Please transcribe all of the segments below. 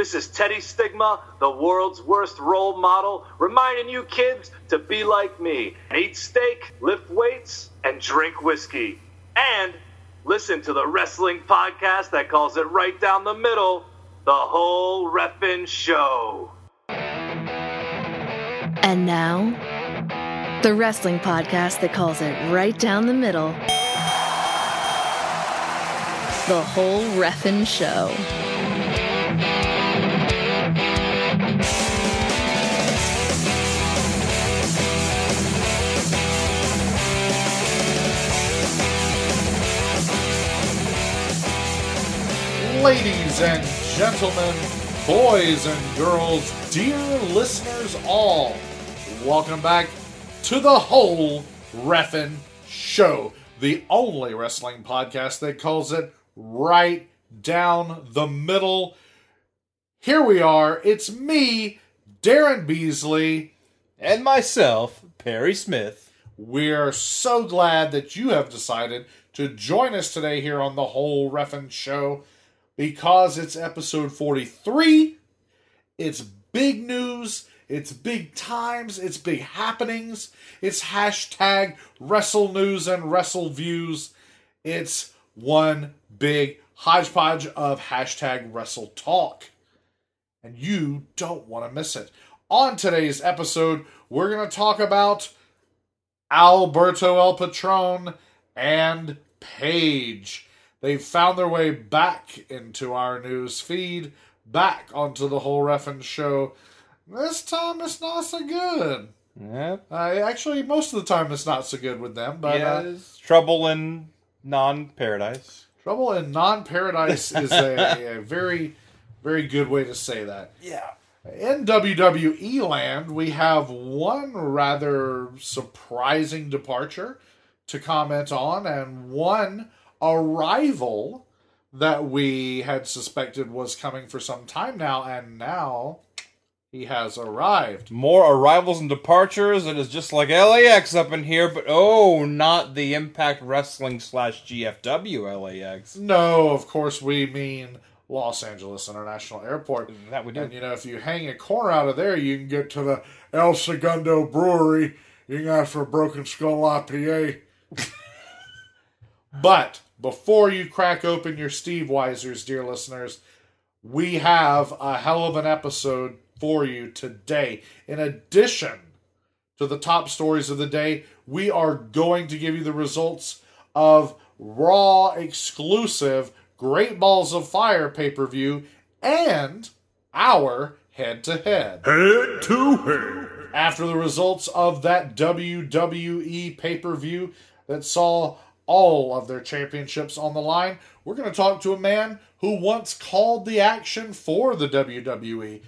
This is Teddy Stigma, the world's worst role model, reminding you kids to be like me. Eat steak, lift weights, and drink whiskey. And listen to the wrestling podcast that calls it right down the middle the whole Ref'n show. And now, the wrestling podcast that calls it right down the middle the whole Ref'n show. Ladies and gentlemen, boys and girls, dear listeners all, welcome back to the whole Ref'n Show, the only wrestling podcast that calls it right down the middle. Here we are. It's me, Daryn Beasley. and myself, Perry Smith. We're so glad that you have decided to join us today here on the whole Ref'n Show because it's episode 43. It's big news. It's big times. It's big happenings. It's hashtag wrestle news and wrestle views. It's one big hodgepodge of hashtag wrestle talk. And you don't want to miss it. On today's episode, we're going to talk about Alberto El Patron and Paige. They've found their way back into our news feed, back onto the whole Ref'n show. This time it's not so good. Yep. Uh, actually, most of the time it's not so good with them, but uh, Trouble in non-paradise. Trouble in Non Paradise is a, a very, very good way to say that. Yeah. In WWE land, we have one rather surprising departure to comment on, and one arrival that we had suspected was coming for some time now, and now he has arrived. More arrivals and departures. It is just like LAX up in here, but oh, not the Impact Wrestling slash GFW LAX. No, of course, we mean Los Angeles International Airport. That we And do. you know, if you hang a corner out of there, you can get to the El Segundo Brewery. You can ask for a Broken Skull IPA. but before you crack open your Steve Weisers, dear listeners, we have a hell of an episode for you today. In addition to the top stories of the day, we are going to give you the results of Raw exclusive Great Balls of Fire pay per view and our head to head. Head to head. After the results of that WWE pay per view that saw all of their championships on the line, we're going to talk to a man who once called the action for the WWE.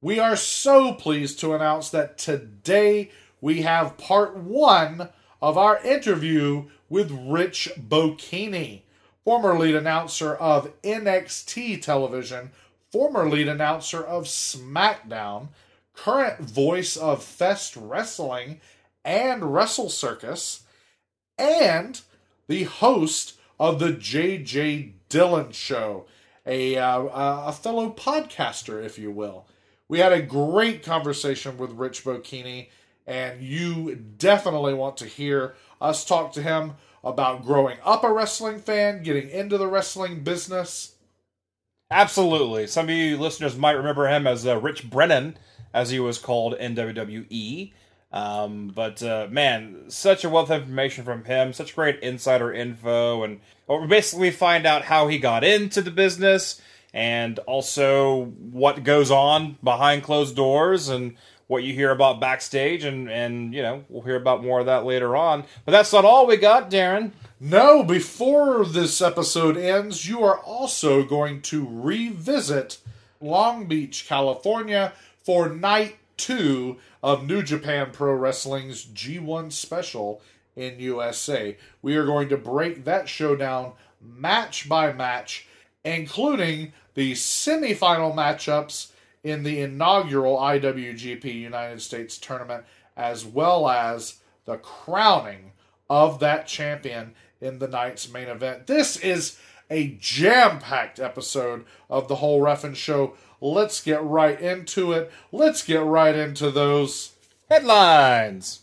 We are so pleased to announce that today we have part one of our interview with Rich Bocchini, former lead announcer of NXT television, former lead announcer of SmackDown, current voice of Fest Wrestling and Wrestle Circus, and the host of the JJ Dillon Show, a uh, a fellow podcaster, if you will. We had a great conversation with Rich Bocchini, and you definitely want to hear us talk to him about growing up a wrestling fan, getting into the wrestling business. Absolutely. Some of you listeners might remember him as uh, Rich Brennan, as he was called in WWE. Um, but uh, man, such a wealth of information from him, such great insider info, and well, we basically find out how he got into the business, and also what goes on behind closed doors, and what you hear about backstage, and and you know we'll hear about more of that later on. But that's not all we got, Daryn. No, before this episode ends, you are also going to revisit Long Beach, California for night two of New Japan Pro Wrestling's G1 special in USA. We are going to break that show down match by match, including the semifinal matchups in the inaugural IWGP United States tournament, as well as the crowning of that champion in the night's main event. This is a jam packed episode of the whole Ref'n Show. Let's get right into it. Let's get right into those. Headlines.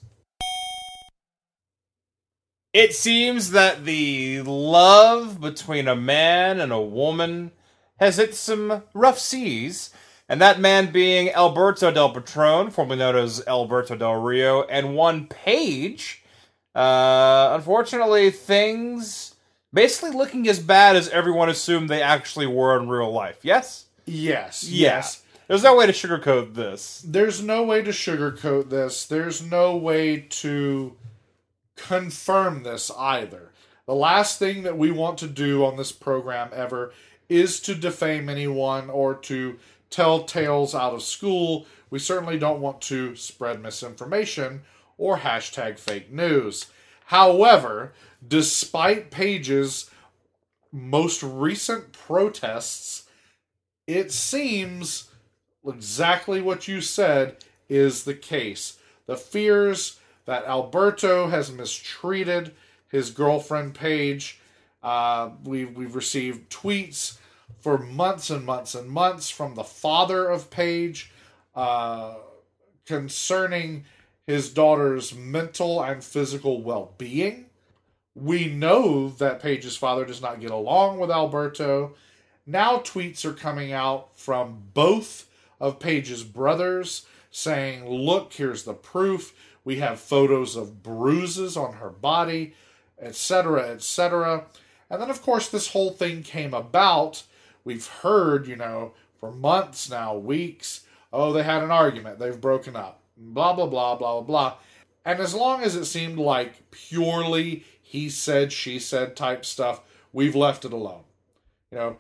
It seems that the love between a man and a woman has hit some rough seas, and that man being Alberto Del Patron, formerly known as Alberto Del Rio, and one Paige. Uh, unfortunately, things basically looking as bad as everyone assumed they actually were in real life. Yes? Yes, Yeah. yes. There's no way to sugarcoat this. There's no way to sugarcoat this. There's no way to confirm this either. The last thing that we want to do on this program ever is to defame anyone or to tell tales out of school. We certainly don't want to spread misinformation or hashtag fake news. However, despite Paige's most recent protests, it seems exactly what you said is the case. The fears that Alberto has mistreated his girlfriend Paige. Uh, we've we've received tweets for months and months and months from the father of Paige uh, concerning his daughter's mental and physical well being. We know that Paige's father does not get along with Alberto. Now tweets are coming out from both of Paige's brothers saying, Look, here's the proof. We have photos of bruises on her body, etc., etc. And then, of course, this whole thing came about. We've heard, you know, for months now, weeks, oh, they had an argument, they've broken up, blah, blah, blah, blah, blah, blah. And as long as it seemed like purely he said, she said type stuff, we've left it alone. You know,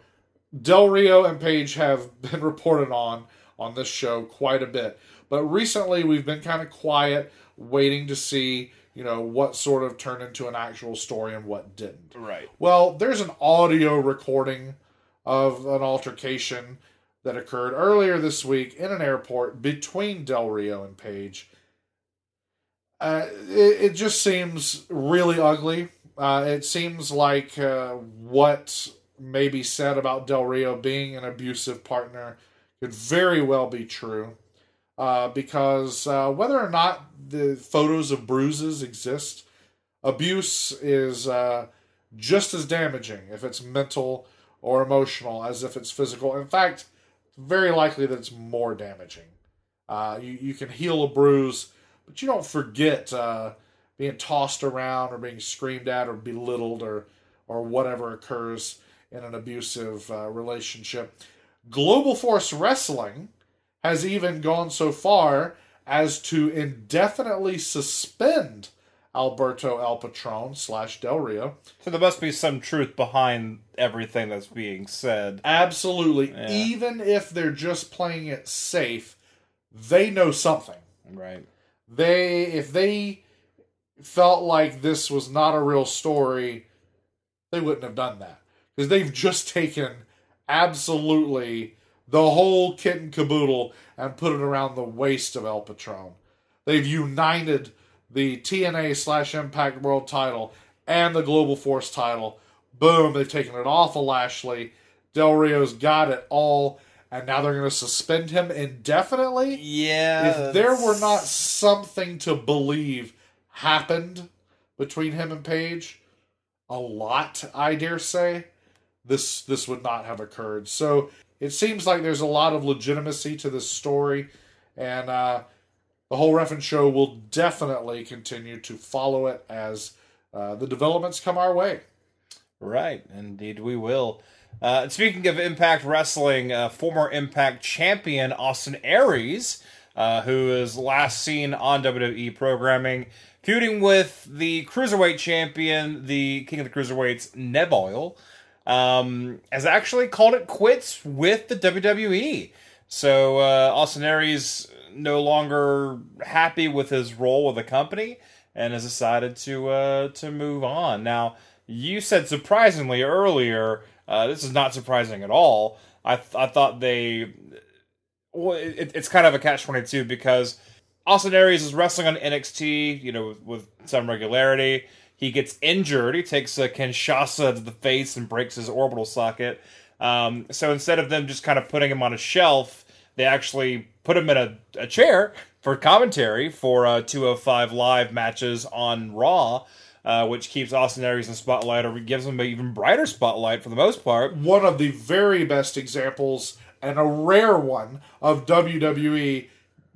Del Rio and Paige have been reported on on this show quite a bit. But recently we've been kind of quiet, waiting to see, you know, what sort of turned into an actual story and what didn't. Right. Well, there's an audio recording of an altercation that occurred earlier this week in an airport between Del Rio and Paige. Uh, it, it just seems really ugly. Uh, it seems like uh, what may be said about Del Rio being an abusive partner could very well be true. Uh, because uh, whether or not the photos of bruises exist, abuse is uh, just as damaging if it's mental or emotional as if it's physical. In fact, very likely that it's more damaging. Uh, you, you can heal a bruise, but you don't forget uh, being tossed around or being screamed at or belittled or, or whatever occurs in an abusive uh, relationship. Global Force Wrestling has even gone so far as to indefinitely suspend Alberto El Patron slash Del Rio. So there must be some truth behind everything that's being said. Absolutely. Even if they're just playing it safe, they know something. Right. They if they felt like this was not a real story, they wouldn't have done that. Because they've just taken absolutely the whole kit and caboodle and put it around the waist of El Patron. They've united the TNA slash Impact World title and the Global Force title. Boom, they've taken it off of Lashley. Del Rio's got it all, and now they're going to suspend him indefinitely? Yeah. if there were not something to believe happened between him and Paige, a lot, I dare say, this this would not have occurred. So it seems like there's a lot of legitimacy to this story, and uh, the whole Ref'n Show will definitely continue to follow it as uh, the developments come our way. Right, indeed we will. Uh, speaking of Impact Wrestling, uh, former Impact champion Austin Aries, uh, who is last seen on WWE programming, feuding with the Cruiserweight champion, the King of the Cruiserweights, Neville, um, has actually called it quits with the WWE. So uh, Austin Aries no longer happy with his role with the company and has decided to uh, to move on. Now, you said surprisingly earlier. Uh, this is not surprising at all. I th- I thought they. Well, it, it's kind of a catch twenty two because Austin Aries is wrestling on NXT, you know, with, with some regularity. He gets injured. He takes a Kinshasa to the face and breaks his orbital socket. Um, so instead of them just kind of putting him on a shelf, they actually put him in a, a chair for commentary for uh, 205 live matches on Raw, uh, which keeps Austin Aries in spotlight or gives him an even brighter spotlight for the most part. One of the very best examples and a rare one of WWE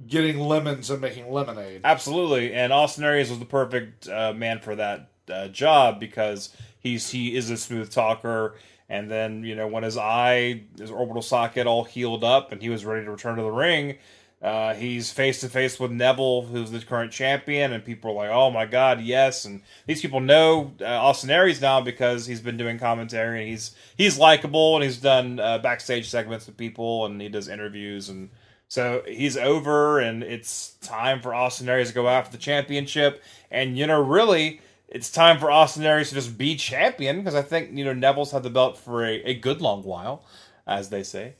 getting lemons and making lemonade. Absolutely, and Austin Aries was the perfect uh, man for that uh, job because he's he is a smooth talker. And then you know when his eye, his orbital socket, all healed up, and he was ready to return to the ring. Uh, he's face to face with Neville, who's the current champion, and people are like, "Oh my God, yes!" And these people know uh, Austin Aries now because he's been doing commentary, and he's he's likable, and he's done uh, backstage segments with people, and he does interviews, and so he's over, and it's time for Austin Aries to go after the championship, and you know, really, it's time for Austin Aries to just be champion because I think you know Neville's had the belt for a, a good long while, as they say.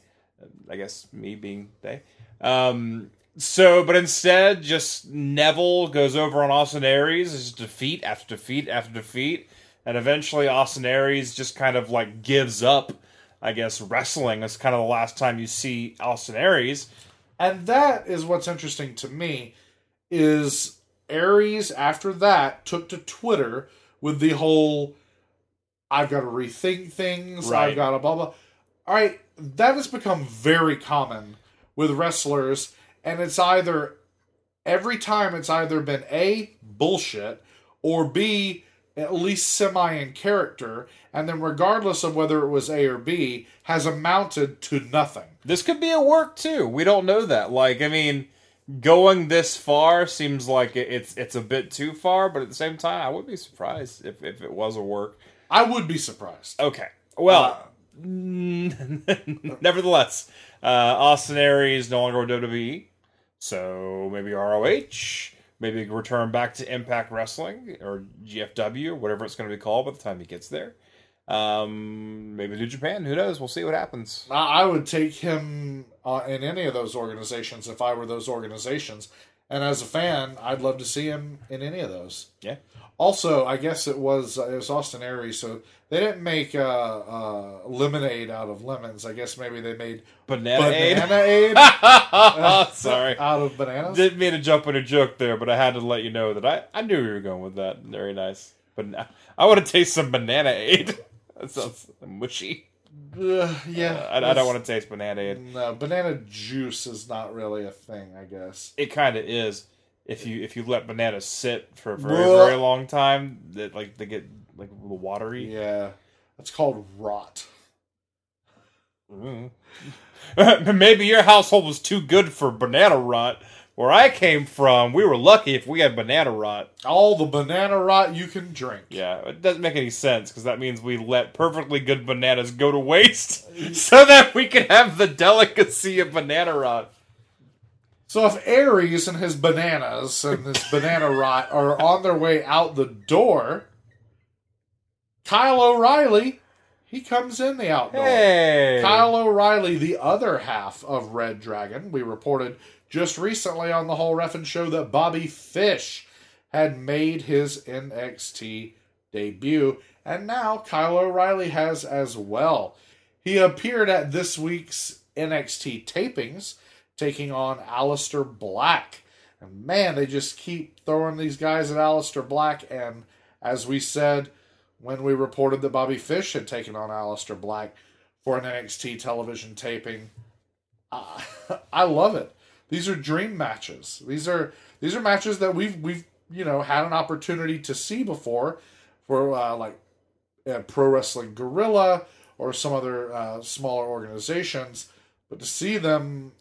I guess me being they. Um, so, but instead, just Neville goes over on Austin Aries, is defeat after defeat after defeat, and eventually Austin Aries just kind of like gives up. I guess wrestling is kind of the last time you see Austin Aries. And that is what's interesting to me is Aries after that took to Twitter with the whole I've got to rethink things, Right. I've got to blah blah. All right, that has become very common with wrestlers and it's either every time it's either been A bullshit or B at least semi in character and then regardless of whether it was A or B has amounted to nothing. This could be a work too. We don't know that. Like, I mean, going this far seems like it's it's a bit too far, but at the same time, I would be surprised if, if it was a work. I would be surprised. Okay. Well, Uh, nevertheless, uh, Austin Aries no longer with WWE, so maybe ROH, maybe return back to Impact Wrestling or GFW, whatever it's going to be called by the time he gets there. Um, maybe New Japan. Who knows? We'll see what happens. I I would take him uh, in any of those organizations if I were those organizations. And as a fan, I'd love to see him in any of those. Yeah. Also, I guess it was uh, it was Austin Aries, so they didn't make uh, uh, lemonade out of lemons. I guess maybe they made Banana Aid. banana aid Sorry. out of bananas. Didn't mean to jump on a joke there, but I had to let you know that I, I knew you were going with that. Very nice. But I want to taste some banana aid. That sounds mushy. Uh, yeah, I, I don't want to taste banana aid. No, banana juice is not really a thing. I guess. It kind of is. If you if you let bananas sit for a very Blah. very long time, that like they get like a little watery. Yeah, it's called rot. Mm. Maybe your household was too good for banana rot. Where I came from, we were lucky if we had banana rot. All the banana rot you can drink. Yeah, it doesn't make any sense because that means we let perfectly good bananas go to waste so that we can have the delicacy of banana rot. So if Aries and his bananas and his banana rot are on their way out the door, Kyle O'Reilly, he comes in the outdoor. Hey, Kyle O'Reilly, the other half of Red Dragon, we reported just recently on the whole Ref'n show that Bobby Fish had made his NXT debut, and now Kyle O'Reilly has as well. He appeared at this week's NXT tapings, taking on Aleister Black. And man, they just keep throwing these guys at Aleister Black, and as we said when we reported that Bobby Fish had taken on Aleister Black for an NXT television taping. I love it. These are dream matches. These are these are matches that we've we've you know had an opportunity to see before for uh, like uh, Pro Wrestling Guerrilla or some other uh, smaller organizations, but to see them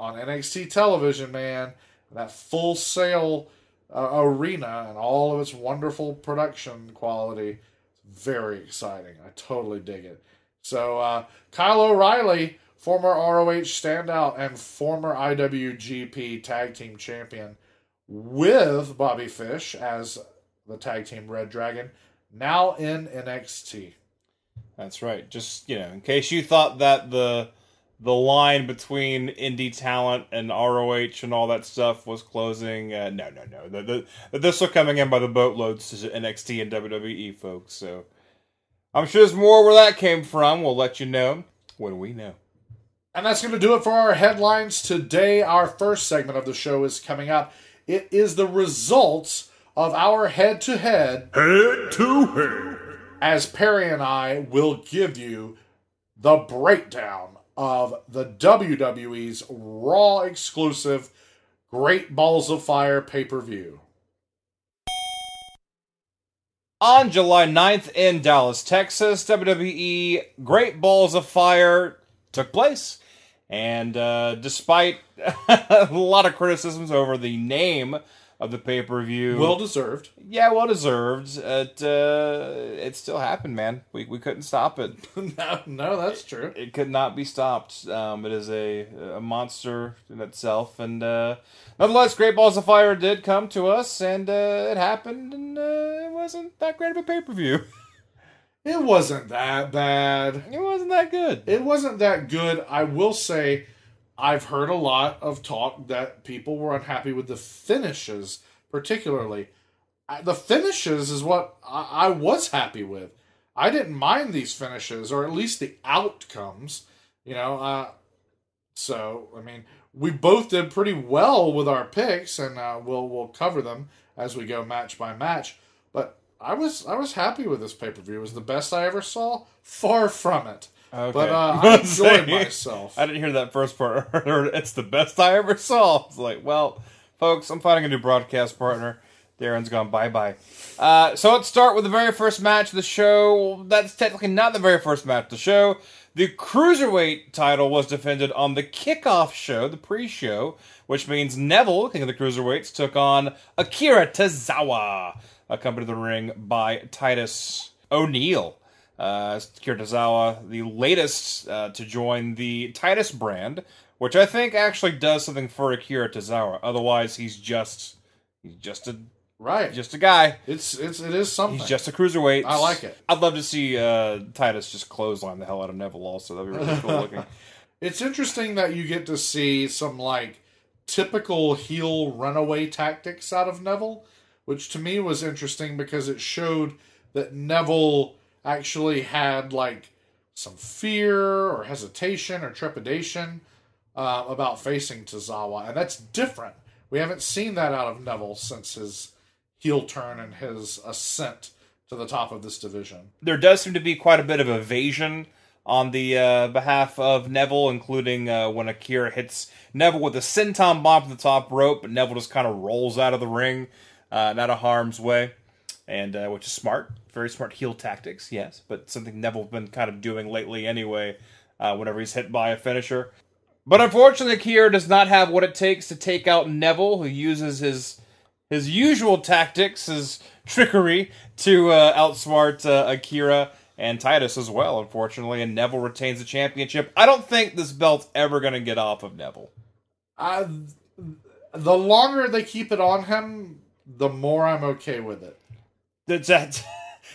on NXT television, man, that full sail uh, arena and all of its wonderful production quality, very exciting. I totally dig it. So uh, Kyle O'Reilly, former ROH standout and former IWGP Tag Team Champion, with Bobby Fish as the Tag Team Red Dragon, now in NXT. That's right. Just you know, in case you thought that the the line between indie talent and ROH and all that stuff was closing, uh, no, no, no. The, the, they're coming in by the boatloads to NXT and WWE, folks. So I'm sure there's more where that came from. We'll let you know when we know. And that's going to do it for our headlines today. Our first segment of the show is coming up. It is the results of our head to head. Head to head. As Perry and I will give you the breakdown of the WWE's Raw exclusive Great Balls of Fire pay per view. On July 9th in Dallas, Texas, WWE Great Balls of Fire took place. And uh, despite a lot of criticisms over the name of the pay per view, Well deserved. yeah, well deserved. It uh, it still happened, man. We we couldn't stop it. no, no, that's true. It could not be stopped. Um, it is a a monster in itself, and uh, nonetheless, Great Balls of Fire did come to us, and uh, it happened, and uh, it wasn't that great of a pay per view. It wasn't that bad. it wasn't that good. It wasn't that good. I will say, I've heard a lot of talk that people were unhappy with the finishes, particularly. The finishes is what I, I was happy with. I didn't mind these finishes, or at least the outcomes. You know, uh, so I mean, we both did pretty well with our picks, and uh, we'll we'll cover them as we go match by match. But I was I was happy with this pay per view. It was the best I ever saw. Far from it. Okay. But uh, I enjoyed myself. I didn't hear that first part. It's the best I ever saw. It's like, well, folks, I'm finding a new broadcast partner. Daryn's gone bye bye. Uh, so let's start with the very first match of the show. That's technically not the very first match of the show. The cruiserweight title was defended on the kickoff show, the pre-show, which means Neville, king of the cruiserweights, took on Akira Tozawa, accompanied to the ring by Titus O'Neil. Uh, Akira Tozawa, the latest uh, to join the Titus brand, which I think actually does something for Akira Tozawa. Otherwise, he's just he's just a Right. just a guy. It's it's it is something. He's just a cruiserweight. I like it. I'd love to see uh, Titus just clothesline the hell out of Neville. Also, that'd be really cool looking. It's interesting that you get to see some like typical heel runaway tactics out of Neville, which to me was interesting because it showed that Neville actually had like some fear or hesitation or trepidation uh, about facing Tozawa, and that's different. We haven't seen that out of Neville since his heel turn and his ascent to the top of this division. there does seem to be quite a bit of evasion on the uh, behalf of Neville, including uh, when Akira hits Neville with a senton bomb from the top rope, but Neville just kind of rolls out of the ring, uh, out of harm's way, and uh, which is smart, very smart heel tactics, yes, but something Neville's been kind of doing lately anyway. Uh, whenever he's hit by a finisher, but unfortunately, Akira does not have what it takes to take out Neville, who uses his his usual tactics, his trickery, to uh, outsmart uh, Akira and Titus as well, unfortunately, and Neville retains the championship. I don't think this belt's ever going to get off of Neville. I, the longer they keep it on him, the more I'm okay with it. To, to,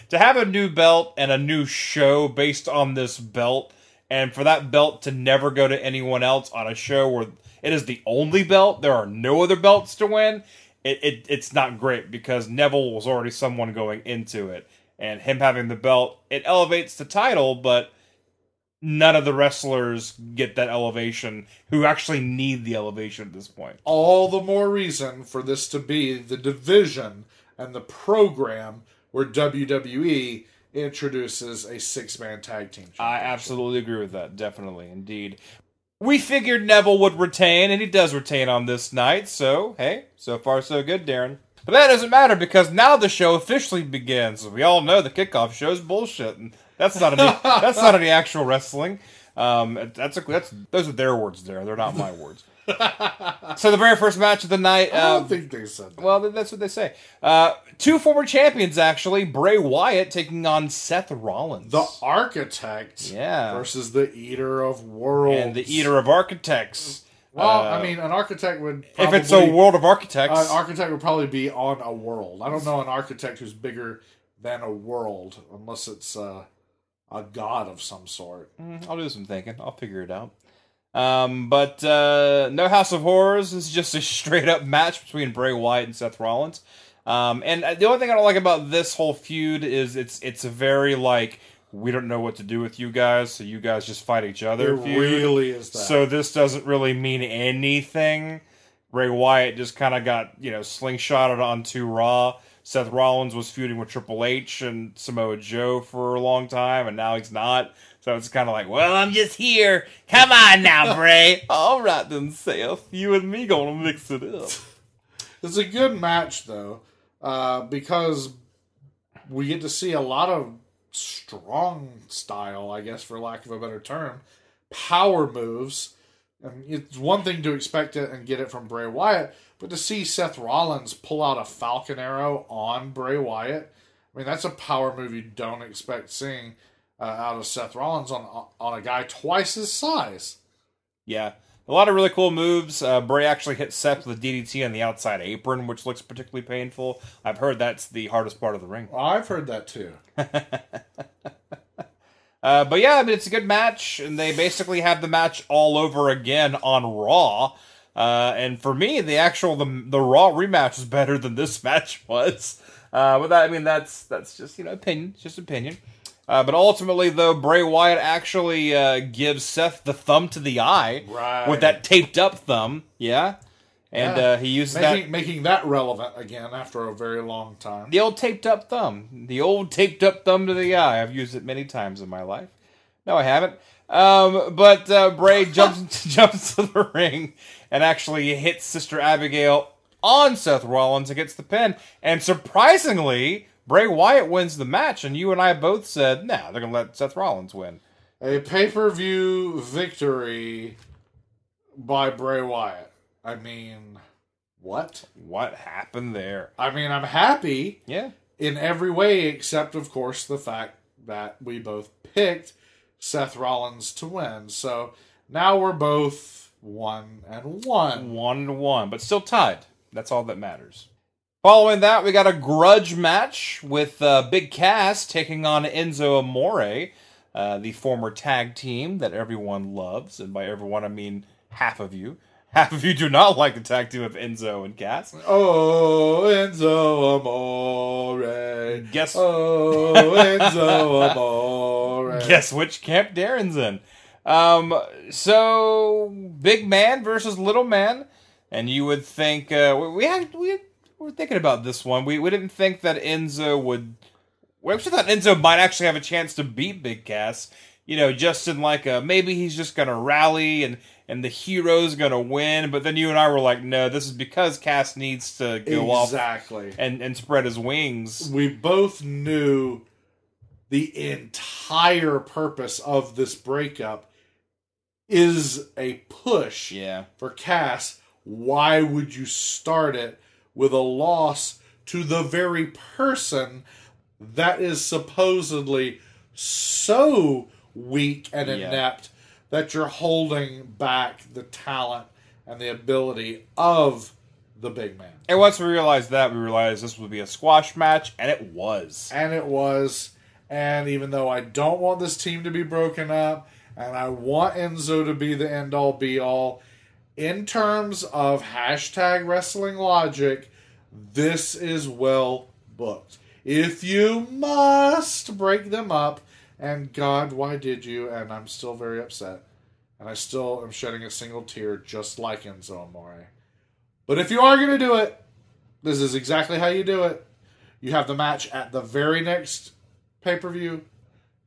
to have a new belt and a new show based on this belt, and for that belt to never go to anyone else on a show where it is the only belt, there are no other belts to win, it, it it's not great because Neville was already someone going into it. And him having the belt, it elevates the title, but none of the wrestlers get that elevation who actually need the elevation at this point. All the more reason for this to be the division and the program where WWE introduces a six man tag team. I absolutely agree with that. Definitely, indeed. We figured Neville would retain, and he does retain on this night. So, hey, so far so good, Daryn. But that doesn't matter because now the show officially begins. We all know the kickoff show is bullshit, and that's not any that's not any actual wrestling. Um, that's a, that's those are their words. There, they're not my words. so the very first match of the night. I Uh, don't think they said that. well, that's what they say. Uh, two former champions, actually. Bray Wyatt taking on Seth Rollins. the architect Yeah. versus the eater of worlds. and the Eater of Architects. Well, Uh, I mean, an architect would. if it's a World of Architects, An architect would probably be on a world. I don't know an architect who's bigger than a world, unless it's uh, a god of some sort. Mm, I'll do some thinking. I'll figure it out. Um, but uh, no House of Horrors. This is just a straight up match between Bray Wyatt and Seth Rollins. Um, and uh, the only thing I don't like about this whole feud is it's it's a very like we don't know what to do with you guys, so you guys just fight each other. It feud. really is that. So this doesn't really mean anything. Bray Wyatt just kind of got you know slingshotted onto Raw. Seth Rollins was feuding with Triple H and Samoa Joe for a long time, and now he's not. So it's kind of like, well, I'm just here. Come on now, Bray. All right then, Seth. You and me gonna mix it up. It's a good match though, uh, because we get to see a lot of strong style, I guess, for lack of a better term, power moves. And it's one thing to expect it and get it from Bray Wyatt, but to see Seth Rollins pull out a Falcon Arrow on Bray Wyatt, I mean that's a power move you don't expect seeing uh, out of Seth Rollins on on a guy twice his size. Yeah. A lot of really cool moves. Uh, Bray actually hit Seth with a DDT on the outside apron, which looks particularly painful. I've heard that's the hardest part of the ring. I've heard that too. Uh, but yeah, I mean, it's a good match, and they basically have the match all over again on Raw. Uh, and for me, the actual the the Raw rematch is better than this match was. Uh, but that, I mean, that's that's just you know opinion, it's just opinion. Uh, but ultimately, though, Bray Wyatt actually uh, gives Seth the thumb to the eye Right. with that taped up thumb. Yeah, and Yeah. uh, he uses making that making that relevant again after a very long time. the old taped up thumb. The old taped up thumb to the eye. I've used it many times in my life. No, I haven't. Um, but uh, Bray jumps jumps to the ring and actually hits Sister Abigail on Seth Rollins and gets the pin. And surprisingly, Bray Wyatt wins the match. And you and I both said, "Nah, they're gonna let Seth Rollins win." A pay per view victory by Bray Wyatt. I mean, what? What happened there? I mean, I'm happy Yeah, in every way except, of course, the fact that we both picked Seth Rollins to win. So now we're both one and one. one and one, but still tied. That's all that matters. Following that, we got a grudge match with uh, Big Cass taking on Enzo Amore, uh, the former tag team that everyone loves, and by everyone I mean half of you. Half of you do not like the tag team of Enzo and Cass. Oh, Enzo Amore. Guess Oh, Enzo Amore. guess which camp Daryn's in. Um, so big man versus little man, and you would think uh, we- we had we were thinking about this one. We we didn't think that Enzo would. We actually thought Enzo might actually have a chance to beat Big Cass. You know, just in like a maybe he's just gonna rally and and the hero's gonna win. But then you and I were like, no, this is because Cass needs to go off Exactly. and and spread his wings. we both knew the entire purpose of this breakup is a push Yeah. for Cass. Why would you start it with a loss to the very person that is supposedly so weak and Yeah. inept that you're holding back the talent and the ability of the big man? And once we realized that, we realized this would be a squash match, and it was. and it was. And even though I don't want this team to be broken up, and I want Enzo to be the end all be all, in terms of hashtag wrestling logic, this is well booked. If you must break them up, and God, why did you? And I'm still very upset. And I still am shedding a single tear just like Enzo Amore. But if you are going to do it, this is exactly how you do it. You have the match at the very next pay per view.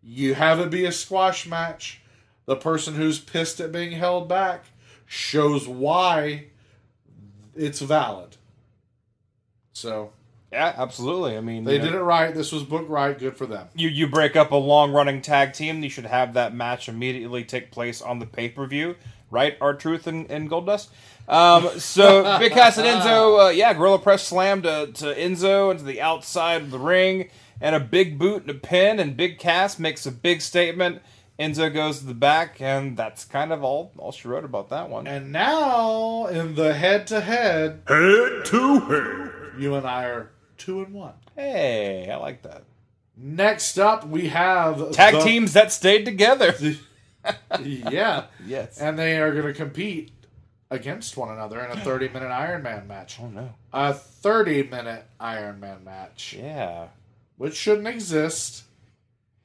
You have it be a squash match. The person who's pissed at being held back shows why it's valid. So Yeah, absolutely. I mean, they you know, did it right. This was booked right. Good for them. You you break up a long running tag team. You should have that match immediately take place on the pay per view, right? R-Truth and, and Goldust. Um, so Big Cass and Enzo, uh, yeah, Gorilla Press slam to, to Enzo into the outside of the ring, and a big boot and a pin. And Big Cass makes a big statement. Enzo goes to the back, and that's kind of all all she wrote about that one. And now in the head to head, Head to head. you and I are two and one. Hey, I like that. Next up, we have Tag the- teams that stayed together. yeah, yes. and they are going to compete against one another in a 30 minute Iron Man match. oh no. A 30 minute Iron Man match, Yeah. which shouldn't exist.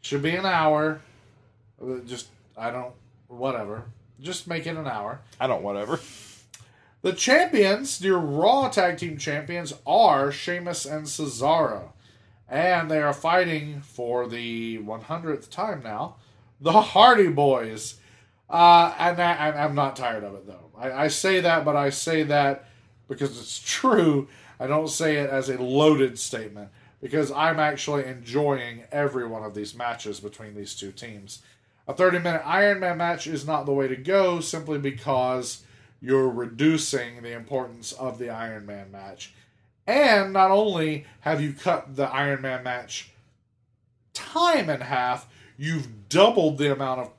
Should be an hour. Just I don't whatever. Just make it an hour. I don't whatever. The champions, your Raw Tag Team champions, are Sheamus and Cesaro. And they are fighting for the 100th time now. The Hardy Boys. Uh, and I, I'm not tired of it, though. I, I say that, but I say that because it's true. I don't say it as a loaded statement because I'm actually enjoying every one of these matches between these two teams. A 30 minute Iron Man match is not the way to go simply because you're reducing the importance of the Iron Man match. And not only have you cut the Iron Man match time in half, you've doubled the amount of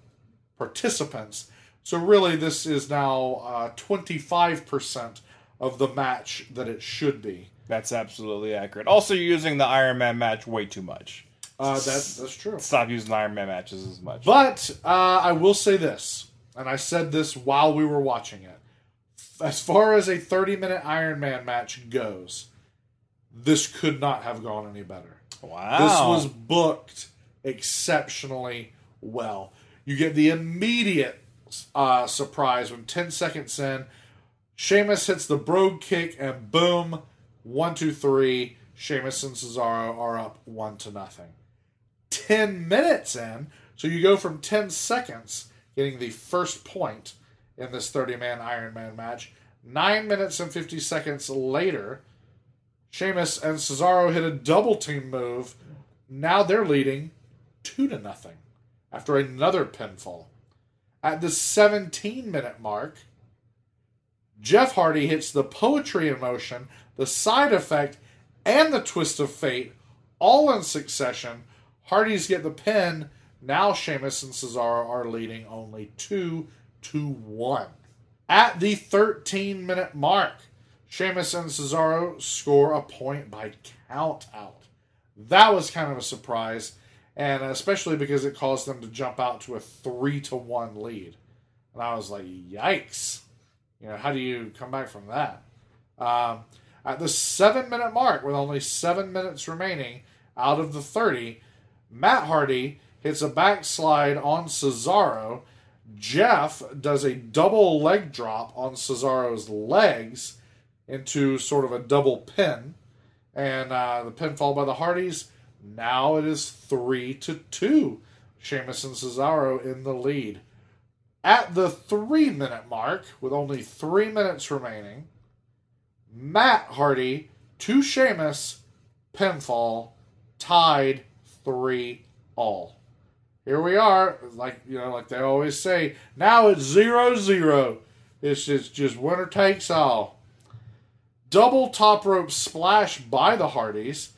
participants. So really, this is now uh, 25% of the match that it should be. That's absolutely accurate. Also, you're using the Iron Man match way too much. Uh, that, that's true. Stop using Iron Man matches as much. But uh, I will say this, and I said this while we were watching it. As far as a 30 minute Iron Man match goes, this could not have gone any better. wow. This was booked exceptionally well. You get the immediate uh, surprise when 10 seconds in, Sheamus hits the brogue kick, and boom, one, two, three. Sheamus and Cesaro are up one to nothing. 10 minutes in, so you go from 10 seconds getting the first point in this 30 man Iron Man match. Nine minutes and 50 seconds later, Sheamus and Cesaro hit a double team move. Now they're leading two to nothing after another pinfall. At the 17 minute mark, Jeff Hardy hits the poetry in motion, the side effect, and the twist of fate all in succession. Hardys get the pin. Now Sheamus and Cesaro are leading only 2 to 1. At the 13 minute mark, Sheamus and Cesaro score a point by count out. That was kind of a surprise, and especially because it caused them to jump out to a 3 to 1 lead. And I was like, yikes. You know, how do you come back from that? Um, at the seven minute mark, with only seven minutes remaining out of the 30, Matt Hardy hits a backslide on Cesaro. Jeff does a double leg drop on Cesaro's legs into sort of a double pin. And uh, the pinfall by the Hardys. Now it is 3 to 2. Sheamus and Cesaro in the lead. At the three minute mark, with only three minutes remaining, Matt Hardy to Sheamus, pinfall, tied three all. Here we are, like you know, like they always say. Now it's zero zero. It's just just winner takes all. Double top rope splash by the Hardys.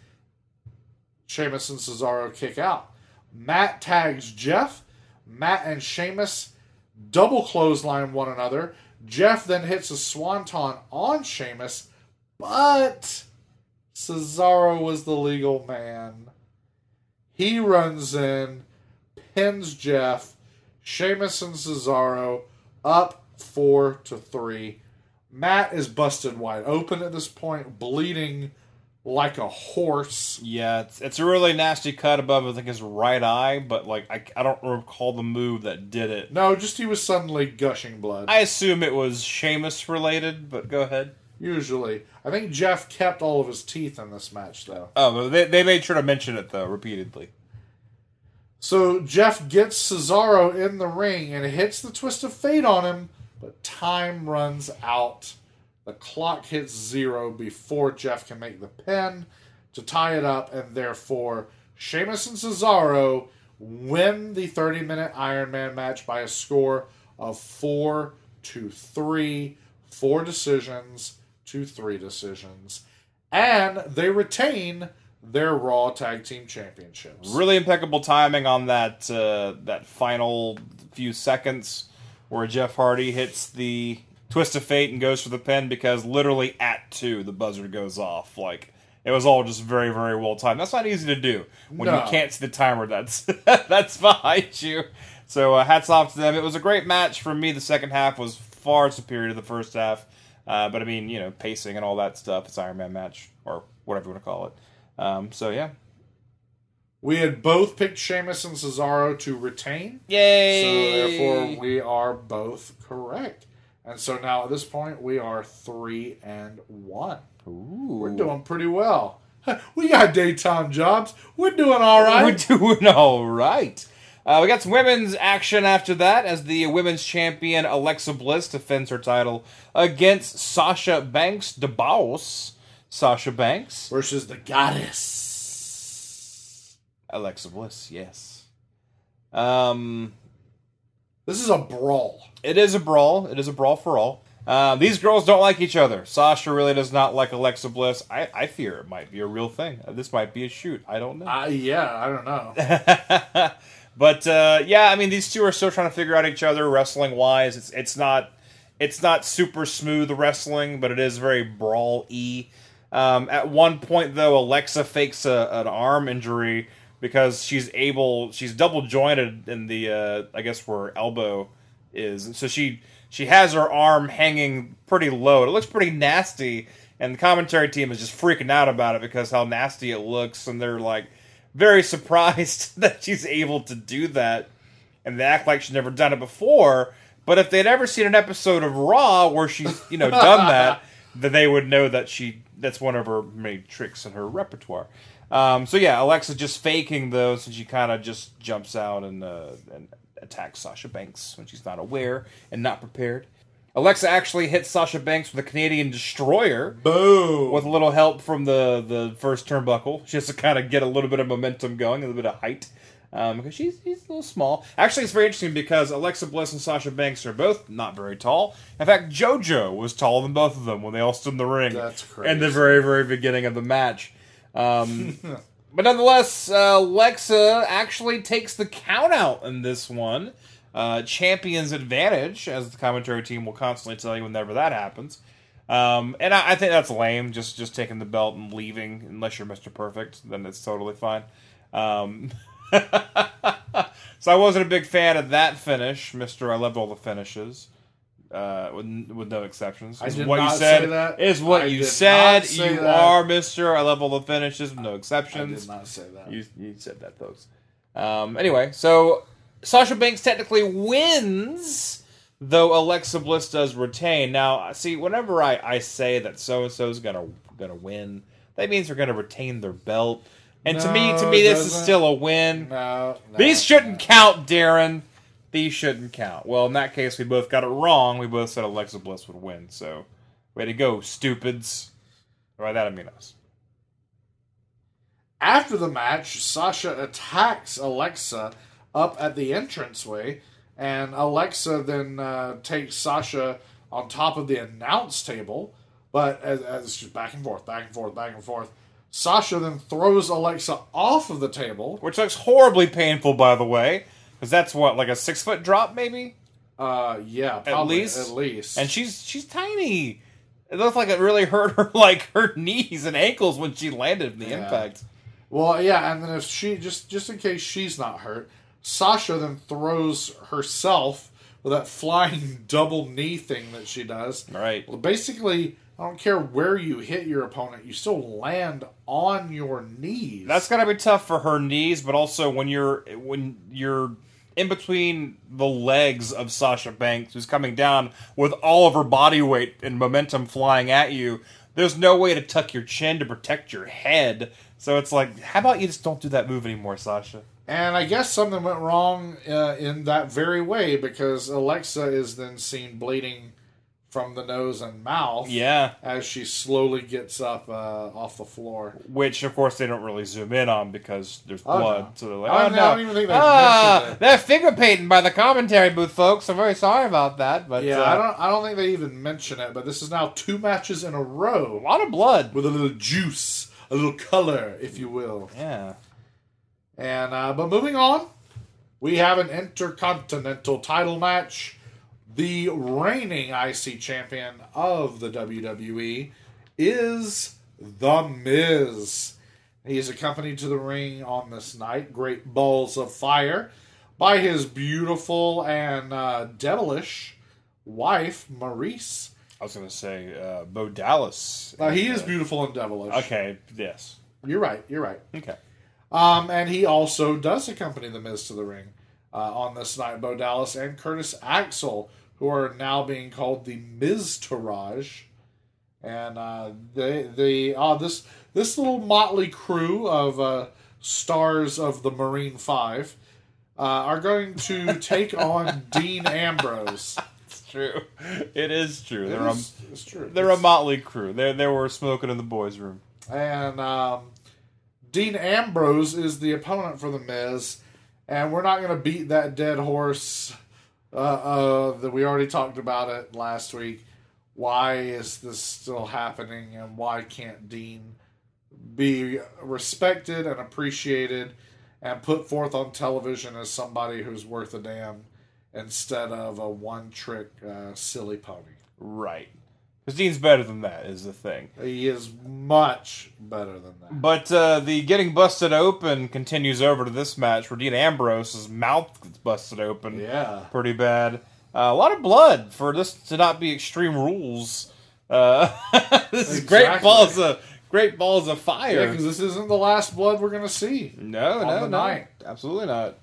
Sheamus and Cesaro kick out. Matt tags Jeff. Matt and Sheamus double clothesline one another. Jeff then hits a swanton on Sheamus, but Cesaro was the legal man. He runs in, pins Jeff. Sheamus and Cesaro up four to three. Matt is busted wide open at this point, bleeding like a horse. Yeah, it's, it's a really nasty cut above, I think, his right eye, but like I, I don't recall the move that did it. No, just he was suddenly gushing blood. I assume it was Sheamus related, but go ahead. Usually, I think Jeff kept all of his teeth in this match, though. Oh, they, they made sure to mention it though repeatedly. So Jeff gets Cesaro in the ring and hits the twist of fate on him, but time runs out. The clock hits zero before Jeff can make the pin to tie it up, and therefore Sheamus and Cesaro win the 30 minute Iron Man match by a score of four to three, four decisions to three decisions, and they retain their Raw Tag Team Championships. Really impeccable timing on that uh, that final few seconds where Jeff Hardy hits the twist of fate and goes for the pin because literally at two the buzzer goes off. Like it was all just very very well timed. That's not easy to do when No. you can't see the timer that's that's behind you. So uh, hats off to them. It was a great match for me. The second half was far superior to the first half. Uh, but I mean, you know, pacing and all that stuff. It's Iron Man match or whatever you want to call it. Um, so yeah, We had both picked Sheamus and Cesaro to retain. Yay! So therefore, we are both correct. And so now at this point, we are three and one. Ooh. We're doing pretty well. We got daytime jobs. We're doing all right. We're doing all right. Uh, we got some women's action after that as the women's champion Alexa Bliss defends her title against Sasha Banks, boss. Sasha Banks, Versus the goddess. Alexa Bliss, yes. Um, This is a brawl. it is a brawl. It is a brawl for all. Uh, these girls don't like each other. Sasha really does not like Alexa Bliss. I, I fear it might be a real thing. This might be a shoot. I don't know. Uh, yeah, I don't know. but uh, yeah, I mean, these two are still trying to figure out each other wrestling wise. It's it's not it's not super smooth wrestling, but it is very brawl y. Um, at one point, though, Alexa fakes a, an arm injury because she's able she's double jointed in the uh, I guess where her elbow is, so she she has her arm hanging pretty low. It looks pretty nasty, and the commentary team is just freaking out about it because how nasty it looks, and they're like very surprised that she's able to do that, and they act like she's never done it before. But if they'd ever seen an episode of Raw where she's you know done that, then they would know that she that's one of her many tricks in her repertoire. Um, so yeah, Alexa just faking those, and she kind of just jumps out and uh, and attacks Sasha Banks when she's not aware and not prepared. Alexa actually hits Sasha Banks with a Canadian destroyer Boom. with a little help from the the first turnbuckle. She has to kind of get a little bit of momentum going, a little bit of height. Um, because she's, she's a little small. Actually, it's very interesting because Alexa Bliss and Sasha Banks are both not very tall. In fact, JoJo was taller than both of them when they all stood in the ring. That's crazy. In the very, very beginning of the match. Um, but nonetheless, uh, Alexa actually takes the count out in this one. Uh, champion's advantage, as the commentary team will constantly tell you whenever that happens. Um, and I, I think that's lame. Just just taking the belt and leaving, unless you're Mr. Perfect, then it's totally fine. Um, so I wasn't a big fan of that finish, Mister. I loved all the finishes, uh, with, with no exceptions. I Is did what you said say that. is what I you said. You that. are Mister. I love all the finishes with no I exceptions. did not say that. You you said that, folks. Um, anyway, so Sasha Banks technically wins, though Alexa Bliss does retain. Now, see, whenever I, I say that so and so's gonna gonna win, that means they're gonna retain their belt. And to me, to me, this is doesn't. still a win. No, no. These shouldn't count, Daryn. These shouldn't count. Well, in that case, we both got it wrong. We both said Alexa Bliss would win. So, way to go, stupids. By that I mean us. After the match, Sasha attacks Alexa up at the entranceway, and Alexa then uh, takes Sasha on top of the announce table. But as, as it's just back and forth, back and forth, back and forth, Sasha then throws Alexa off of the table. which looks horribly painful, by the way, because that's what like a six foot drop, maybe. Uh, yeah, probably, least? at least. And she's she's tiny. It looked like it really hurt her, like her knees and ankles when she landed in the Yeah. impact. Well, yeah, and then if she just just in case she's not hurt, Sasha then throws herself with that flying double knee thing that she does. Right. Well, basically, I don't care where you hit your opponent, you still land on your knees. That's gotta be tough for her knees, but also when you're when you're in between the legs of Sasha Banks, who's coming down with all of her body weight and momentum flying at you. There's no way to tuck your chin to protect your head. So it's like, how about you just don't do that move anymore, Sasha? And I guess something went wrong uh, in that very way because Alexa is then seen bleeding from the nose and mouth. Yeah. As she slowly gets up uh, off the floor. Which, of course, they don't really zoom in on because there's Oh, blood. no. So they're like, oh, don't- no. I don't even think they ah, mentioned it. they're finger painting by the commentary booth, folks. I'm very sorry about that. But Yeah, uh, I don't. I don't think they even mention it, but this is now two matches in a row. a lot of blood. with a little juice, a little color, if you will. Yeah. And uh, but moving on, we have an intercontinental title match. The reigning IC champion of the WWE is The Miz. He is accompanied to the ring on this night, great balls of fire, by his beautiful and uh, devilish wife, Maryse. I was going to say uh, Bo Dallas. Uh, he is beautiful and devilish. Okay, yes. You're right. You're right. Okay. Um, and he also does accompany the Miz to the ring uh, on this night. Bo Dallas and Curtis Axel, who are now being called the Miztourage, and uh, they they uh, this this little motley crew of uh, stars of the Marine Five uh, are going to take on Dean Ambrose. It's true. It is true. It They're is- a, it's true. they're a motley crew. They they were smoking in the boys' room. and um, Dean Ambrose is the opponent for the Miz, and we're not going to beat that dead horse. Uh, uh, that we already talked about it last week. Why is this still happening, and why can't Dean be respected and appreciated and put forth on television as somebody who's worth a damn instead of a one-trick uh, silly pony? Right. Because Dean's better than that is the thing. He is much better than that. But uh, the getting busted open continues over to this match where Dean Ambrose's mouth gets busted open. Yeah. Pretty bad. Uh, a lot of blood for this to not be Extreme Rules. Uh, this is great balls of great balls of Yeah, fire. because this isn't the last blood we're gonna see. no, no, the no, night. absolutely not.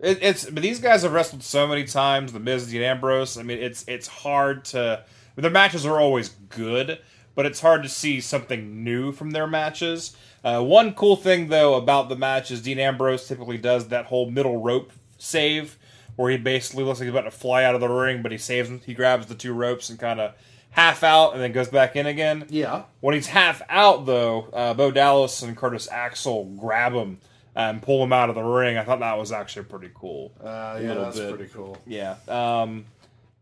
It, it's but these guys have wrestled so many times. The Miz, Dean Ambrose. I mean, it's it's hard to. Their matches are always good, but it's hard to see something new from their matches. Uh, one cool thing though about the match is Dean Ambrose typically does that whole middle rope save, where he basically looks like he's about to fly out of the ring, but he saves him. He grabs the two ropes and kind of half out, and then goes back in again. Yeah. When he's half out, though, uh, Bo Dallas and Curtis Axel grab him and pull him out of the ring. I thought that was actually pretty cool. Uh, yeah, that's bit. pretty cool. Yeah. Um,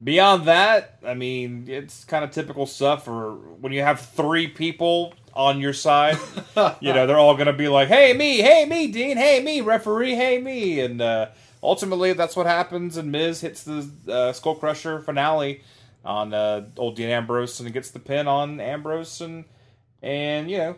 beyond that, I mean, it's kind of typical stuff. For when you have three people on your side, you know, they're all going to be like, "Hey, me! Hey, me! Dean! Hey, me! Referee! Hey, me!" And uh, ultimately, that's what happens. And Miz hits the uh, Skull Crusher finale on uh, old Dean Ambrose and gets the pin on Ambrose, and and you know.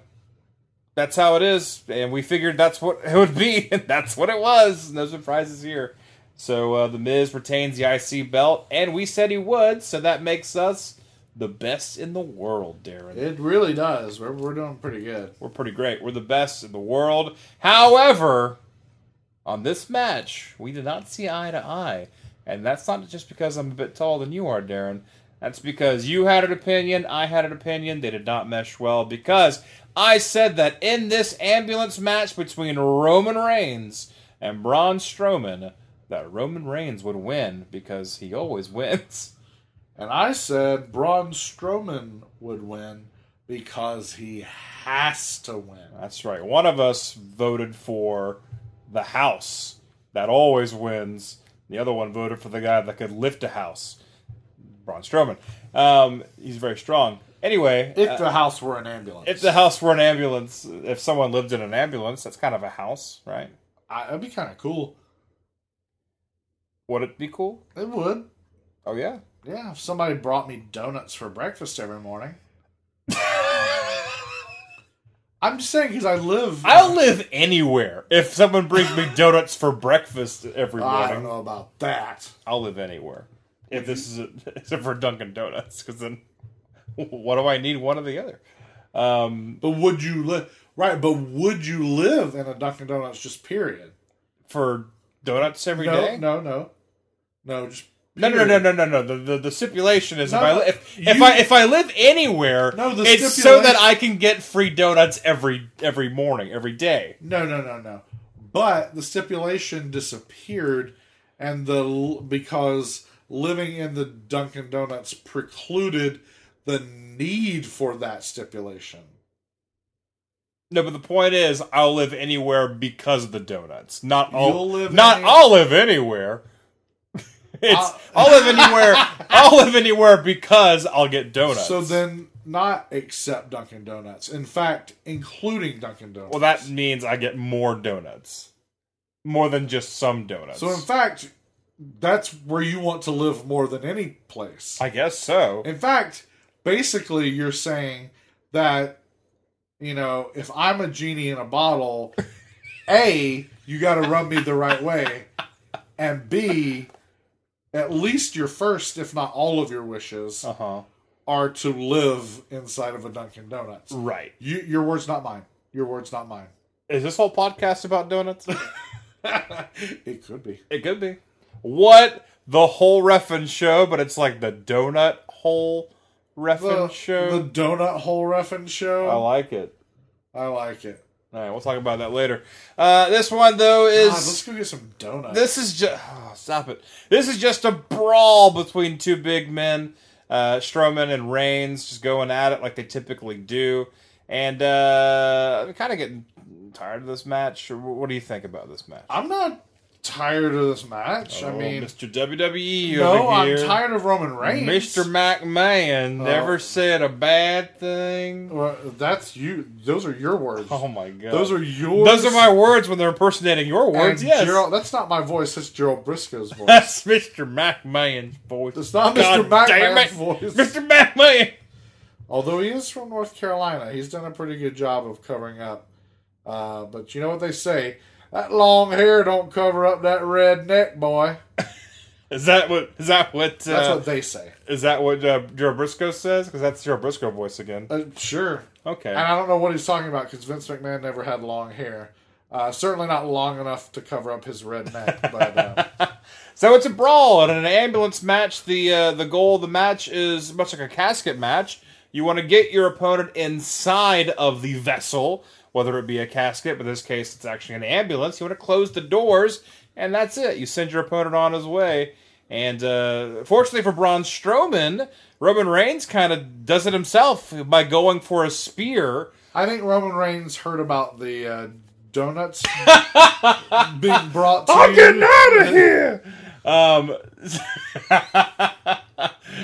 That's how it is, and we figured that's what it would be, and that's what it was. No surprises here. So uh, the Miz retains the IC belt, and we said he would, so that makes us the best in the world, Daryn. It really does. We're, we're doing pretty good. We're pretty great. We're the best in the world. However, on this match, we did not see eye to eye, and that's not just because I'm a bit taller than you are, Daryn. That's because you had an opinion, I had an opinion. They did not mesh well because I said that in this ambulance match between Roman Reigns and Braun Strowman, that Roman Reigns would win because he always wins. And I said Braun Strowman would win because he has to win. That's right. One of us voted for the house that always wins. The other one voted for the guy that could lift a house. Braun Strowman. Um, he's very strong. Anyway, If uh, the house were an ambulance. if the house were an ambulance, if someone lived in an ambulance, that's kind of a house, right? I, that'd be kind of cool. Would it be cool? It would. Oh yeah. Yeah, if somebody brought me donuts for breakfast every morning. I'm just saying because I live. I'll live anywhere if someone brings me donuts for breakfast every morning. I don't know about that. I'll live anywhere. If this is a, except for Dunkin' Donuts, because then what do I need one or the other? Um, But would you live? Right, but would you live in a Dunkin' Donuts just period? for donuts every no, day? no, no, no, just No, no, no, no, no, no. The, the, the stipulation is if I no, if, if I if I live anywhere, No, the it's so that I can get free donuts every every morning, every day. No, no, no, no. But the stipulation disappeared, and the because living in the Dunkin' Donuts precluded the need for that stipulation. No, but the point is, I'll live anywhere because of the donuts. Not all. You'll live not any- I'll live anywhere. it's I'll- I'll live anywhere. I'll live anywhere because I'll get donuts. So then, not except Dunkin' Donuts. In fact, including Dunkin' Donuts. well, that means I get more donuts, more than just some donuts. so in fact, that's where you want to live more than any place. I guess so. In fact, basically, you're saying that, you know, if I'm a genie in a bottle, A, you got to rub me the right way, and B, at least your first, if not all of your wishes, Uh huh. are to live inside of a Dunkin' Donuts. Right. You, your words, not mine. Your words, not mine. Is this whole podcast about donuts? it could be. it could be. What the whole Ref'n show, but it's like the donut hole Ref'n The, show. the donut hole Ref'n show. I like it. I like it. All right, we'll talk about that later. Uh, this one though is God, let's go get some donuts. This is just oh, stop it. This is just a brawl between two big men, uh, Strowman and Reigns, just going at it like they typically do. And uh, I'm kind of getting tired of this match. What do you think about this match? I'm not tired of this match. I Oh, mean, Mr. WWE no, I'm tired of Roman Reigns. Mr. McMahon Oh. never said a bad thing. Well, that's you. Those are your words. Oh my god, Those are yours. those are my words when they're impersonating your words. And yes, Gerald, that's not my voice. That's Gerald Brisco's voice. that's Mr. McMahon's voice. It's not Mr. McMahon's voice. Mr. McMahon. Although he is from North Carolina, he's done a pretty good job of covering up. Uh, but you know what they say? That long hair don't cover up that red neck, boy. Is that what? Is that what? Uh, That's what they say. is that what uh, Joe Briscoe says? Because that's Joe Briscoe voice again. Uh, sure. Okay. And I don't know what he's talking about because Vince McMahon never had long hair. Uh, certainly not long enough to cover up his red neck. But uh, So it's a brawl and an ambulance match. The uh, the goal of the match is much like a casket match. You want to get your opponent inside of the vessel, whether it be a casket, but in this case it's actually an ambulance. You want to close the doors, and that's it. You send your opponent on his way. And uh, fortunately for Braun Strowman, Roman Reigns kind of does it himself by going for a spear. I think Roman Reigns heard about the uh, donuts being brought to I'm you. getting out of here. Um,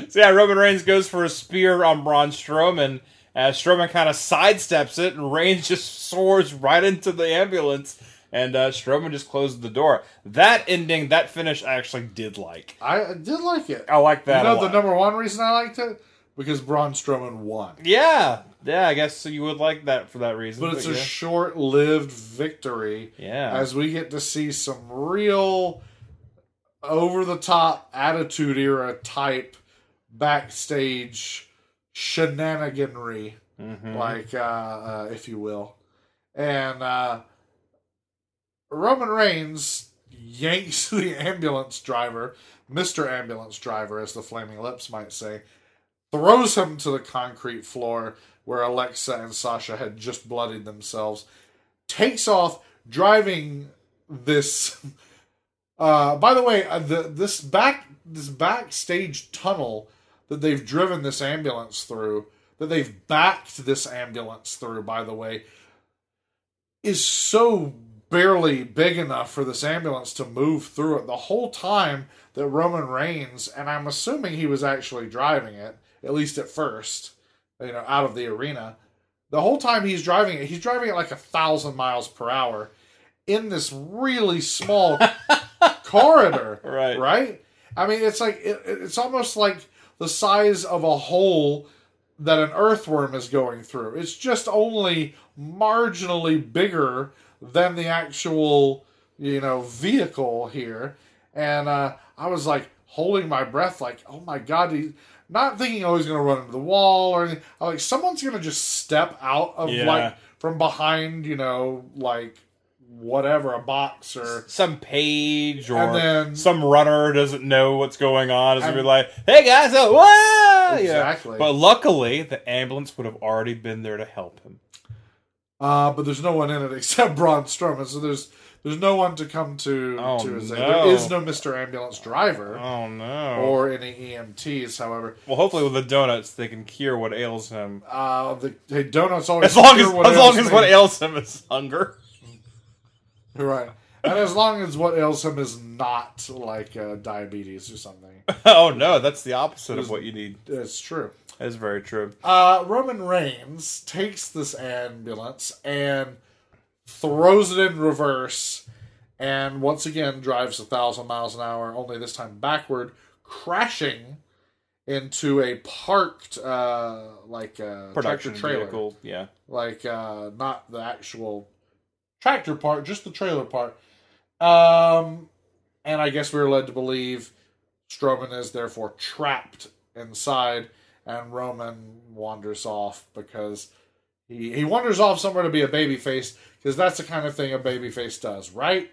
so yeah, Roman Reigns goes for a spear on Braun Strowman. As Strowman kind of sidesteps it, and Reigns just soars right into the ambulance, and uh, Strowman just closes the door. That ending, that finish, I actually did like. I did like it. I like that. you a know the number one reason I liked it? Because Braun Strowman won. Yeah, yeah. I guess you would like that for that reason. But it's a short lived victory Yeah. as we get to see some real over the top attitude era type backstage shenaniganry, Mhm. like, uh, uh, if you will. And uh, Roman Reigns yanks the ambulance driver, Mr. Ambulance Driver, as the Flaming Lips might say, throws him to the concrete floor where Alexa and Sasha had just bloodied themselves, takes off, driving this. Uh, by the way, uh, the this back this backstage tunnel that they've driven this ambulance through, that they've backed this ambulance through, by the way, is so barely big enough for this ambulance to move through it. The whole time that Roman Reigns, and I'm assuming he was actually driving it, at least at first, you know, out of the arena. The whole time he's driving it, he's driving it like a thousand miles per hour in this really small corridor. Right. Right? I mean, it's like, it, it's almost like the size of a hole that an earthworm is going through. It's just only marginally bigger than the actual, you know, vehicle here. And uh, I was like holding my breath, like, oh my god, he, not thinking oh he's gonna run into the wall or anything. I'm like someone's gonna just step out of Yeah. like from behind, you know, like whatever a box or some page or then- some runner doesn't know what's going on. Is be like, "Hey guys, uh, whoa!" Yeah. Exactly. But luckily, the ambulance would have already been there to help him. Uh, but there's no one in it except Braun Strowman, so there's there's no one to come to Oh, to his aid. no. There is no Mr. Ambulance driver Oh no! or any EMTs. However, well, hopefully with the donuts, they can cure what ails him. uh, the hey, donuts always As long as as long as what ails him is hunger. Right, and as long as what ails him is not like uh, diabetes or something. oh no, that's the opposite of what you need. It's true. That's very true. Uh, Roman Reigns takes this ambulance and throws it in reverse, and once again drives a thousand miles an hour, only this time backward, crashing into a parked uh, like uh, Production tractor trailer, vehicle, yeah. like uh, not the actual tractor part, just the trailer part. Um, and I guess we were led to believe Strowman is therefore trapped inside, and Roman wanders off because He, he wanders off somewhere to be a babyface because that's the kind of thing a babyface does, right?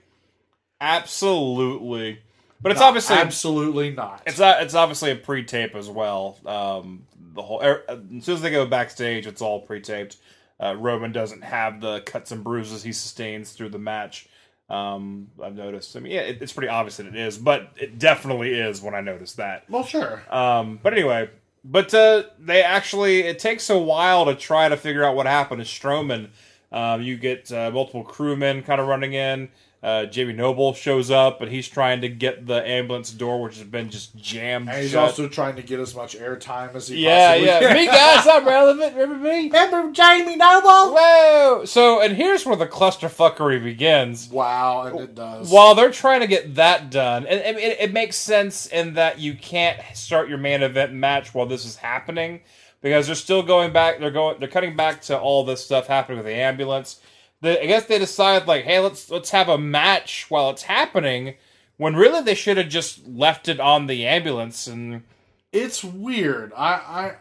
Absolutely. But it's No, obviously absolutely not. it's not, it's obviously a pre-tape as well. Um, the whole er, as soon as they go backstage, it's all pre-taped. Uh, Roman doesn't have the cuts and bruises he sustains through the match. Um, I've noticed. I mean, yeah, it, it's pretty obvious that it is, but it definitely is when I noticed that. well, sure. Um, but anyway, but uh, they actually it takes a while to try to figure out what happened to Strowman. Um, you get uh, multiple crewmen kind of running in. Uh, Jamie Noble shows up, but he's trying to get the ambulance door, which has been just jammed. And he's shut. also trying to get as much airtime as he yeah, possibly yeah. can. me guys, I'm relevant. Remember me? Remember Jamie Noble? Whoa! So, and here's where the clusterfuckery begins. Wow, and it does. While they're trying to get that done, and, and it, it makes sense in that you can't start your main event match while this is happening because they're still going back. They're going. They're cutting back to all this stuff happening with the ambulance. The, I guess they decide like, hey, let's let's have a match while it's happening. When really they should have just left it on the ambulance and it's weird. I, I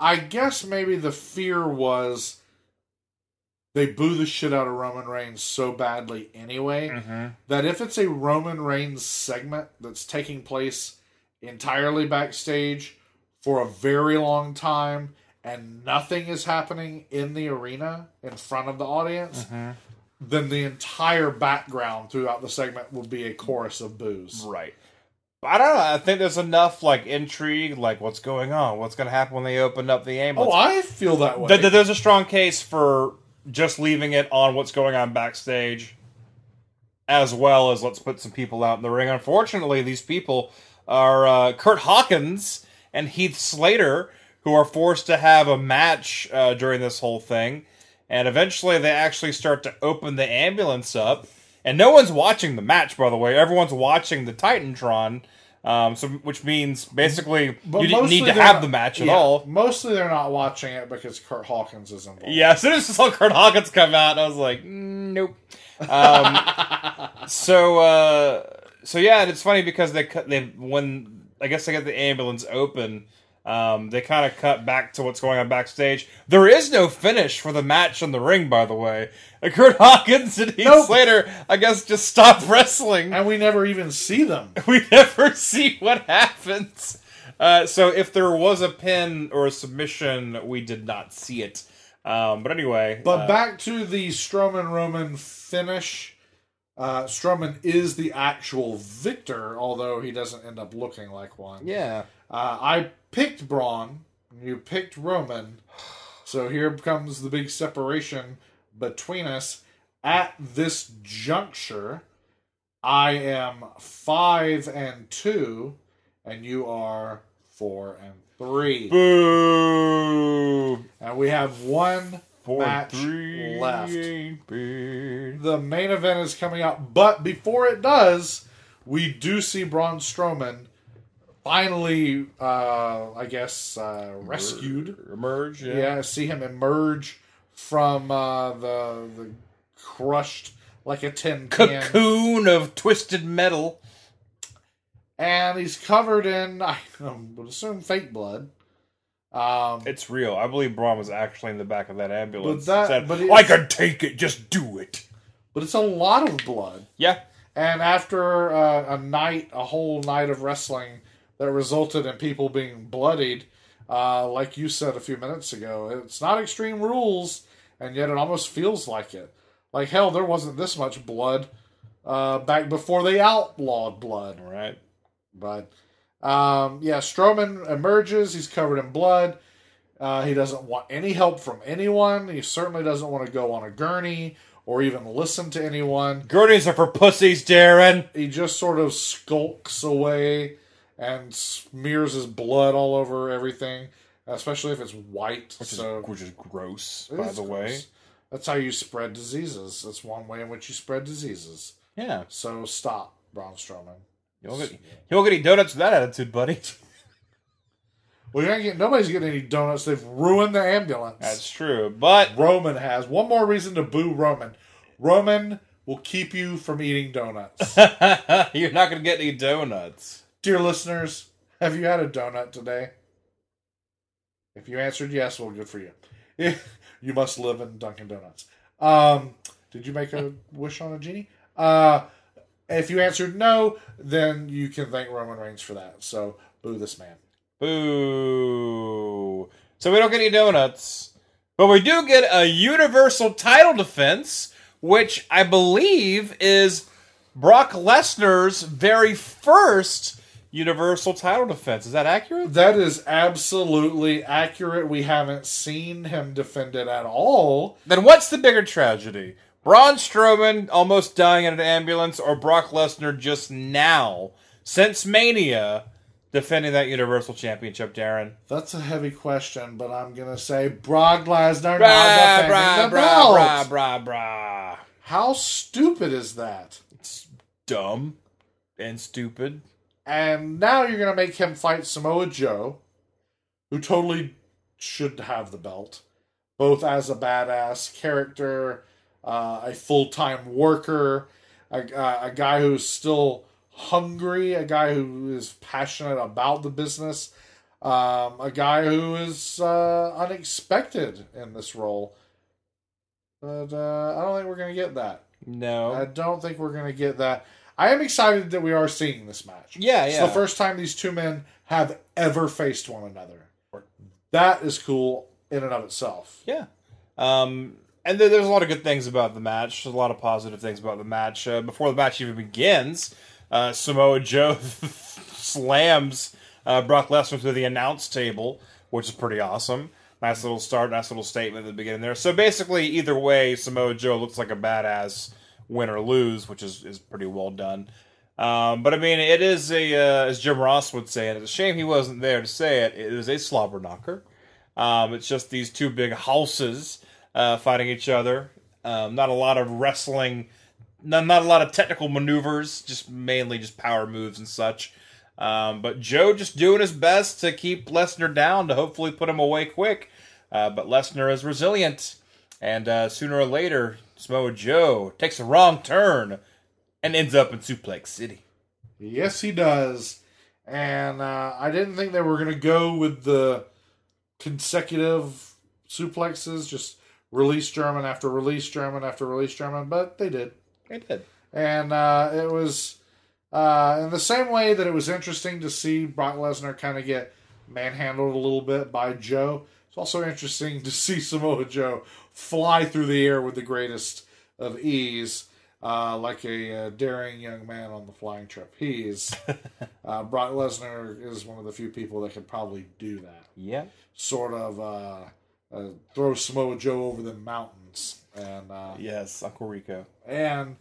I guess maybe the fear was they boo the shit out of Roman Reigns so badly anyway mm-hmm. that if it's a Roman Reigns segment that's taking place entirely backstage for a very long time and nothing is happening in the arena in front of the audience, then the entire background throughout the segment will be a chorus of boos. Right. I don't know. I think there's enough like intrigue, like what's going on, what's going to happen when they open up the ambulance. Oh, I feel that way. Th- th- there's a strong case for just leaving it on what's going on backstage, as well as let's put some people out in the ring. Unfortunately, these people are uh, Kurt Hawkins and Heath Slater, who are forced to have a match uh, during this whole thing. And eventually, they actually start to open the ambulance up, and no one's watching the match. By the way, everyone's watching the Titantron. Um, so, which means basically But you didn't need to have not- the match at yeah, all. Mostly they're not watching it because Kurt Hawkins is involved. Yeah, as soon as I saw Kurt Hawkins come out, I was like, mm, nope. Um, so, uh, so yeah, and it's funny because they cut they when I guess they get the ambulance open. Um, they kind of cut back to what's going on backstage. There is no finish for the match in the ring, by the way. Kurt Hawkins and Heath Nope. Slater, I guess, just stop wrestling And we never even see them. we never see what happens. Uh, so if there was a pin or a submission, we did not see it. Um, but anyway, But uh, back to the Strowman Roman finish. Uh, Strowman is the actual victor, although he doesn't end up looking like one. yeah, Uh, I picked Braun. You picked Roman. So here comes the big separation between us. At this juncture, I am five and two, and you are four and three. boo. And we have one Four match three left. The main event is coming up, but before it does, we do see Braun Strowman finally, uh, I guess, uh, rescued. Emerge. Yeah. Yeah, see him emerge from uh, the the crushed like a tin can, Cocoon of twisted metal. and he's covered in I would assume fake blood. Um, It's real. I believe Braun was actually in the back of that ambulance. But that- Said, but I can take it. Just do it. but it's a lot of blood. Yeah. And after uh, a night, a whole night of wrestling that resulted in people being bloodied, uh, like you said a few minutes ago, it's not extreme rules, and yet it almost feels like it. Like hell, there wasn't this much blood uh, back before they outlawed blood. Right. But um, yeah, Strowman emerges. He's covered in blood. Uh, he doesn't want any help from anyone. He certainly doesn't want to go on a gurney or even listen to anyone Gurneys are for pussies, Daryn. he just sort of skulks away and smears his blood all over everything, especially if it's white. Which is, so which is gross, by is the way. that's how you spread diseases. That's one way in which you spread diseases. Yeah. So stop, Braun Strowman. You won't get, you won't get any donuts with that attitude, buddy. Well, you ain't get nobody's getting any donuts. They've ruined the ambulance. That's true. But Roman has one more reason to boo Roman. Roman will keep you from eating donuts. you're not going to get any donuts. Dear listeners, have you had a donut today? If you answered yes, well, good for you. you must live in Dunkin' Donuts. Um, did you make a wish on a genie? Uh, if you answered no, then you can thank Roman Reigns for that. So boo this man. Boo. So we don't get any donuts. But we do get a universal title defense, which I believe is Brock Lesnar's very first universal title defense. Is that accurate? That is absolutely accurate. We haven't seen him defend it at all. Then what's the bigger tragedy? Braun Strowman almost dying in an ambulance, or Brock Lesnar just now, since Mania, defending that Universal Championship, Daryn? That's a heavy question, but I'm gonna say Brock Lesnar Brah, not defending brah, the brah, belt. brah, brah, brah. How stupid is that? It's dumb and stupid. And now you're gonna make him fight Samoa Joe, who totally should have the belt, both as a badass character, uh, a full time worker, a, a guy who's still hungry, a guy who is passionate about the business, um, a guy who is uh, unexpected in this role. But uh, I don't think we're gonna get that. No. I don't think we're going to get that. I am excited that we are seeing this match. Yeah, It's yeah. the first time these two men have ever faced one another. That is cool in and of itself. Yeah. Um, and there, there's a lot of good things about the match. There's a lot of positive things about the match. Uh, before the match even begins, uh, Samoa Joe slams uh, Brock Lesnar through the announce table, which is pretty awesome. Nice little start, nice little statement at the beginning there. So basically, either way, Samoa Joe looks like a badass win or lose, which is, is pretty well done. Um, but I mean, it is a, uh, as Jim Ross would say, and it's a shame he wasn't there to say it, it is a slobber knocker. Um, it's just these two big houses uh, fighting each other. Um, not a lot of wrestling, not, not a lot of technical maneuvers, just mainly just power moves and such. Um, but Joe just doing his best to keep Lesnar down to hopefully put him away quick. Uh, but Lesnar is resilient, and uh, sooner or later, Samoa Joe takes a wrong turn and ends up in Suplex City. Yes, he does. And uh, I didn't think they were going to go with the consecutive suplexes, just release German after release German after release German, but they did. They did. And uh, it was uh, in the same way that it was interesting to see Brock Lesnar kind of get manhandled a little bit by Joe. It's also interesting to see Samoa Joe fly through the air with the greatest of ease, uh, like a uh, daring young man on the flying trapeze. uh, Brock Lesnar is one of the few people that could probably do that. Yeah. Sort of uh, uh, throw Samoa Joe over the mountains. And uh, Yes, Uncle Rico. and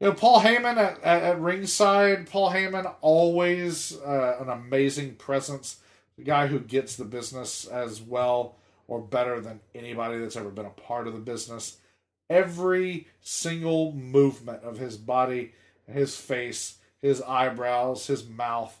you know Paul Heyman at, at, at ringside. Paul Heyman always uh, an amazing presence. The guy who gets the business as well or better than anybody that's ever been a part of the business. Every single movement of his body, his face, his eyebrows, his mouth,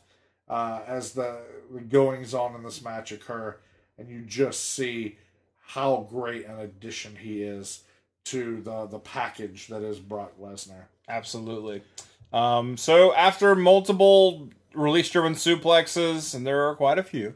uh, as the, the goings on in this match occur, and you just see how great an addition he is to the the package that is Brock Lesnar. Absolutely. Um, so after multiple release driven suplexes, and there are quite a few,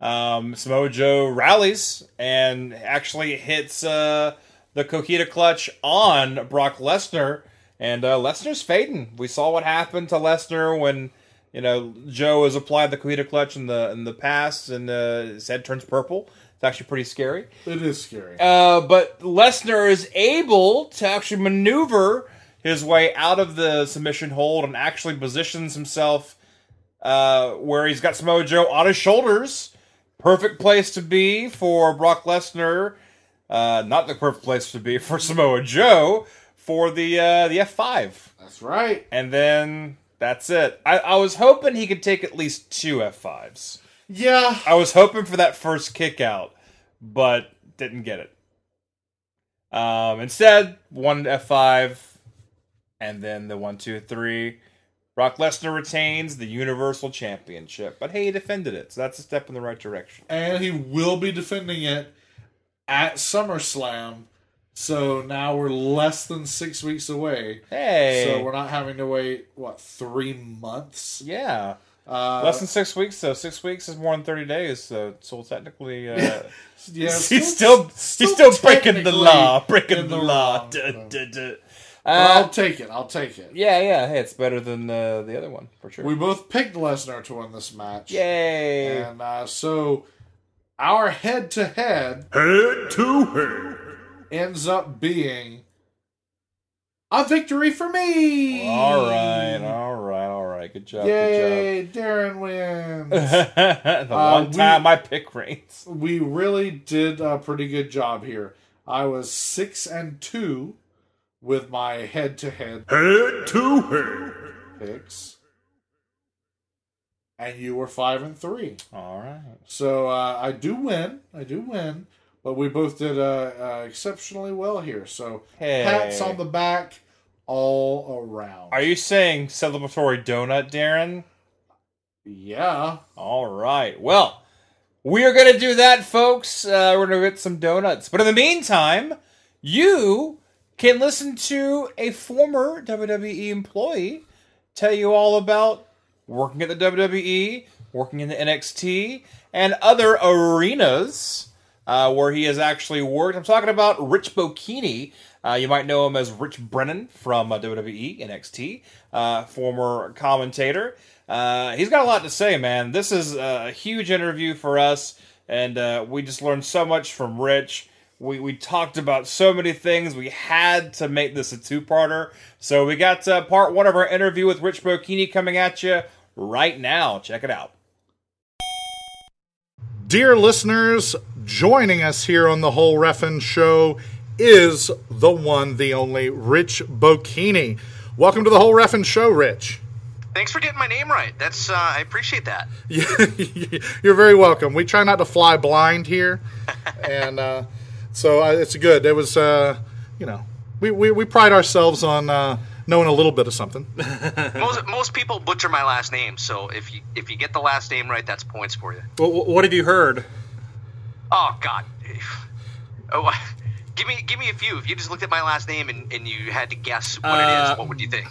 um, Samoa Joe rallies and actually hits uh, the Coquina clutch on Brock Lesnar, and uh, Lesnar's fading. We saw what happened to Lesnar when you know Joe has applied the Coquina clutch in the in the past, and uh, his head turns purple. It's actually pretty scary. It is scary. Uh, but Lesnar is able to actually maneuver his way out of the submission hold and actually positions himself uh, where he's got Samoa Joe on his shoulders. Perfect place to be for Brock Lesnar. Uh, not the perfect place to be for Samoa Joe for the uh, the F five, That's right. and then that's it. I, I was hoping he could take at least two F fives. Yeah. I was hoping for that first kick out, but didn't get it. Um, instead, one F5, and then the one, two, three. Brock Lesnar retains the Universal Championship, but hey, he defended it, so that's a step in the right direction. And he will be defending it at SummerSlam. So now we're less than six weeks away. Hey, So we're not having to wait what three months yeah, Uh, Less than six weeks, though. Six weeks is more than thirty days, so so technically, uh, yeah, he's still, he's still breaking the law, breaking in the, law. wrong, Duh, so. duh, duh. But I'll Uh, take it. I'll take it. yeah, yeah. Hey, it's better than uh, the other one for sure. We both picked Lesnar to win this match. Yay! And uh, so our head to head Head to head. Ends up being a victory for me. All right, all right, all right. Good job. Yay, Daryn wins. The Uh, one time we- my pick reigns. we really did a pretty good job here. I was six and two with my head to head Head to head. picks. And you were five and three. All right. So uh, I do win. I do win. But we both did uh, uh, exceptionally well here. So Hey. pats on the back all around. Are you saying celebratory donut, Daryn? Yeah. All right. Well, we are going to do that, folks. Uh, we're going to get some donuts. But in the meantime, you can listen to a former WWE employee tell you all about working at the WWE, working in the NXT, and other arenas uh, where he has actually worked. I'm talking about Rich Bocchini. Uh, you might know him as Rich Brennan from uh, WWE, NXT, uh, former commentator. Uh, he's got a lot to say, man. This is a huge interview for us, and uh, we just learned so much from Rich. We, we talked about so many things. We had to make this a two parter. So we got part one of our interview with Rich Bocchini coming at you right now. Check it out. Dear listeners, joining us here on the Whole Ref'n Show is the one, the only Rich Bocchini. Welcome to the Whole Ref'n Show, Rich. Thanks for getting my name right. That's uh, I appreciate that. You're very welcome. We try not to fly blind here, and uh, so uh, it's good. It was, uh, you know, we, we, we pride ourselves on uh, knowing a little bit of something. most most people butcher my last name, so if you if you get the last name right, that's points for you. Well, what have you heard? Oh God. Oh, give me give me a few. If you just looked at my last name and, and you had to guess what it Uh, is, what would you think?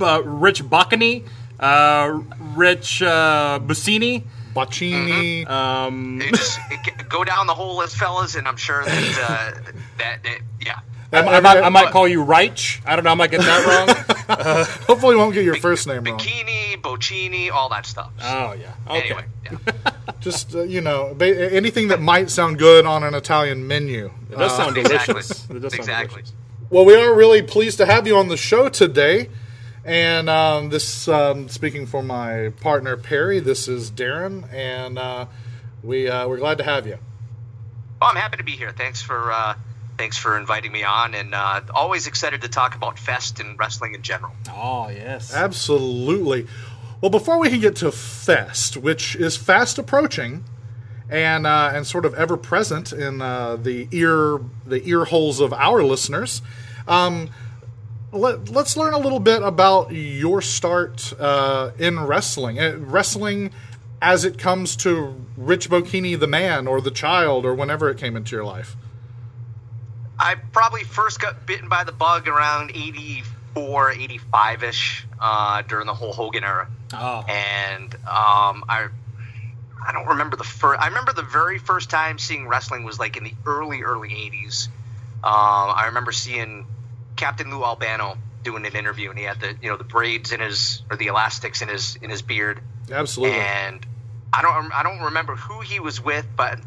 Uh, Rich Bacani, uh, Rich uh, Buccini. Bocchini. Um, just go down the whole list, fellas, and I'm sure that uh, that, that yeah. I, I might, I might call you Reich. I don't know. I might get that wrong. Hopefully, you won't get your first name wrong. Bikini, Bocini, all that stuff. oh yeah. Okay. Anyway, yeah. Just uh, you know, ba- anything that might sound good on an Italian menu. It does sound exactly. delicious. It does sound Exactly. delicious. Well, we are really pleased to have you on the show today. And um, this, um, speaking for my partner Perry, this is Daryn, and uh, we uh, we're glad to have you. Oh, I'm happy to be here. Thanks for uh, thanks for inviting me on, and uh, always excited to talk about Fest and wrestling in general. Oh yes. Absolutely. Well, before we can get to Fest, which is fast approaching, and uh, and sort of ever present in uh, the ear the ear holes of our listeners, um, let, let's learn a little bit about your start uh, in wrestling. Uh, wrestling as it comes to Rich Bocchini, the man, or the child, or whenever it came into your life. I probably first got bitten by the bug around 84, 85 ish uh, during the whole Hogan era. Oh. And um, I I don't remember the first. I remember the very first time seeing wrestling was like in the early early 80s. Um, I remember seeing Captain Lou Albano doing an interview, and he had the you know the braids in his or the elastics in his in his beard. Absolutely. And I don't I don't remember who he was with, but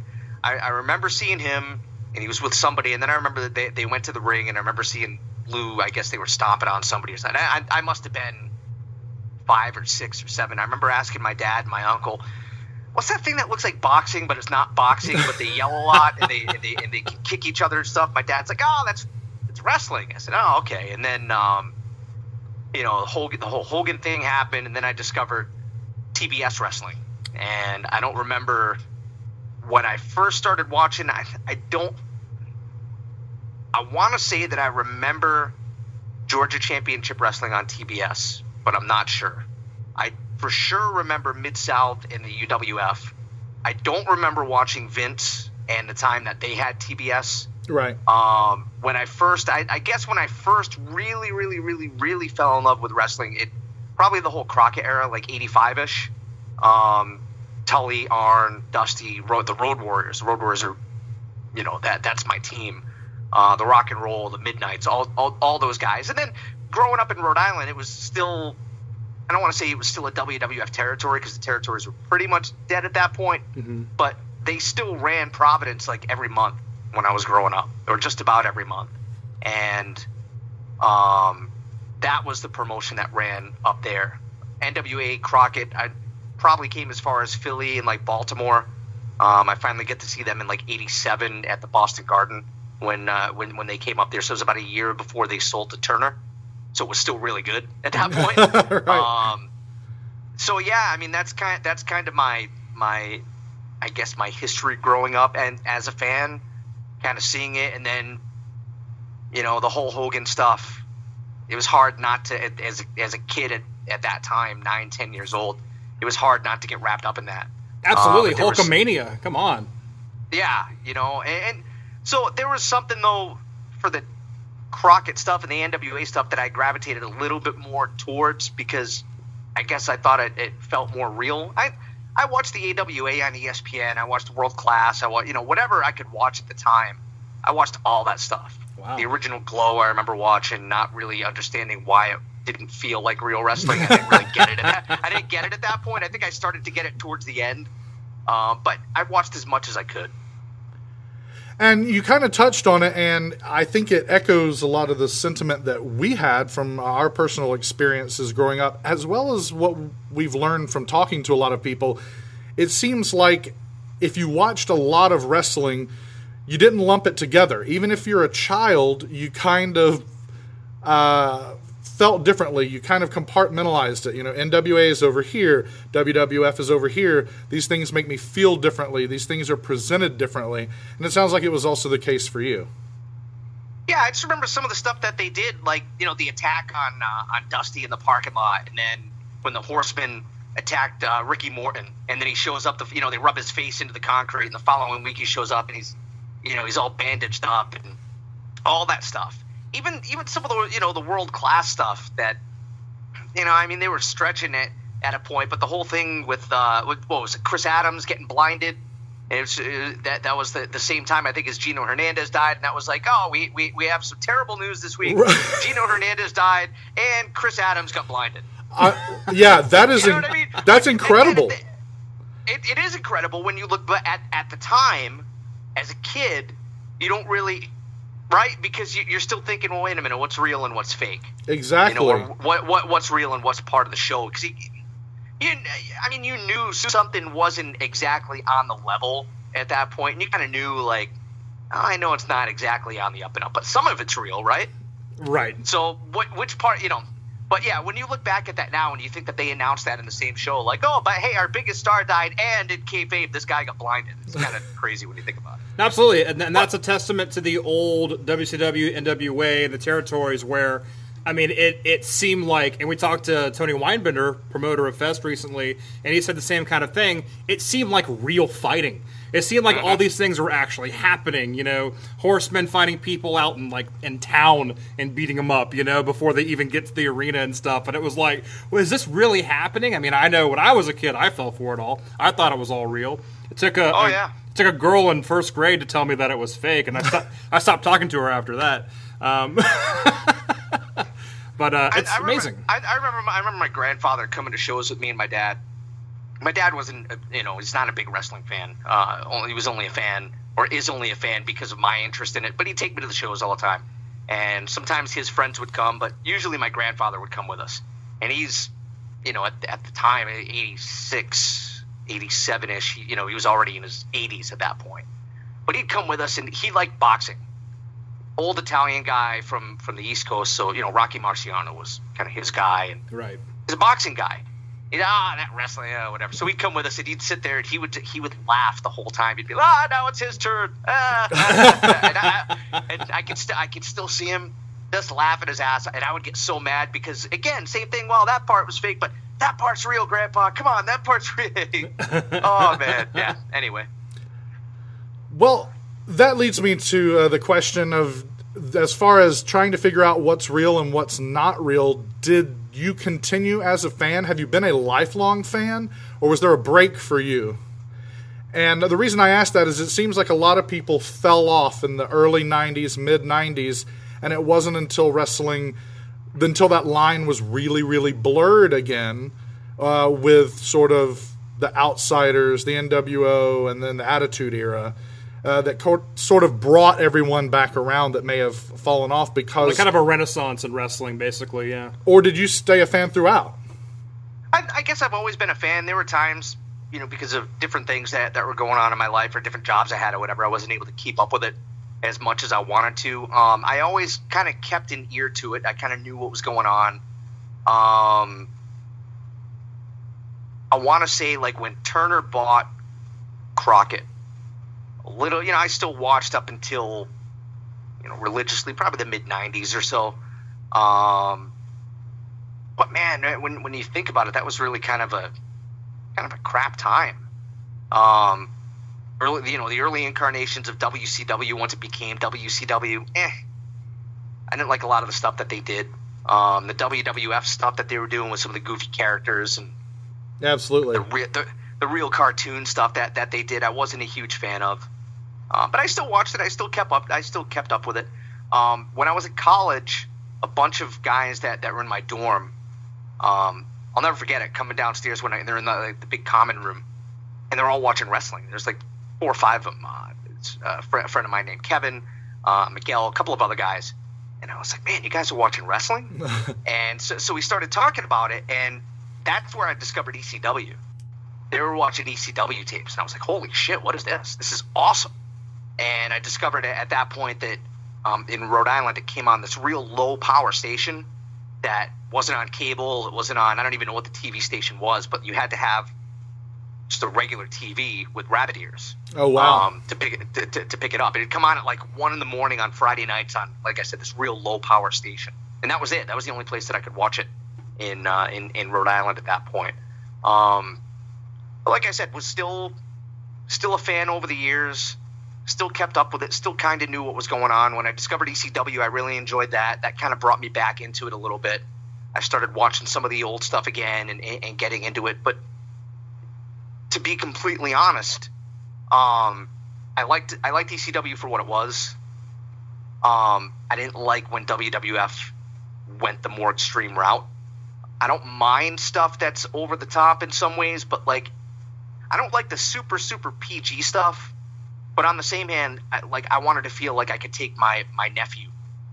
I, I remember seeing him and he was with somebody. And then I remember that they, they went to the ring, and I remember seeing Lou. I guess they were stomping on somebody or something. I, I, I must have been five or six or seven. I remember asking my dad and my uncle. What's that thing that looks like boxing, but it's not boxing, but they yell a lot and they, and they and they can kick each other and stuff? My dad's like, "Oh, that's it's wrestling." I said, "Oh, okay." And then, um, you know, the whole the whole Hogan thing happened, and then I discovered TBS wrestling, and I don't remember when I first started watching. I I don't. I want to say that I remember Georgia Championship Wrestling on TBS, but I'm not sure. I for sure remember Mid South and the UWF. I don't remember watching Vince and the time that they had TBS. right. Um, when I first, I, I guess when I first really, really, really, really fell in love with wrestling, it probably the whole Crockett era, like '85 ish. Um, Tully, Arn, Dusty, Road, the Road Warriors. The Road Warriors are, you know, that that's my team. Uh, the Rock and Roll, the Midnights, all, all all those guys. And then growing up in Rhode Island, it was still. I don't want to say it was still a WWF territory because the territories were pretty much dead at that point. But they still ran Providence like every month when I was growing up, or just about every month. And um, that was the promotion that ran up there. NWA Crockett, I probably came as far as Philly and like Baltimore. Um, I finally get to see them in like '87 at the Boston Garden when uh, when when they came up there. So it was about a year before they sold to Turner. So it was still really good at that point. um, so yeah, I mean that's kind that's kind of my my I guess my history growing up and as a fan, kind of seeing it, and then you know the whole Hogan stuff. It was hard not to as as a kid at, at that time, nine ten years old. It was hard not to get wrapped up in that. Absolutely, Uh, but there was- Hulkamania. Come on. yeah, you know, and, and so there was something though for the Crockett stuff and the NWA stuff that I gravitated a little bit more towards because I guess I thought it, it felt more real. I I watched the AWA on ESPN. I watched World Class. I watched, you know, whatever I could watch at the time. I watched all that stuff. Wow. The original Glow, I remember watching, not really understanding why it didn't feel like real wrestling. I didn't really get it. At that, I didn't get it at that point. I think I started to get it towards the end. Um, but I watched as much as I could. And you kind of touched on it, and I think it echoes a lot of the sentiment that we had from our personal experiences growing up, as well as what we've learned from talking to a lot of people. It seems like if you watched a lot of wrestling, you didn't lump it together. Even if you're a child, you kind of uh, felt differently. You kind of compartmentalized it. You know, NWA is over here, WWF is over here. These things make me feel differently. These things are presented differently. And it sounds like it was also the case for you. Yeah, I just remember some of the stuff that they did, like you know the attack on uh, on Dusty in the parking lot, and then when the Horseman attacked uh, Ricky Morton, and then he shows up. The you know they rub his face into the concrete, and the following week he shows up and he's you know he's all bandaged up and all that stuff. Even even some of the you know the world class stuff that you know I mean they were stretching it at a point, but the whole thing with uh with, what was it Chris Adams getting blinded. And it was, uh, that that was the, the same time I think as Gino Hernandez died, and that was like, oh, we, we, we have some terrible news this week. Gino Hernandez died, and Chris Adams got blinded. I, yeah, that is You know in- I mean? that's incredible. It, it, it is incredible when you look, but at, at the time, as a kid, you don't really, right? Because you, you're still thinking, well, wait a minute, what's real and what's fake? Exactly. You know, or what what what's real and what's part of the show? Because you, you, I mean, you knew something wasn't exactly on the level at that point, and you kind of knew, like, oh, I know it's not exactly on the up and up, but some of it's real, right? Right. So, what which part, you know? But yeah, when you look back at that now, and you think that they announced that in the same show, like, oh, but hey, our biggest star died, and in kayfabe, this guy got blinded. It's kind of crazy when you think about it. Absolutely, and, and that's a testament to the old WCW, NWA, the territories where, I mean, it, it seemed like, and we talked to Tony Weinbender, promoter of Fest recently, and he said the same kind of thing. It seemed like real fighting. It seemed like all these things were actually happening. You know, horsemen fighting people out in like in town and beating them up. You know, before they even get to the arena and stuff. And it was like, well, is this really happening? I mean, I know when I was a kid, I fell for it all. I thought it was all real. It took a Oh, yeah. it took a girl in first grade to tell me that it was fake, and I stopped, I stopped talking to her after that. Um, but uh, I- it's I remember- amazing. I, I remember. my- I remember my grandfather coming to shows with me and my dad. My dad wasn't, uh, you know, he's not a big wrestling fan. Uh, only he was only a fan, or is only a fan because of my interest in it. But he'd take me to the shows all the time, and sometimes his friends would come, but usually my grandfather would come with us. And he's, you know, at, at the time, 86, 87 ish. You know, he was already in his 80s at that point. But he'd come with us, and he liked boxing old Italian guy from from the East Coast. So you know, Rocky Marciano was kind of his guy, and right. he's a boxing guy. He'd, ah, that wrestling, yeah, whatever. So he'd come with us, and he'd sit there, and he would he would laugh the whole time. He'd be like, ah, now it's his turn. Ah, ah. and, I, and I could still I could still see him just laughing his ass, and I would get so mad because again, same thing. Well, that part was fake, but that part's real, Grandpa. Come on, that part's real. oh man, yeah. Anyway. Well, that leads me to uh, the question of as far as trying to figure out what's real and what's not real, did you continue as a fan? Have you been a lifelong fan, or was there a break for you? And the reason I ask that is it seems like a lot of people fell off in the early 90s, mid 90s, and it wasn't until wrestling, until that line was really, really blurred again uh, with sort of the outsiders, the NWO, and then the Attitude Era. Uh, that co- sort of brought everyone back around that may have fallen off because, Like kind of a renaissance in wrestling, basically. Yeah. or did you stay a fan throughout? I, I guess I've always been a fan. There were times, you know, because of different things that, that were going on in my life or different jobs I had or whatever, I wasn't able to keep up with it as much as I wanted to. Um, I always kind of kept an ear to it. I kind of knew what was going on. Um, I want to say, like, when Turner bought Crockett, a little, you know, I still watched up until, you know, religiously, probably the mid 90s or so. Um, but man, when when you think about it, that was really kind of a kind of a crap time. Um, early, you know, the early incarnations of WCW once it became WCW. Eh, I didn't like a lot of the stuff that they did. Um, the WWF stuff that they were doing with some of the goofy characters and Absolutely. the real the, the real cartoon stuff that that they did, I wasn't a huge fan of. Um, but I still watched it. I still kept up. I still kept up with it. Um, when I was in college, a bunch of guys that, that were in my dorm, um, I'll never forget it. Coming downstairs when I, they're in the, like, the big common room, and they're all watching wrestling. There's like four or five of them. Uh, it's a friend, a friend of mine named Kevin, uh, Miguel, a couple of other guys, and I was like, "Man, you guys are watching wrestling?" and so, so we started talking about it, and that's where I discovered ECW. They were watching ECW tapes, and I was like, "Holy shit, what is this? This is awesome!" And I discovered at that point that um, in Rhode Island, it came on this real low power station that wasn't on cable. It wasn't on. I don't even know what the TV station was, but you had to have just a regular TV with rabbit ears. Oh, wow. Um, to pick it to, to, to pick it up. It'd come on at like one in the morning on Friday nights on, like I said, this real low power station, and that was it. That was the only place that I could watch it in uh, in in Rhode Island at that point. Um, but like I said, was still still a fan over the years. Still kept up with it. Still kind of knew what was going on. When I discovered ECW, I really enjoyed that. That kind of brought me back into it a little bit. I started watching some of the old stuff again and, and getting into it. But to be completely honest, um, I liked I liked ECW for what it was. Um, I didn't like when WWF went the more extreme route. I don't mind stuff that's over the top in some ways, but like I don't like the super super PG stuff. But on the same hand, I, like I wanted to feel like I could take my my nephew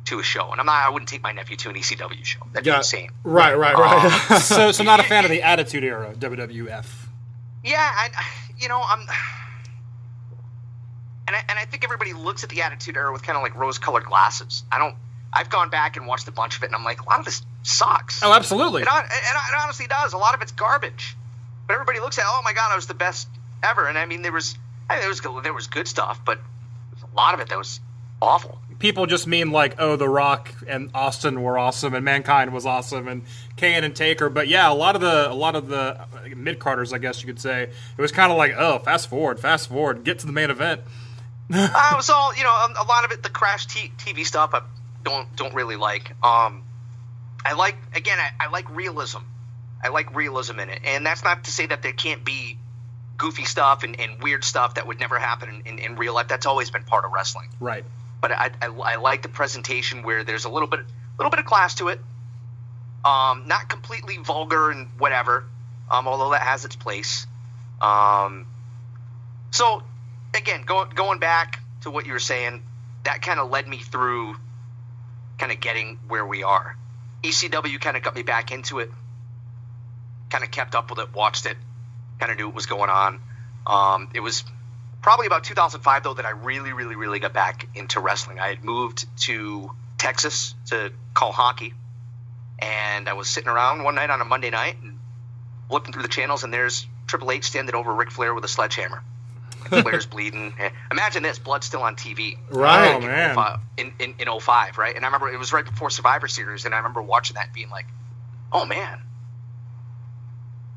to a show, and I'm not. I wouldn't take my nephew to an ECW show. That'd be Yeah. insane. Right, right, right. Um, so, so not a fan of the Attitude Era WWF. Yeah, I, you know, I'm, and I, and I think everybody looks at the Attitude Era with kind of like rose-colored glasses. I don't. I've gone back and watched a bunch of it, and I'm like, a lot of this sucks. Oh, absolutely. It, hon- it, it honestly does. A lot of it's garbage. But everybody looks at, oh my god, I was the best ever. And I mean, there was, I mean, there was good- there was good stuff, but there's a lot of it that was awful. People just mean like, oh, The Rock and Austin were awesome, and Mankind was awesome, and Kane and Taker. But yeah, a lot of the a lot of the mid carders, I guess you could say, it was kind of like, oh, fast forward, fast forward, get to the main event. uh, it was all you know. A, a lot of it, the crash t- TV stuff, I don't don't really like. Um, I like again, I, I like realism. I like realism in it, and that's not to say that there can't be goofy stuff and, and weird stuff that would never happen in, in, in real life. That's always been part of wrestling. Right. But I, I, I like the presentation where there's a little bit little bit of class to it. Um, not completely vulgar and whatever, um, although that has its place. Um, so again, go, going back to what you were saying, that kind of led me through kind of getting where we are. ECW kind of got me back into it, kind of kept up with it, watched it, kind of knew what was going on. Um, it was probably about 2005 though that I really, really, really got back into wrestling. I had moved to Texas to call hockey, and I was sitting around one night on a Monday night and flipping through the channels, and there's Triple H standing over Ric Flair with a sledgehammer. And Flair's bleeding. Imagine this, blood still on TV. Right. Oh, man. In, in, in 05, right? And I remember it was right before Survivor Series, and I remember watching that and being like, oh man,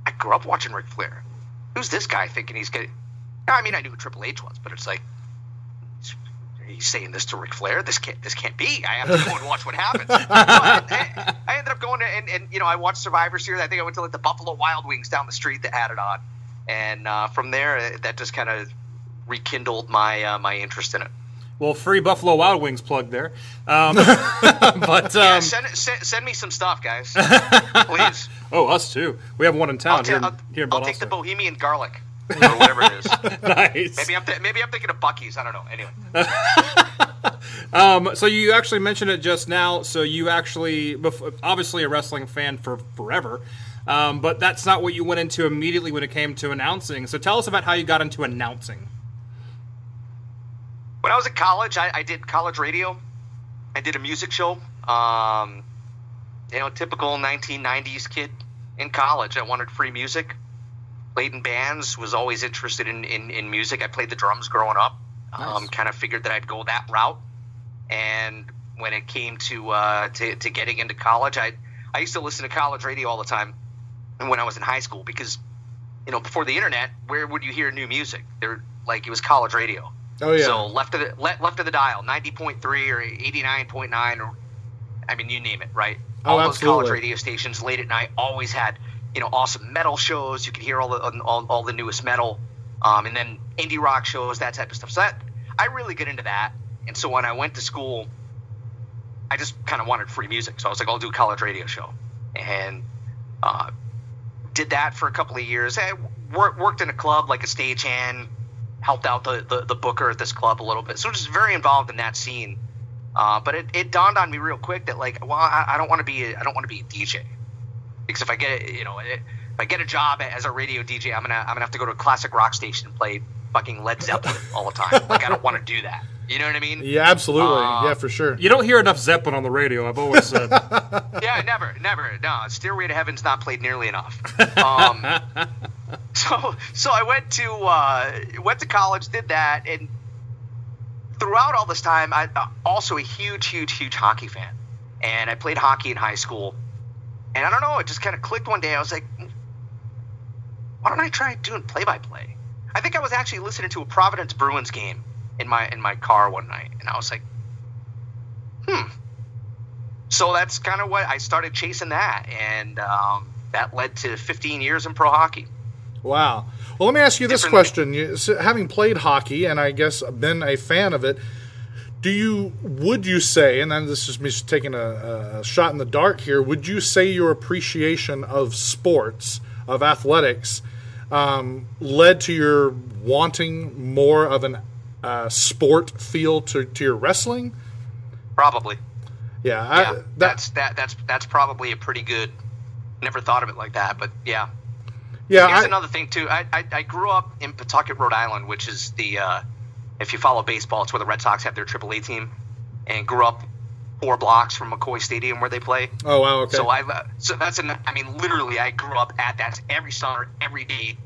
I grew up watching Ric Flair. Who's this guy thinking he's getting. I mean, I knew who Triple H was, but it's like, he's saying this to Ric Flair. This can't this can't be. I have to go and watch what happens. So I, I ended up going to, and, and you know I watched Survivor Series. I think I went to like the Buffalo Wild Wings down the street that had it on, and uh, from there uh, that just kind of rekindled my uh, my interest in it. Well, free Buffalo Wild Wings plug there. Um, but um, Yeah, send, send send me some stuff, guys, please. oh, us too. We have one in town I'll, here, ta- in- I'll, here in I'll take the Bohemian garlic or whatever it is. nice. Maybe I'm th- maybe I'm thinking of Bucky's. I don't know. Anyway. Um, so you actually mentioned it just now. So you actually, obviously, a wrestling fan for forever, um, but that's not what you went into immediately when it came to announcing. So tell us about how you got into announcing. When I was at college, I, I did college radio. I did a music show. Um, you know, typical 1990s kid in college. I wanted free music. Played in bands. Was always interested in, in, in music. I played the drums growing up. Um, kind of figured that I'd go that route. And when it came to, uh, to to getting into college, I I used to listen to college radio all the time. And when I was in high school, because you know, before the internet, where would you hear new music? There, like it was college radio. Oh yeah. So left of the le- left of the dial, ninety point three or eighty nine point nine, or I mean, you name it, right? Oh, all those college radio stations late at night always had you know awesome metal shows. You could hear all the all, all the newest metal, um, and then indie rock shows, that type of stuff. So that I really get into that. And so when I went to school, I just kind of wanted free music. So I was like, I'll do a college radio show, and uh, did that for a couple of years. I worked worked in a club like a stagehand, helped out the, the, the booker at this club a little bit. So just very involved in that scene. Uh, but it, it dawned on me real quick that like, well, I, I don't want to be a, I don't want to be a DJ because if I get it, you know it, if I get a job as a radio DJ, I'm gonna I'm gonna have to go to a classic rock station and play fucking Led Zeppelin all the time. Like I don't want to do that. You know what I mean? yeah, absolutely. Uh, yeah, for sure. You don't hear enough Zeppelin on the radio. I've always said. yeah, never, never. No, Stairway to Heaven's not played nearly enough. Um, so, so I went to uh, went to college, did that, and throughout all this time, I uh, also a huge, huge, huge hockey fan, and I played hockey in high school. And I don't know, it just kind of clicked one day. I was like, why don't I try doing play by play? I think I was actually listening to a Providence Bruins game in my in my car one night, and I was like, hmm. So that's kind of what I started chasing that, and um, that led to 15 years in pro hockey. Wow. Well, let me ask you this question: you, so having played hockey and I guess been a fan of it, do you would you say, and then this is me just taking a, a shot in the dark here, would you say your appreciation of sports of athletics um, led to your wanting more of an uh, sport feel to, to your wrestling? Probably, Yeah, I, yeah. that, that's that that's that's probably a pretty good. Never thought of it like that, but yeah. Yeah. Here's I, another thing too. I, I I grew up in Pawtucket, Rhode Island, which is the uh, if you follow baseball, it's where the Red Sox have their AAA team, and grew up four blocks from McCoy Stadium where they play. oh wow, okay. So I so that's an I mean literally I grew up at that every summer every day.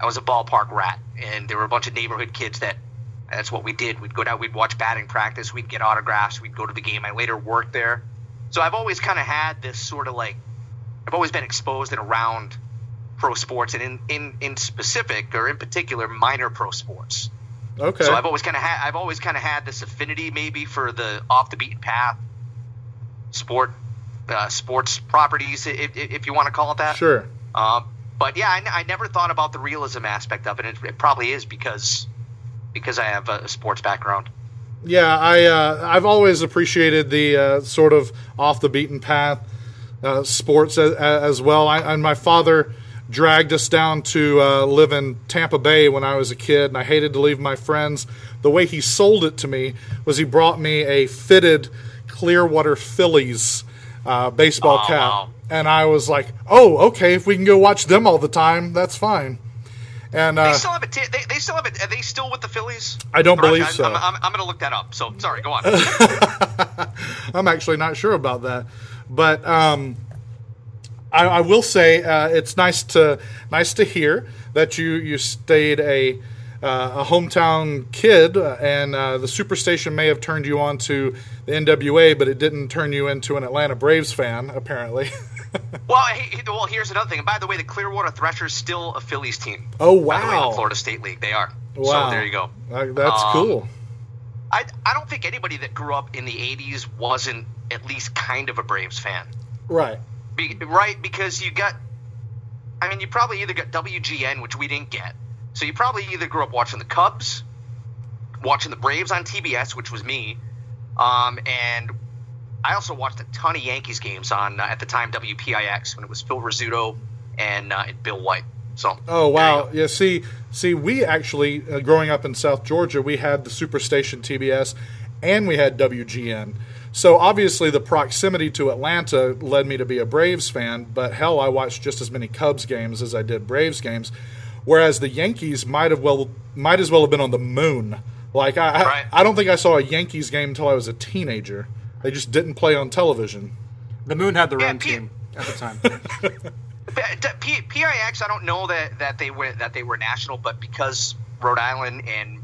I was a ballpark rat, and there were a bunch of neighborhood kids that that's what we did. We'd go down, we'd watch batting practice, we'd get autographs, we'd go to the game. I later worked there, so I've always kind of had this sort of like I've always been exposed and around pro sports, and in in in specific or in particular minor pro sports. okay. So I've always kind of had I've always kind of had this affinity maybe for the off the beaten path sport uh, sports properties if, if you want to call it that. sure. Um, but yeah, I, n- I never thought about the realism aspect of it. It, it probably is because because I have a sports background. Yeah, I uh, I've always appreciated the uh, sort of off the beaten path uh, sports as, as well. I, and my father dragged us down to uh, live in Tampa Bay when I was a kid, and I hated to leave my friends. The way he sold it to me was he brought me a fitted Clearwater Phillies uh, baseball Oh, cap, wow. and I was like, "Oh, okay, if we can go watch them all the time, that's fine." And They uh, still have it. T- they, they still have it. Are they still with the Phillies? I don't Or believe I'm, so. I'm, I'm, I'm going to look that up. So sorry. Go on. I'm actually not sure about that, but um, I, I will say uh, it's nice to nice to hear that you you stayed a uh, a hometown kid, uh, and uh, the Superstation may have turned you on to the NWA, but it didn't turn you into an Atlanta Braves fan, apparently. well, hey, well, here's another thing. And by the way, the Clearwater Threshers still a Phillies team. oh the way, wow, the Florida State League, they are. wow, So there you go. Uh, that's Um, cool. I I don't think anybody that grew up in the '80s wasn't at least kind of a Braves fan. Right. Be, right, because you got, I mean, you probably either got WGN, which we didn't get. So you probably either grew up watching the Cubs, watching the Braves on TBS, which was me, um, and I also watched a ton of Yankees games on uh, at the time WPIX when it was Phil Rizzuto and, uh, and Bill White. So Oh wow! Yeah, see, see, we actually uh, growing up in South Georgia, we had the Superstation TBS, and we had WGN. So obviously, the proximity to Atlanta led me to be a Braves fan. But hell, I watched just as many Cubs games as I did Braves games. Whereas the Yankees might have well might as well have been on the moon. Like I, I, Right. I don't think I saw a Yankees game until I was a teenager. They just didn't play on television. The Moon had their Yeah, own P- team at the time. P- P- PIX, I don't know that, that they were that they were national, but because Rhode Island and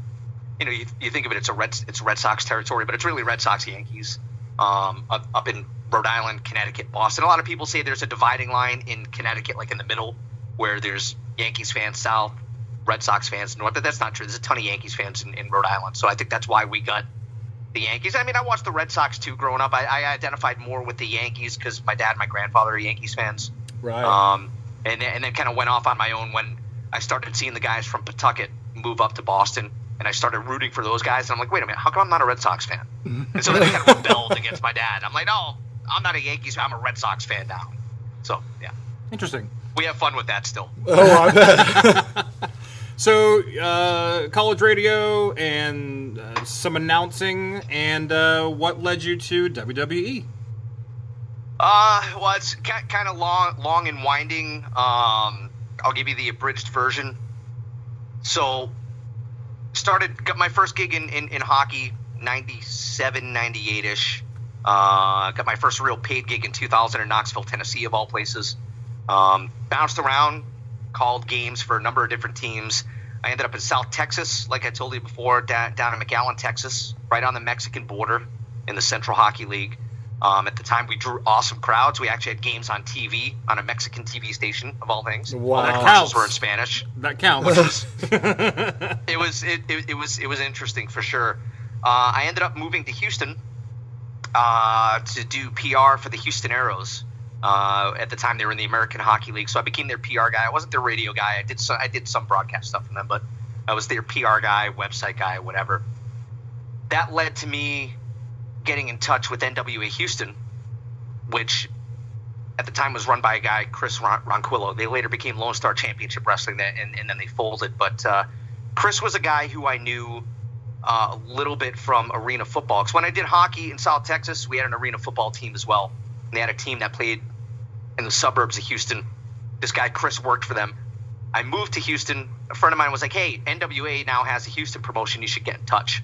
you know you, you think of it, it's a Red it's Red Sox territory, but it's really Red Sox Yankees um, up, up in Rhode Island, Connecticut, Boston. A lot of people say there's a dividing line in Connecticut, like in the middle, where there's Yankees fans south, Red Sox fans north. But that's not true. There's a ton of Yankees fans in, in Rhode Island, so I think that's why we got the Yankees. I mean, I watched the Red Sox too growing up. I, I identified more with the Yankees because my dad and my grandfather are Yankees fans. Right. Um, and then, and then kind of went off on my own when I started seeing the guys from Pawtucket move up to Boston, and I started rooting for those guys. And I'm like, wait a minute, how come I'm not a Red Sox fan? and so then I kind of rebelled against my dad. I'm like, no, I'm not a Yankees fan. I'm a Red Sox fan now. So yeah, Interesting. we have fun with that still. oh, I bet. So, uh, college radio and uh, some announcing, and uh, what led you to? WWE? Uh, well, it's kind of long, long and winding. Um, I'll give you the abridged version. So, started got my first gig in in, in hockey 97 98 ish uh, got my first real paid gig in 2000 in knoxville tennessee of all places. Um, bounced around called games for a number of different teams. I ended up in south texas like i told you before down, down in mcallen texas right on the mexican border in the central hockey league um, at the time we drew awesome crowds we actually had games on tv on a mexican tv station of all things Wow. all commercials were in spanish That counts. it was it, it, it was it was interesting for sure. Uh, I ended up moving to Houston uh, to do PR for the Houston Aeros. Uh, at the time, they were in the American Hockey League, so I became their PR guy. I wasn't their radio guy. I did so, I did some broadcast stuff for them, but I was their PR guy, website guy, whatever. That led to me getting in touch with NWA Houston, which at the time was run by a guy, Chris Ron- Ronquillo. They later became Lone Star Championship Wrestling, and, and then they folded. But uh, Chris was a guy who I knew uh, a little bit from arena football. Because when I did hockey in South Texas, we had an arena football team as well. And they had a team that played in the suburbs of Houston. This guy, Chris, worked for them. I moved to Houston. A friend of mine was like, hey, NWA now has a Houston promotion. You should get in touch.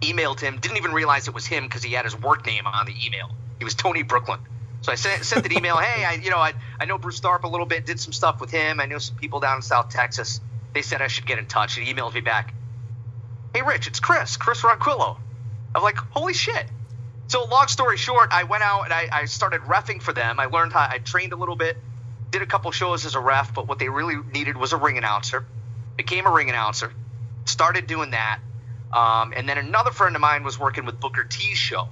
Emailed him. Didn't even realize it was him because he had his work name on the email. He was Tony Brooklyn. So I sent, sent an email. hey, I you know I, I know Bruce Tharpe a little bit. Did some stuff with him. I know some people down in South Texas. They said I should get in touch. He emailed me back. Hey, Rich, it's Chris. Chris Ronquillo. I'm like, holy shit. So long story short, I went out and I, I started refing for them. I learned how I trained a little bit, did a couple shows as a ref, but what they really needed was a ring announcer. Became a ring announcer. Started doing that. Um, and then another friend of mine was working with Booker T's show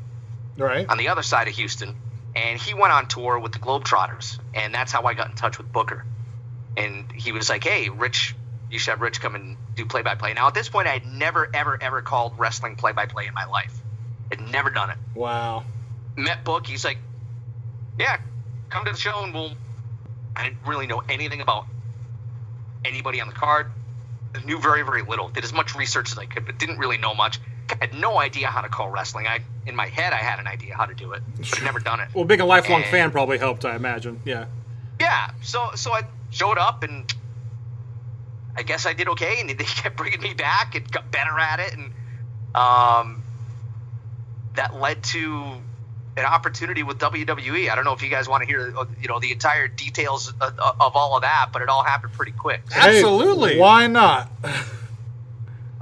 right. on the other side of Houston, and he went on tour with the Globetrotters, and that's how I got in touch with Booker. And he was like, "Hey, Rich, you should have Rich come and do play-by-play." Now, at this point, I had never, ever, ever called wrestling play-by-play in my life. Had never done it. Wow. Met Book, he's like, "Yeah, come to the show, and we'll." I didn't really know anything about anybody on the card. I knew very, very little. Did as much research as I could, but didn't really know much. Had no idea how to call wrestling. I, in my head, I had an idea how to do it, but I'd never done it. well, being a lifelong And- fan probably helped, I imagine. Yeah. Yeah, so so I showed up and I guess I did okay, and they kept bringing me back and got better at it, and um, that led to an opportunity with WWE. I don't know if you guys want to hear, uh, you know, the entire details of, of all of that, but it all happened pretty quick. Hey, Absolutely. why not?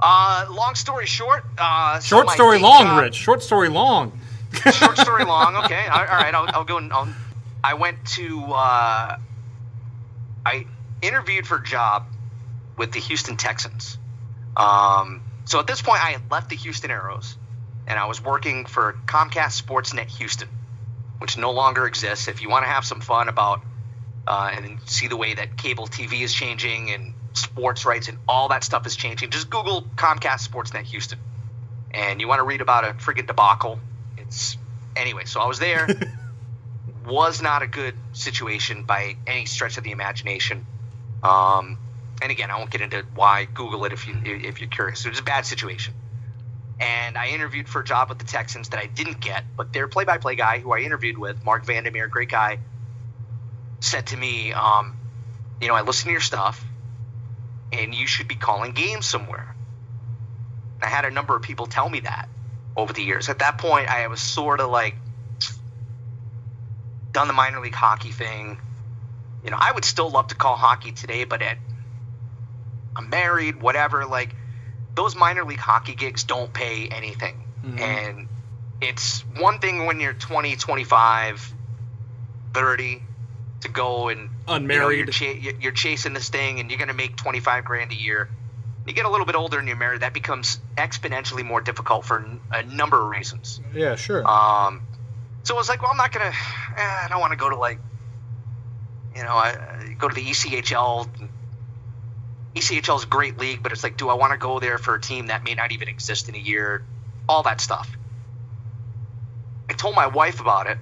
Uh, long story short, uh, Short my story long, job- Rich. Short story long. short story long. Okay, all all right. I'll, I'll go. And I'll, I went to. Uh, I interviewed for a job with the Houston Texans. Um, So at this point, I had left the Houston Aeros, and I was working for Comcast Sportsnet Houston, which no longer exists. If you want to have some fun about uh, and see the way that cable TV is changing and sports rights and all that stuff is changing, just Google Comcast Sportsnet Houston, and you want to read about a friggin' debacle. It's anyway. So I was there. was not a good situation by any stretch of the imagination. Um, and again, I won't get into why. Google it if you if you're curious. It was a bad situation. And I interviewed for a job with the Texans that I didn't get, but their play-by-play guy, who I interviewed with, Marc Vandermeer, great guy, said to me, um, "You know, I listen to your stuff, and you should be calling games somewhere." I had a number of people tell me that over the years. At that point, I was sort of like done the minor league hockey thing. You know, I would still love to call hockey today, but at I'm married, whatever. Like those minor league hockey gigs don't pay anything, mm-hmm. and it's one thing when you're 20, 25, 30 to go and unmarried. You know, you're, you're chasing this thing, and you're going to make 25 grand a year. You get a little bit older and you're married, that becomes exponentially more difficult for a number of reasons. Yeah, sure. Um, so I was like, well, I'm not gonna. Eh, I don't want to go to like, you know, I, go to the ECHL ECHL is a great league, but it's like, do I want to go there for a team that may not even exist in a year? All that stuff. I told my wife about it.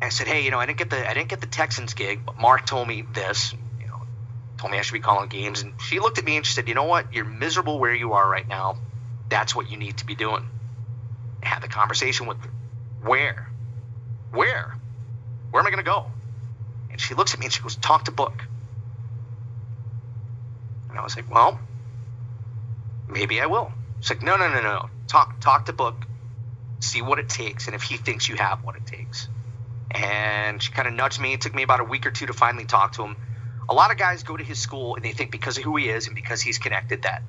I said, hey, you know, I didn't get the I didn't get the Texans gig, but Marc told me this. You know, told me I should be calling games, and she looked at me and she said, you know what? You're miserable where you are right now. That's what you need to be doing. I had the conversation with her. Where? Where? Where am I going to go? And she looks at me and she goes, talk to Book. And I was like, well, maybe I will. She's like, no, no, no, no. Talk, talk to Book, see what it takes, and if he thinks you have what it takes. And she kind of nudged me. It took me about a week or two to finally talk to him. A lot of guys go to his school and they think because of who he is and because he's connected that,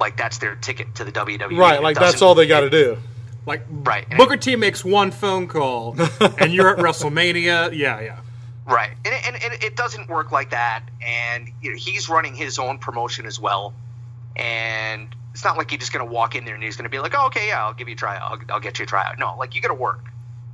like that's their ticket to the WWE. Right, like that's all they got to do. Like right, Booker T makes one phone call, and you're at WrestleMania. Yeah, yeah. Right, and, and, and it doesn't work like that. And you know, he's running his own promotion as well, and it's not like you're just going to walk in there and he's going to be like, "Oh, okay, yeah, I'll give you a tryout. I'll, I'll get you a tryout." No, like you got to work.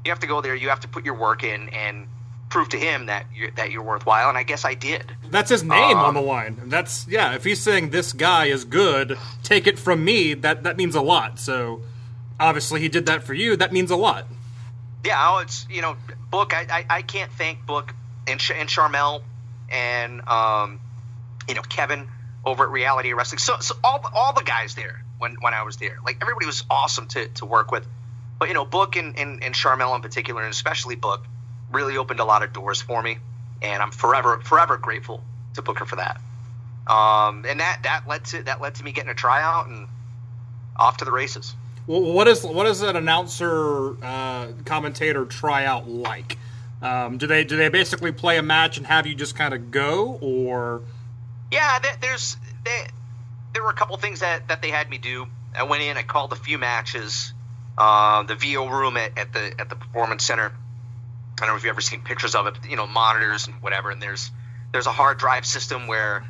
You have to go there. You have to put your work in and prove to him that you're, that you're worthwhile. And I guess I did. That's his name um, on the line. That's yeah. If he's saying this guy is good, take it from me. That that means a lot. So obviously he did that for you. That means a lot. Yeah, oh, it's you know, Book. I, I, I can't thank Book and, and Sharmell and um, you know Kevin over at Reality Wrestling. So, so all all the guys there when when I was there, like everybody was awesome to, to work with. But you know, Book and, and, and Sharmell in particular, and especially Book, really opened a lot of doors for me, and I'm forever forever grateful to Booker for that. Um, and that that led to that led to me getting a tryout and off to the races. Well, what is what is an announcer uh, commentator tryout like? Um, do they do they basically play a match and have you just kind of go, or? Yeah, there's there were a couple things that, that they had me do. I went in, I called a few matches. Uh, the VO room at, at the at the performance center. I don't know if you've ever seen pictures of it, you know, monitors and whatever. And there's there's a hard drive system where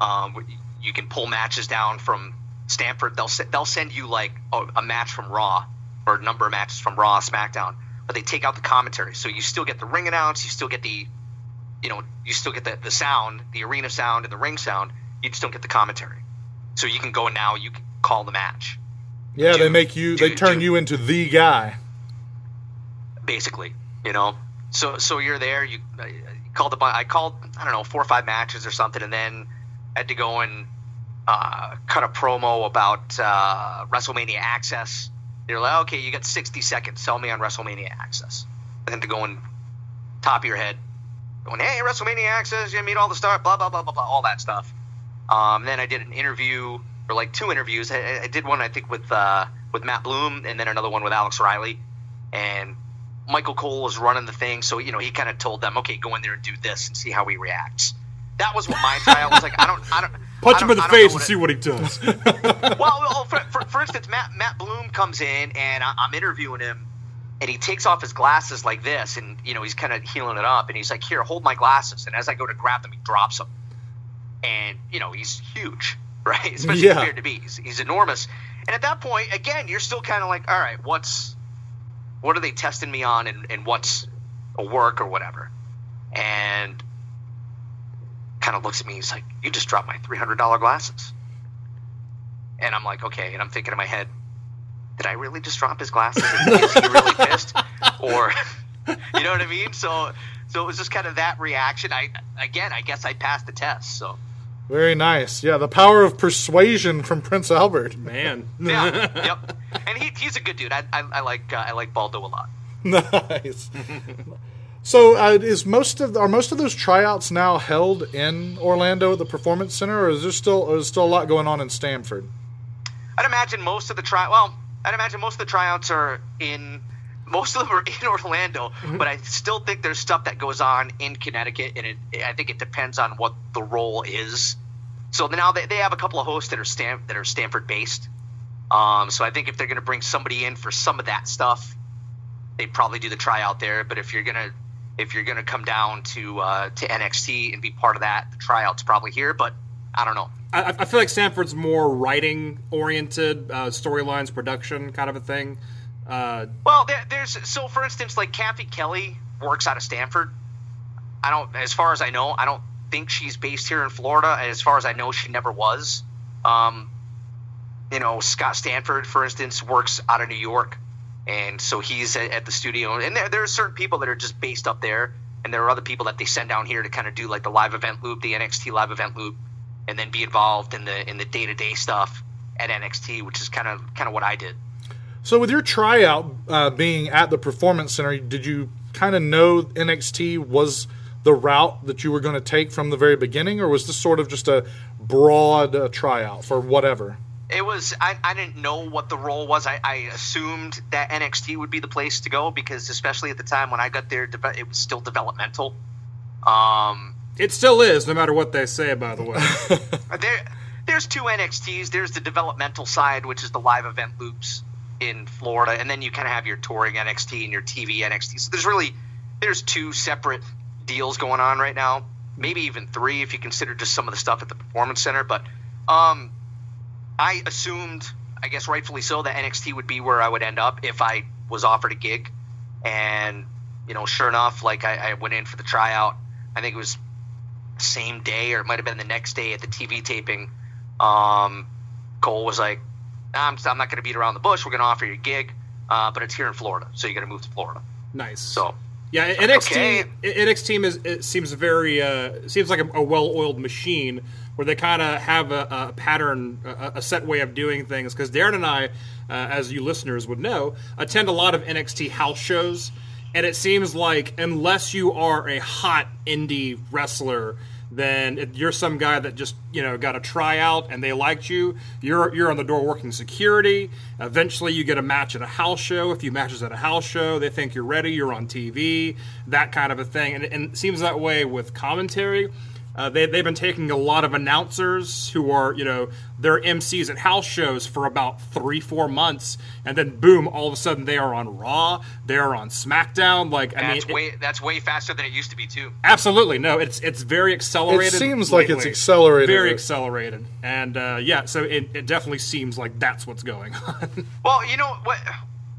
um, you can pull matches down from Stamford. They'll they'll send you like a, a match from Raw or a number of matches from Raw, SmackDown but they take out the commentary. So you still get the ring announce, you still get the, you know, you still get the, the sound, the arena sound and the ring sound. You just don't get the commentary. So you can go now, you can call the match. Yeah, do, they make you, do, they turn do, you into the guy. Basically, you know. So so you're there. You, uh, called the I called I don't know four or five matches or something, and then I had to go and uh, cut a promo about uh, WrestleMania Access they're like, okay, you got 60 seconds. Sell me on WrestleMania Access. And to go and top of your head, going, hey, WrestleMania Access, you meet all the stars, blah, blah, blah, blah, blah, all that stuff. Um, then I did an interview, or like two interviews. I, I did one, I think, with uh, with Matt Bloom, and then another one with Alex Riley. And Michael Cole was running the thing, so you know he kind of told them, okay, go in there and do this and see how he reacts. That was what my style was like. I don't, I don't punch him in the face and see what he does. well, well for, for, for, instance, Matt Matt Bloom comes in and I, I'm interviewing him, and he takes off his glasses like this, and you know he's kind of healing it up, and he's like, "Here, hold my glasses." And as I go to grab them, he drops them, and you know he's huge. right? Especially Yeah. compared to me, he's, he's enormous. And at that point, again, you're still kind of like, all right, what's what are they testing me on, and, and what's a work or whatever? And kind of looks at me. He's like, "You just dropped my three hundred dollar glasses." And I'm like, okay. And I'm thinking in my head, did I really just drop his glasses? Is he really pissed? Or, you know what I mean? So, so it was just kind of that reaction. I, again, I guess I passed the test. So, Very nice. Yeah, the power of persuasion from Prince Albert. Man. yeah, yep. And he, he's a good dude. I, I, I like, uh, I like Baldo a lot. nice. So, uh, is most of are most of those tryouts now held in Orlando at the Performance Center, or is there still or is still a lot going on in Stamford? I'd imagine most of the try. Well, I'd imagine most of the tryouts are in. Most of them are in Orlando, but I still think there's stuff that goes on in Connecticut, and it, I think it depends on what the role is. So now they, they have a couple of hosts that are Stan, that are Stamford based. Um, so I think if they're going to bring somebody in for some of that stuff, they probably do the tryout there. But if you're gonna if you're gonna come down to uh, to NXT and be part of that, the tryout's probably here. But I don't know. I, I feel like Stamford's more writing oriented, uh, storylines, production kind of a thing. Uh, Well, there, there's so for instance, like Kathy Kelly works out of Stamford. I don't, as far as I know, I don't think she's based here in Florida. As far as I know, she never was. Um, you know, Scott Stanford, for instance, works out of New York, and so he's at, the studio. And there, there are certain people that are just based up there, and there are other people that they send down here to kind of do like the live event loop, the NXT live event loop, and then be involved in the in the day to day stuff at NXT, which is kind of kind of what I did. So, with your tryout uh, being at the Performance Center, did you kind of know NXT was the route that you were going to take from the very beginning, or was this sort of just a broad uh, tryout for whatever? It was. I, I didn't know what the role was. I, I assumed that NXT would be the place to go because, especially at the time when I got there, it was still developmental. Um, it still is, no matter what they say, by the way. there, there's two NXTs. There's the developmental side, which is the live event loops in Florida, and then you kind of have your touring NXT and your TV NXT. So there's really there's two separate deals going on right now. Maybe even three if you consider just some of the stuff at the Performance Center. But um, I assumed, I guess rightfully so, that NXT would be where I would end up if I was offered a gig. And you know, sure enough, like I, I went in for the tryout. I think it was the same day, or it might have been the next day at the TV taping. Um, Cole was like, "I'm, I'm not going to beat around the bush. We're going to offer you a gig, uh, but it's here in Florida, so you got to move to Florida." nice. So Yeah, NXT Okay. NXT team is it seems very uh, seems like a, a well-oiled machine where they kind of have a, a pattern, a, a set way of doing things. Because Daryn and I, uh, as you listeners would know, attend a lot of NXT house shows, and it seems like unless you are a hot indie wrestler. Then you're some guy that just you know got a tryout and they liked you. You're you're on the door working security. Eventually, you get a match at a house show. If you matches at a house show, they think you're ready. You're on TV, that kind of a thing. And, and it seems that way with commentary. Uh, they, they've been taking a lot of announcers who are, you know, they're MCs at house shows for about three, four months, and then boom, all of a sudden they are on Raw, they are on SmackDown. Like, I mean, that's it- way that's way faster than it used to be too. Absolutely no. It's it's very accelerated. It seems like it's accelerated. Very accelerated, and uh, yeah, so it, it definitely seems like that's what's going on. Well, you know what?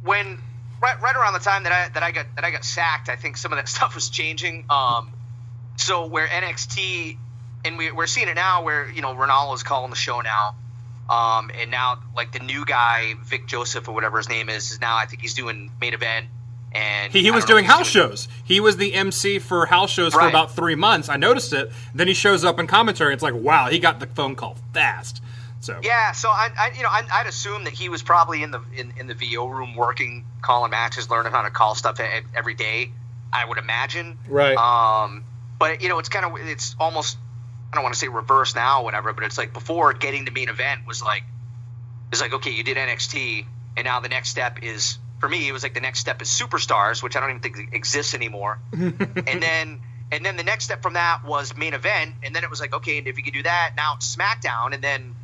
When right, right around the time that I that I got that I got sacked, I think some of that stuff was changing. Um, so where NXT and we, we're seeing it now, where you know Ranallo's calling the show now, um, and now like the new guy Vic Joseph or whatever his name is is now I think he's doing main event. And he, he was don't know if doing house shows. He was the MC for house shows for about three months. I noticed it. Then he shows up in commentary. It's like, wow, he got the phone call fast. So Yeah, so I, I you know, I, I'd assume that he was probably in the in, in the VO room working, calling matches, learning how to call stuff every day. I would imagine. Right. Um, but you know, it's kind of it's almost I don't want to say reverse now, or whatever, but it's like before getting to main event was like it's like okay, you did NXT, and now the next step is for me it was like the next step is superstars, which I don't even think exists anymore, and then. And then the next step from that was main event, and then it was like, okay, and if you can do that, now it's SmackDown, and then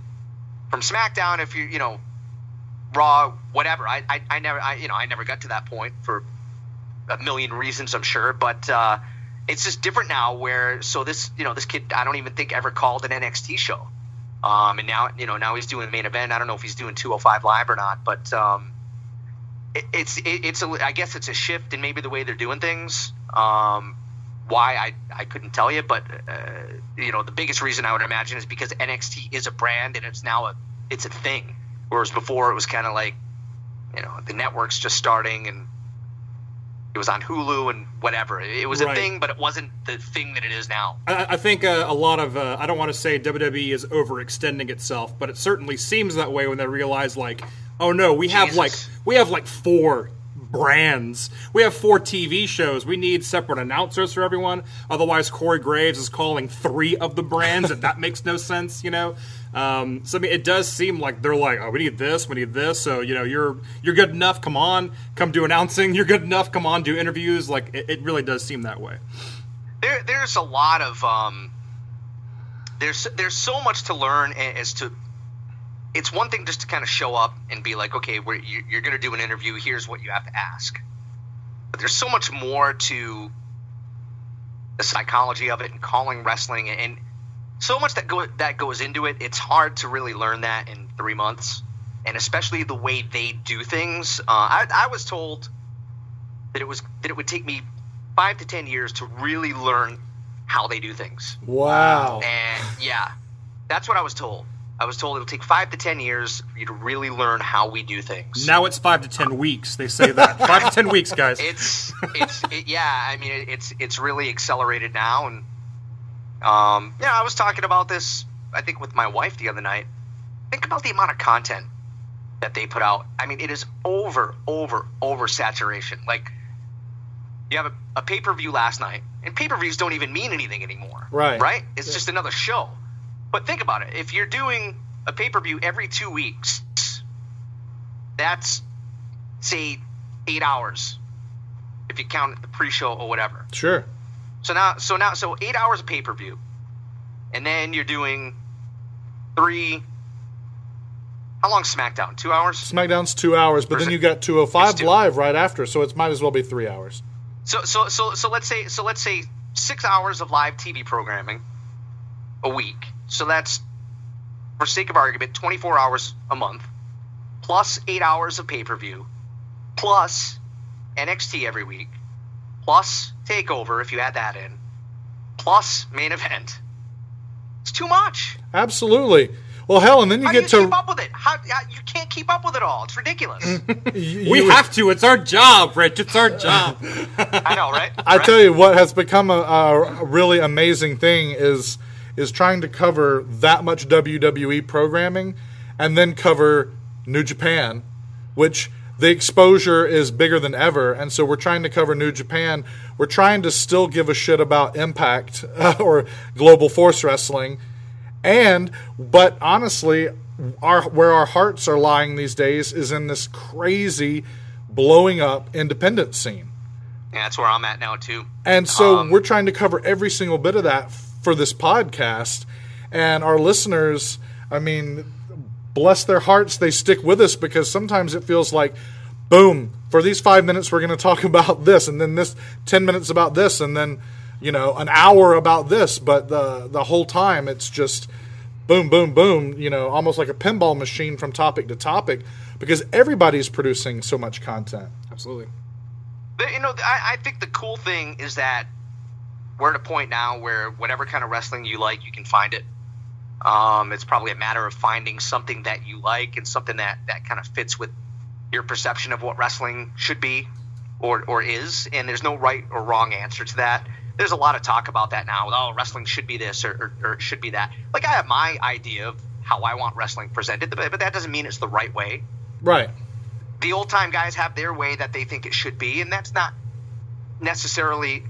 from SmackDown, if you you know Raw, whatever. I, I, I never I you know I never got to that point for a million reasons, I'm sure, but uh, it's just different now. Where so this you know this kid I don't even think ever called an NXT show, Um, and now you know now he's doing the main event. I don't know if he's doing 205 live or not, but um, it, it's it, it's a I guess it's a shift in maybe the way they're doing things. Um, why I, I couldn't tell you, but uh, you know the biggest reason I would imagine is because NXT is a brand and it's now a it's a thing, whereas before it was kind of like you know the network's just starting and it was on Hulu and whatever. It was Right. a thing, but it wasn't the thing that it is now. I, I think uh, a lot of uh, I don't want to say WWE is overextending itself, but it certainly seems that way when they realize like, oh no, we have like we have like four brands, we have four TV shows, we need separate announcers for everyone. Otherwise, Corey Graves is calling three of the brands, and that makes no sense, you know. Um, so I mean, it does seem like they're like, oh, we need this, we need this. So you know, you're you're good enough. Come on, come do announcing. You're good enough. Come on, do interviews. Like it, it really does seem that way. there there's a lot of um there's there's so much to learn as to it's one thing just to kind of show up and be like okay we're, you- you're going to do an interview here's what you have to ask but there's so much more to the psychology of it and calling wrestling and so much that go that goes into it it's hard to really learn that in three months and especially the way they do things uh, I, I was told that it was that it would take me five to ten years to really learn how they do things. Wow. And yeah, that's what I was told. I was told it'll take five to ten years for you to really learn how we do things. Now it's five to ten weeks. They say that five to ten weeks, guys. It's it's it, yeah. I mean, it, it's it's really accelerated now, and um, yeah, I was talking about this. I think with my wife the other night. Think about the amount of content that they put out. I mean, it is over, over, over saturation. Like you have a, a pay per view last night, and pay per views don't even mean anything anymore. Right. Right. It's just another show. But think about it. If you're doing a pay per view every two weeks, that's say eight hours if you count the pre-show or whatever. Sure. So now, so now, so eight hours of pay-per-view, and then you're doing three. How long SmackDown? Two hours. SmackDown's two hours, but then it- you got 205 two. live right after, so it might as well be three hours. So, so, so, so let's say, so let's say six hours of live TV programming a week. So that's, for sake of argument, 24 hours a month, plus eight hours of pay-per-view, plus NXT every week, plus Takeover if you add that in, plus main event. It's too much. Absolutely. Well, hell, and then you How do get you to keep up with it? How, how- you can't keep up with it all. It's ridiculous. you- we you- have to. It's our job, Rich. It's our job. I know, right? I Right? tell you what has become a, a really amazing thing is is trying to cover that much WWE programming and then cover New Japan, which the exposure is bigger than ever, and so we're trying to cover New Japan. We're trying to still give a shit about Impact or Global Force Wrestling, and but honestly, our where our hearts are lying these days is in this crazy blowing up independent scene. Yeah, that's where I'm at now too. And so Um, we're trying to cover every single bit of that for this podcast. And our listeners, I mean, bless their hearts, they stick with us because sometimes it feels like, boom, for these five minutes, we're going to talk about this, and then this 10 minutes about this, and then, you know, an hour about this. But the, the whole time, it's just boom, boom, boom, you know, almost like a pinball machine from topic to topic because everybody's producing so much content. Absolutely. The- you know, I, I think the cool thing is that we're at a point now where whatever kind of wrestling you like, you can find it. Um, it's probably a matter of finding something that you like and something that, that kind of fits with your perception of what wrestling should be or, or is. And there's no right or wrong answer to that. There's a lot of talk about that now. Oh, wrestling should be this or, or, or it should be that. Like, I have my idea of how I want wrestling presented, but, but that doesn't mean it's the right way Right. the old time guys have their way that they think it should be, and that's not necessarily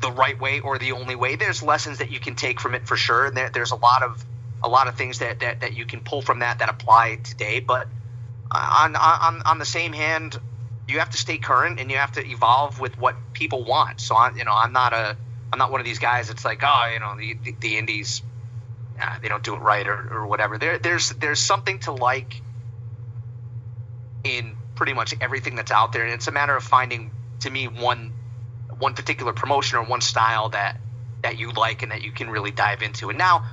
the right way or the only way. There's lessons that you can take from it for sure, and there, there's a lot of a lot of things that, that, that you can pull from that that apply today. But on on on the same hand, you have to stay current and you have to evolve with what people want. So I, you know, I'm not a I'm not one of these guys that's like, oh, you know, the the, the indies, they don't do it right or, or whatever. There there's there's something to like in pretty much everything that's out there, and it's a matter of finding, to me, one one particular promotion or one style that that you like and that you can really dive into. And now,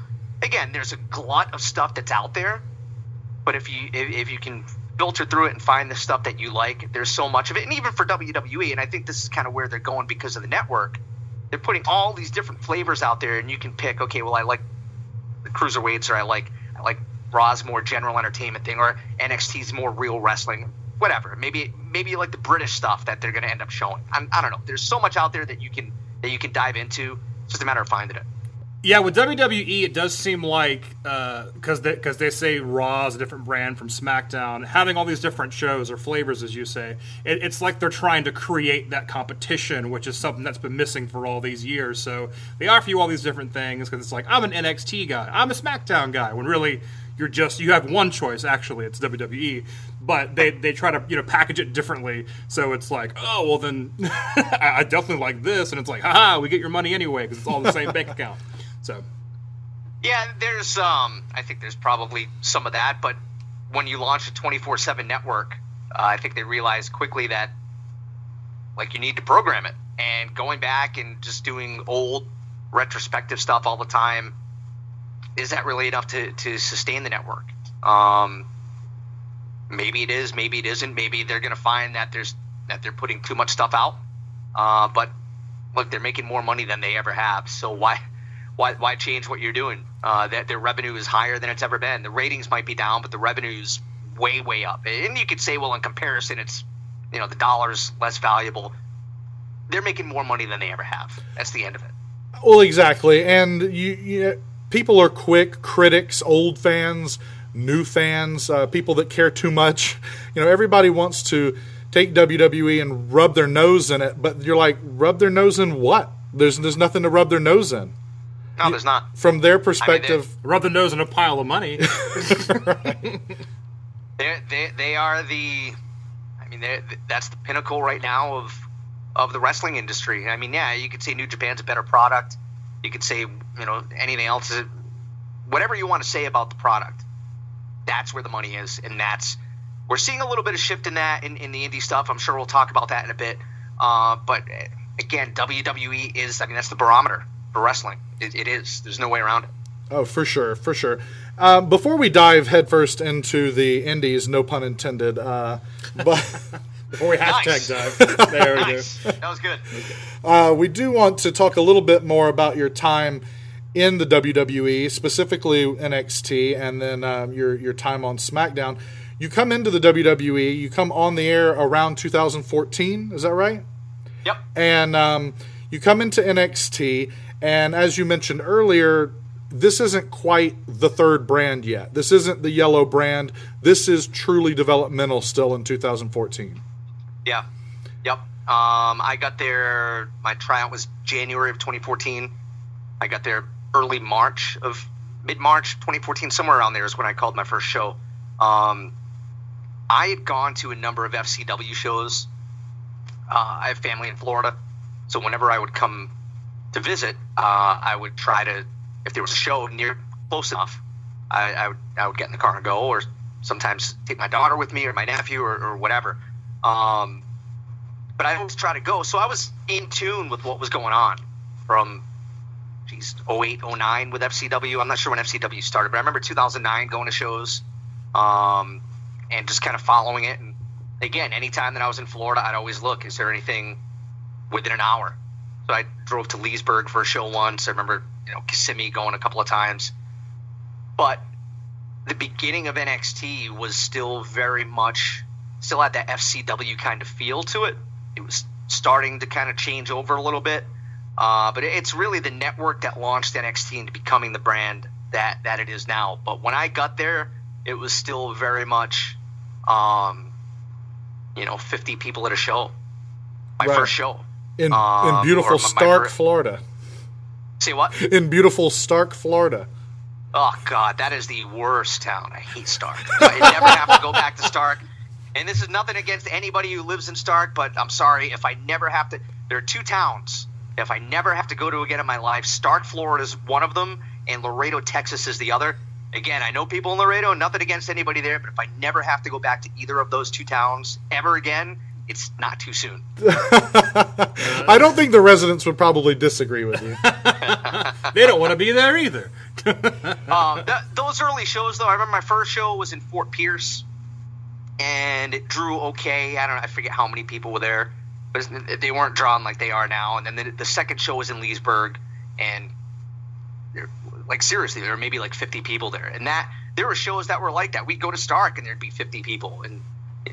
again, there's a glut of stuff that's out there, but if you if, if you can filter through it and find the stuff that you like, there's so much of it. And even for WWE, and I think this is kind of where they're going because of the network. They're putting all these different flavors out there, and you can pick. Okay, well, I like the cruiserweights, or I like I like Raw's more general entertainment thing, or NXT's more real wrestling. Whatever. Maybe maybe like the British stuff that they're going to end up showing. I'm, I don't know. There's so much out there that you can that you can dive into. It's just a matter of finding it. Yeah, with WWE, it does seem like uh, because they, cause they say Raw is a different brand from SmackDown, having all these different shows or flavors, as you say, it, it's like they're trying to create that competition, which is something that's been missing for all these years. So they offer you all these different things because it's like I'm an NXT guy, I'm a SmackDown guy, when really you're just you have one choice. Actually, it's WWE, but they they try to you know package it differently. So it's like, oh well, then I definitely like this, and it's like, haha, we get your money anyway because it's all the same bank account. So. Yeah, there's um I think there's probably some of that, but when you launch a 24/7 network, uh, I think they realize quickly that like you need to program it. And going back and just doing old retrospective stuff all the time is that really enough to to sustain the network? Um maybe it is, maybe it isn't. Maybe they're going to find that there's that they're putting too much stuff out. Uh, but look, they're making more money than they ever have. So why why, why change what you're doing? Uh, that their revenue is higher than it's ever been. The ratings might be down, but the revenue's way, way up. And you could say, well, in comparison, it's you know the dollar's less valuable. They're making more money than they ever have. That's the end of it. Well, exactly, and you, you people are quick critics, old fans, new fans, uh, people that care too much. You know, everybody wants to take WWE and rub their nose in it, but you're like, rub their nose in what? There's there's nothing to rub their nose in. No, there's not. From their perspective, rub the nose in a pile of money. They're, they they are the, I mean, that's the pinnacle right now of of the wrestling industry. I mean, yeah, you could say New Japan's a better product. You could say you know anything else, whatever you want to say about the product. That's where the money is, and that's we're seeing a little bit of shift in that in, in the indie stuff. I'm sure we'll talk about that in a bit. Uh, but again, WWE is, I mean, that's the barometer for wrestling. It, it is. There's no way around it. Oh, for sure, for sure. Um, before we dive headfirst into the indies, no pun intended, uh, but Before we hashtag Nice. dive, there we Nice. go. That was good. uh, we do want to talk a little bit more about your time in the WWE, specifically NXT, and then um, your your time on SmackDown. You come into the WWE, you come on the air around 2014, is that right? Yep. and um, you come into NXT, and as you mentioned earlier, this isn't quite the third brand yet. This isn't the yellow brand. This is truly developmental still in 2014. Yeah. Yep. Um, I got there. My tryout was January of 2014. I got there early March of mid March 2014, somewhere around there is when I called my first show. Um, I had gone to a number of FCW shows. Uh, I have family in Florida, so whenever I would come to visit, uh, I would try to, if there was a show near close enough, I, I would I would get in the car and go, or sometimes take my daughter with me or my nephew or, or whatever. Um, but I always try to go, so I was in tune with what was going on from geez, 08, 09 with FCW. I'm not sure when FCW started, but I remember 2009 going to shows um, and just kind of following it. And again, anytime that I was in Florida, I'd always look, is there anything within an hour? So I drove to Leesburg for a show once. I remember, you know, Kissimmee going a couple of times. But the beginning of NXT was still very much, still had that FCW kind of feel to it. It was starting to kind of change over a little bit. Uh, but it's really the network that launched NXT into becoming the brand that, that it is now. But when I got there, it was still very much, um, you know, 50 people at a show. My Right. first show. In, Um, in beautiful or my- my Starke, Florida. See what? In beautiful Starke, Florida. Oh God, that is the worst town. I hate Starke. I never have to go back to Starke. And this is nothing against anybody who lives in Starke, but I'm sorry if I never have to. There are two towns. If I never have to go to again in my life, Starke, Florida is one of them, and Laredo, Texas is the other. Again, I know people in Laredo. Nothing against anybody there, but if I never have to go back to either of those two towns ever again, it's not too soon. I don't think the residents would probably disagree with you. They don't want to be there either. um, th- those early shows, though, I remember my first show was in Fort Pierce, and it drew okay. I don't know, I forget how many people were there, but it's- they weren't drawn like they are now. And then the, the second show was in Leesburg, and there, like seriously, there were maybe like 50 people there. And that there were shows that were like that. We'd go to Starke, and there'd be 50 people. And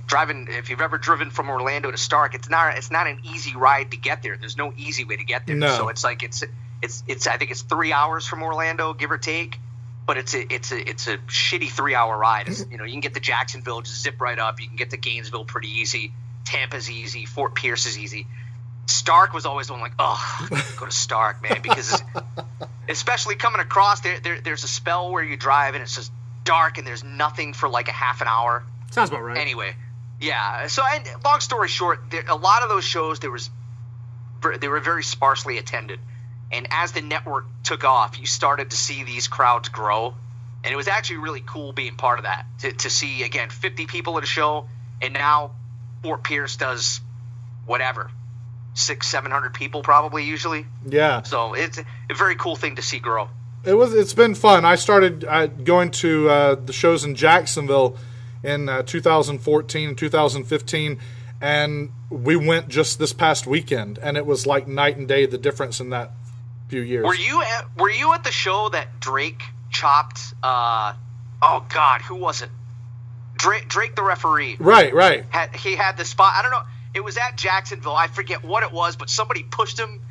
driving, if you've ever driven from Orlando to Starke, it's not it's not an easy ride to get there. There's no easy way to get there. No. So it's like it's it's it's I think it's three hours from Orlando, give or take. But it's a it's a it's a shitty three hour ride. It's, you know, you can get to Jacksonville, just zip right up. You can get to Gainesville pretty easy. Tampa's easy. Fort Pierce is easy. Starke was always the one like, oh, go to Starke, man, because especially coming across there, there, there's a spell where you drive and it's just dark and there's nothing for like a half an hour. Sounds about right. Anyway, yeah. So, and long story short, there, a lot of those shows there was they were very sparsely attended, and as the network took off, you started to see these crowds grow, and it was actually really cool being part of that to, to see again 50 people at a show, and now Fort Pierce does whatever six, seven hundred people probably usually. Yeah. So it's a very cool thing to see grow. It was. It's been fun. I started uh, going to uh, the shows in Jacksonville in uh, 2014 and 2015, and we went just this past weekend, and it was like night and day the difference in that few years. Were you at, were you at the show that Drake chopped? Uh, oh God, who was it? Drake, Drake the referee. Right. Right. Had, he had the spot. I don't know. It was at Jacksonville. I forget what it was, but somebody pushed him.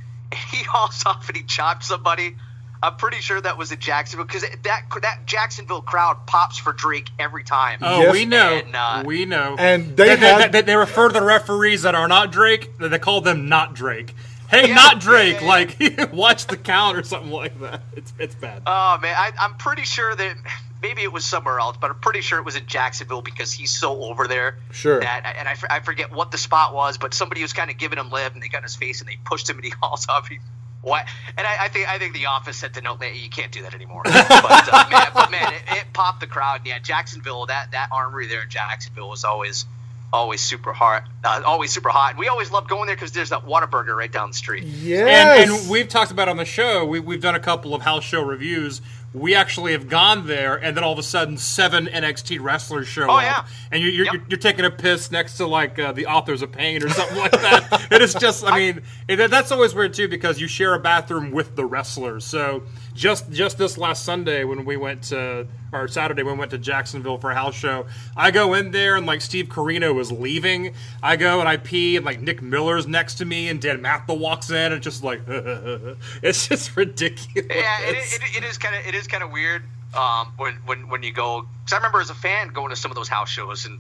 He hauls off and he chopped somebody. I'm pretty sure that was in Jacksonville because that that Jacksonville crowd pops for Drake every time. Oh, Yes. we know. And, uh, we know. And they they, they, had- they, they refer to the referees that are not Drake. They call them not Drake. Hey, Yeah, not Drake. yeah, Like watch the count or something like that. It's it's bad. Oh man, I, I'm pretty sure that maybe it was somewhere else, but I'm pretty sure it was in Jacksonville because he's so over there. Sure. That and I forget what the spot was, but somebody was kind of giving him lip, and they got in his face, and they pushed him, and he hauls off. He, what? And I, I think I think the office said to note that you can't do that anymore. but, uh, man, but man, it, it popped the crowd. Yeah, Jacksonville. That that armory there in Jacksonville was always. Always super hot, uh, always super hot. And we always loved going there because there's that Whataburger right down the street. Yes. And, and we've talked about on the show. We, we've done a couple of house show reviews. We actually have gone there, and then all of a sudden, seven NXT wrestlers show Oh, up, yeah. and you're you're, Yep. you're, you're taking a piss next to like uh, the authors of pain or something like that. it is just, I mean, it, that's always weird too because you share a bathroom with the wrestlers. So just just this last Sunday when we went to or Saturday when we went to Jacksonville for a house show, I go in there and like Steve Corino is leaving. I go and I pee and like Nick Miller's next to me and Dan Matha walks in and just like it's just ridiculous. yeah, it, it, it is kind of it is kind of weird um, when when when you go. Because I remember as a fan going to some of those house shows and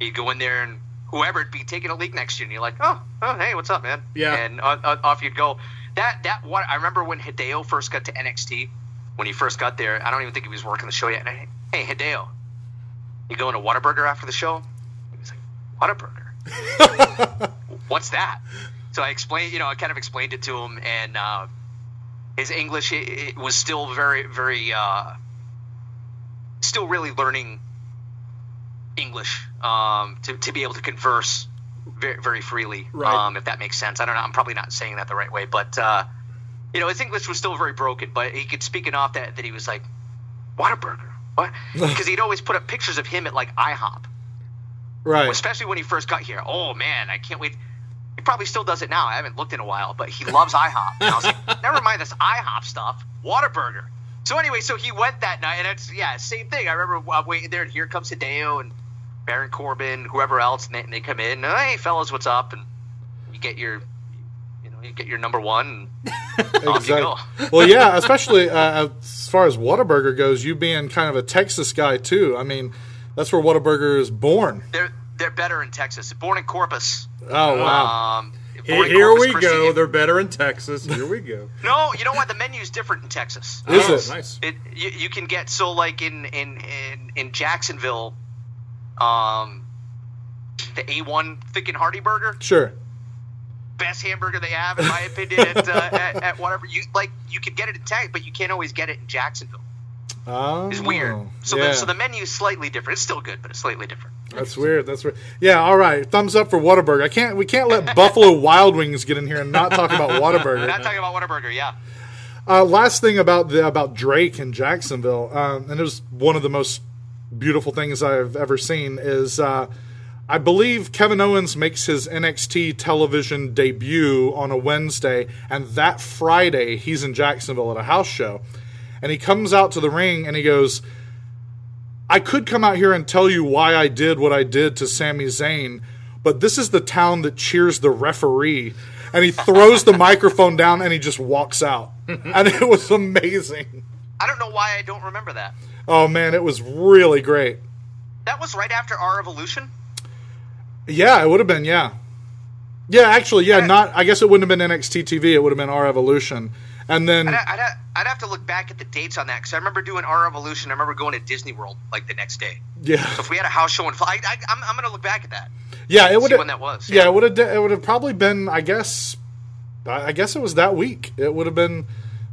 you go in there and whoever would be taking a leak next to you and you're like, oh, oh, hey, what's up, man? Yeah. and uh, uh, off you'd go. That that what I remember when Hideo first got to NXT. When he first got there, I don't even think he was working the show yet. And I, hey, Hideo, you going to Whataburger after the show? He was like, Whataburger? What's that? So I explained, you know, I kind of explained it to him, and uh, his English it, it was still very, very, uh, still really learning English um, to, to be able to converse very, very freely, Right. um, if that makes sense. I don't know. I'm probably not saying that the right way, but uh, you know, his English was still very broken. But he could speak enough that, that he was like, "Whataburger." What? Because he'd always put up pictures of him at like IHOP, right. especially when he first got here. Oh man, I can't wait. He probably still does it now. I haven't looked in a while, but he loves IHOP. And I was like, never mind this IHOP stuff. Whataburger. So anyway, so he went that night, and it's yeah, same thing. I remember uh, waiting there, and here comes Hideo and Baron Corbin, whoever else, and they, and they come in. Hey, fellas, what's up? And you get your, you know, you get your number one. And off you go. well, yeah, especially uh, as far as Whataburger goes, you being kind of a Texas guy too. I mean, that's where Whataburger is born. They're they're better in Texas. Born in Corpus. Oh wow! Um, Here, here we Christi. go. They're better in Texas. Here we go. No, you know what? The menu's different in Texas. Is Oh, it? nice? It you, you can get so like in in in, in Jacksonville, um, the A one thick and hearty burger, Sure. best hamburger they have in my opinion at, uh, at at whatever you like. You can get it in Texas, but you can't always get it in Jacksonville. Oh, It's weird. So yeah. the so the menu is slightly different. It's still good, but it's slightly different. That's weird. That's weird. Yeah. All right. Thumbs up for Whataburger. I can't. We can't let Buffalo Wild Wings get in here and not talk about Not talking about Whataburger, yeah. Uh, last thing about the about Drake in Jacksonville, um, and it was one of the most beautiful things I've ever seen. Is uh, I believe Kevin Owens makes his NXT television debut on a Wednesday, and that Friday he's in Jacksonville at a house show, and he comes out to the ring and he goes. I could come out here and tell you why I did what I did to Sami Zayn, but this is the town that cheers the referee. And he throws the microphone down and he just walks out. and it was amazing. I don't know why I don't remember that. Oh man, it was really great. That was right after R Evolution. Yeah, it would have been, yeah. Yeah, actually, yeah, not I guess it wouldn't have been NXT TV, it would have been R Evolution. And then I'd, I'd, I'd have to look back at the dates on that because I remember doing R Evolution. I remember going to Disney World like the next day. yeah. So if we had a house show in, I, I, I'm, I'm going to look back at that. Yeah, it would when that was. Yeah, it would have it would have probably been I guess I guess it was that week. It would have been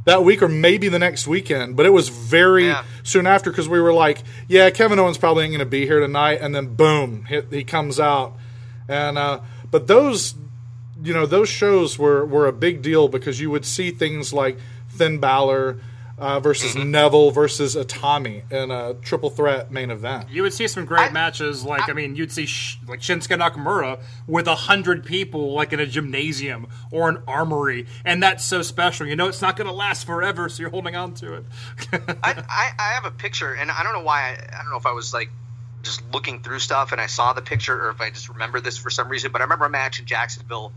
that week or maybe the next weekend, but it was very Yeah. soon after because we were like, yeah, Kevin Owens probably ain't going to be here tonight, and then boom, he, he comes out, and uh, but those, you know, those shows were were a big deal because you would see things like Finn Balor uh, versus Mm-hmm. Neville versus Itami in a triple threat main event. You would see some great I- matches, like I, mean, you'd see sh- like Shinsuke Nakamura with a hundred people, like in a gymnasium or an armory, and that's so special. You know, it's not going to last forever, so you're holding on to it. I, I, I have a picture, and I don't know why. I, I don't know if I was like just looking through stuff and I saw the picture, or if I just remember this for some reason. But I remember a match in Jacksonville,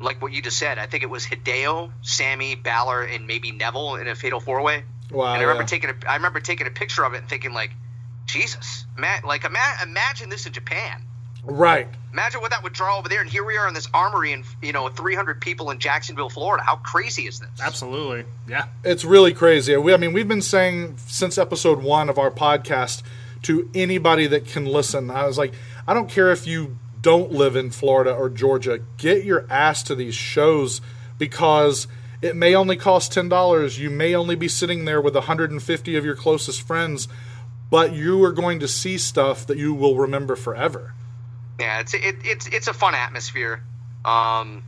like what you just said. I think it was Hideo, Sami, Balor, and maybe Neville in a fatal four way. Wow, and I remember yeah. taking a, I remember taking a picture of it and thinking like, Jesus, ma- like ima- imagine this in Japan. Right. Imagine what that would draw over there, and here we are in this armory, and you know, 300 people in Jacksonville, Florida. How crazy is this? Absolutely, yeah. It's really crazy. We, I mean, we've been saying since episode one of our podcast to anybody that can listen. I was like, I don't care if you don't live in Florida or Georgia, get your ass to these shows because it may only cost ten dollars. You may only be sitting there with 150 of your closest friends, but you are going to see stuff that you will remember forever. Yeah, it's it, it's it's a fun atmosphere. Um,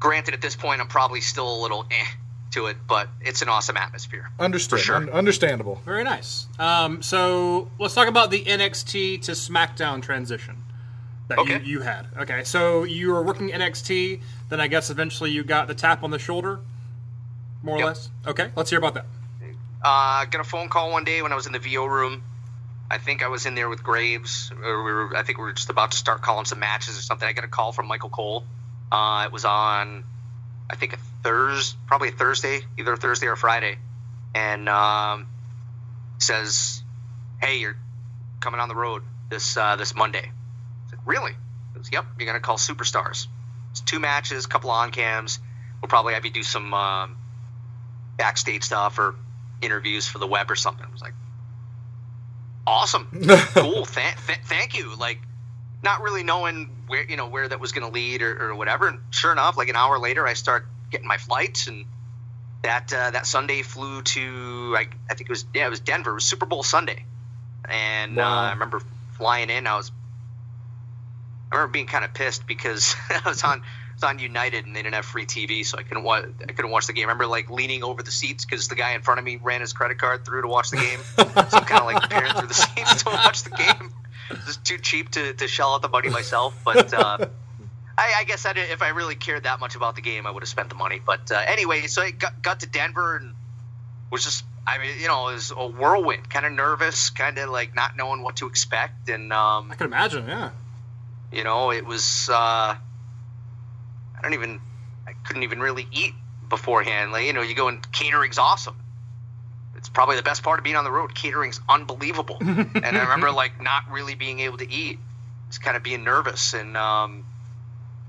granted, at this point, I'm probably still a little eh to it, but it's an awesome atmosphere. Understood. sure. Un- understandable. Very nice. Um, so let's talk about the NXT to SmackDown transition that Okay. you, you had. Okay, so you were working NXT, then I guess eventually you got the tap on the shoulder, more or Yep. less. Okay, let's hear about that. Uh, got a phone call one day when I was in the VO room. I think I was in there with Graves. Or we were, I think we were just about to start calling some matches or something. I got a call from Michael Cole. Uh, it was on, I think a Thursday, probably a Thursday, either Thursday or Friday, and um, says, "Hey, you're coming on the road this uh, this Monday." I said, "Really?" He goes, "Yep, you're gonna call superstars. It's two matches, a couple on cams. We'll probably have you do some um, backstage stuff or interviews for the web or something." I was like, "Awesome, cool, th- th- thank you." Like, not really knowing where you know where that was going to lead or, or whatever. And sure enough, like an hour later, I start getting my flights, and that uh, that Sunday flew to I, I think it was yeah it was Denver. It was Super Bowl Sunday, and Wow. uh, I remember flying in. I was I remember being kind of pissed because I was on I was on United and they didn't have free TV, so I couldn't watch I couldn't watch the game. I remember like leaning over the seats because the guy in front of me ran his credit card through to watch the game. so I'm kind of like peering through the seats to watch the game. Just too cheap to, to shell out the money myself, but. Uh, I, I guess I if I really cared that much about the game, I would have spent the money. But uh, anyway, so I got, got to Denver and was just, I mean, you know, it was a whirlwind, kind of nervous, kind of like not knowing what to expect. And, um, I can imagine, yeah. you know, it was, uh, I don't even, I couldn't even really eat beforehand. Like, you know, you go and catering's awesome. It's probably the best part of being on the road. Catering's unbelievable. and I remember like not really being able to eat, just kind of being nervous and, um,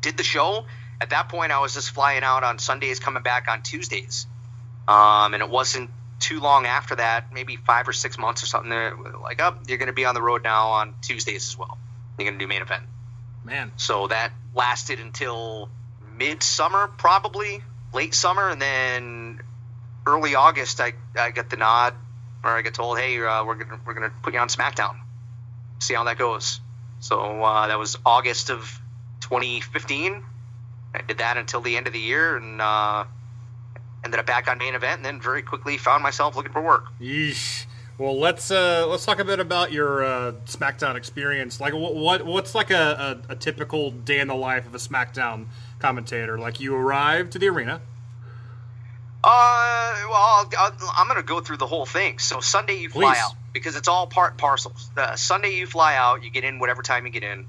did the show. At that point, I was just flying out on Sundays, coming back on Tuesdays. Um, and it wasn't too long after that, maybe five or six months or something. They're like, oh, you're going to be on the road now on Tuesdays as well. You're going to do main event. Man, So that lasted until midsummer, probably late summer, and then early August, I, I got the nod, or I get told, hey, uh, we're gonna we're gonna put you on SmackDown. See how that goes. So uh, that was August of 2015. I did that until the end of the year, and uh, ended up back on main event, and then very quickly found myself looking for work. Yeesh. Well, let's uh, let's talk a bit about your uh, SmackDown experience. Like, what, what what's like a, a, a typical day in the life of a SmackDown commentator? Like, you arrive to the arena. Uh, well, i am going to go through the whole thing. So Sunday you fly Please. out because it's all part and parcels. Uh, Sunday you fly out, you get in whatever time you get in.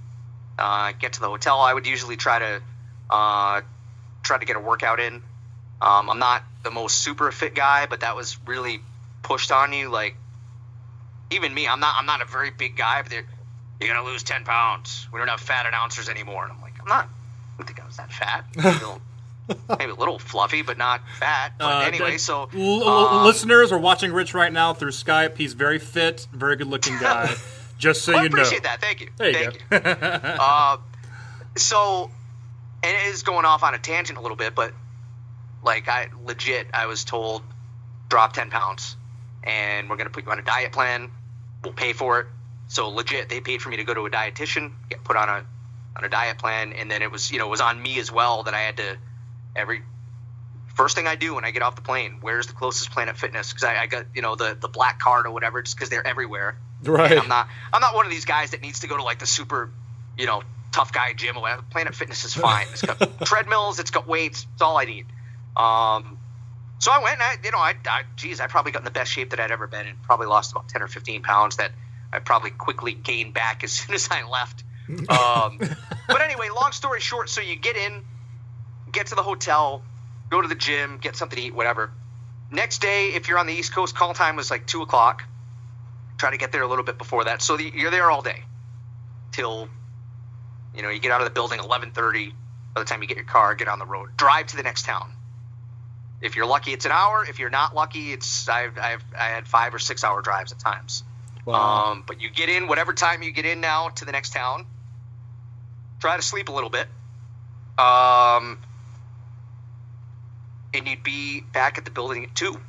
Uh, get to the hotel. I would usually try to uh, try to get a workout in. Um, I'm not the most super fit guy, but that was really pushed on you. Like even me, I'm not I'm not a very big guy, but you're gonna lose ten pounds. We don't have fat announcers anymore. And I'm like, I'm not. I don't think I was that fat. Maybe a little- Maybe a little fluffy, but not fat. But Uh, anyway, so l- um, listeners are watching Rich right now through Skype. He's very fit, very good looking guy. Just so Well, you know. I appreciate that. Thank you. There you Thank go. you. uh, so, and it is going off on a tangent a little bit, but like I legit, I was told drop ten pounds, and we're gonna put you on a diet plan. We'll pay for it. So legit, they paid for me to go to a dietitian, get put on a on a diet plan, and then it was you know it was on me as well that I had to every first thing I do when I get off the plane. Where's the closest Planet Fitness? Because I, I got you know the the black card or whatever, just because they're everywhere. Right. And I'm not I'm not one of these guys that needs to go to like the super, you know, tough guy gym or whatever. Planet Fitness is fine. It's got treadmills, it's got weights, it's all I need. Um, so I went and I, you know, I, I, geez, I probably got in the best shape that I'd ever been and Probably lost about 10 or 15 pounds that I probably quickly gained back as soon as I left. Um, but anyway, long story short, so you get in, get to the hotel, go to the gym, get something to eat, whatever. Next day, if you're on the East Coast, call time was like two o'clock. Try to get there a little bit before that, so the, you're there all day till you know you get out of the building 11:30. By the time you get your car, get on the road, drive to the next town. If you're lucky, it's an hour. If you're not lucky, it's I've I've I had five or six hour drives at times. Wow. Um, but you get in whatever time you get in now to the next town. Try to sleep a little bit. Um, and you'd be back at the building at two.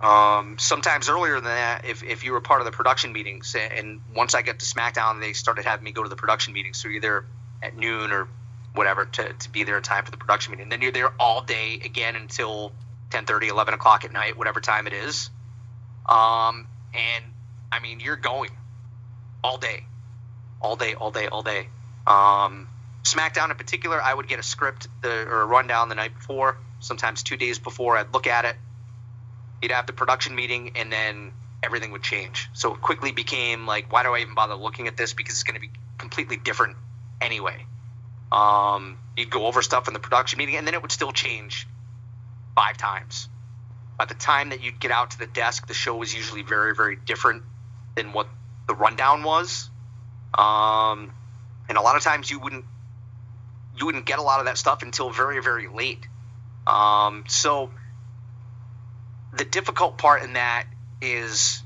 Um, sometimes earlier than that, if, if you were part of the production meetings, and once I got to SmackDown, they started having me go to the production meetings. So there at noon or whatever to, to be there in time for the production meeting. And then you're there all day again until 10:30, 11 o'clock at night, whatever time it is. Um, and I mean, you're going all day, all day, all day, all day. Um, SmackDown in particular, I would get a script the, or a rundown the night before, sometimes two days before. I'd look at it. You'd have the production meeting, and then everything would change. So it quickly became like, why do I even bother looking at this? Because it's going to be completely different anyway. Um, you'd go over stuff in the production meeting, and then it would still change five times. By the time that you'd get out to the desk, the show was usually very, very different than what the rundown was. Um, and a lot of times you wouldn't you wouldn't get a lot of that stuff until very, very late. Um, so the difficult part in that is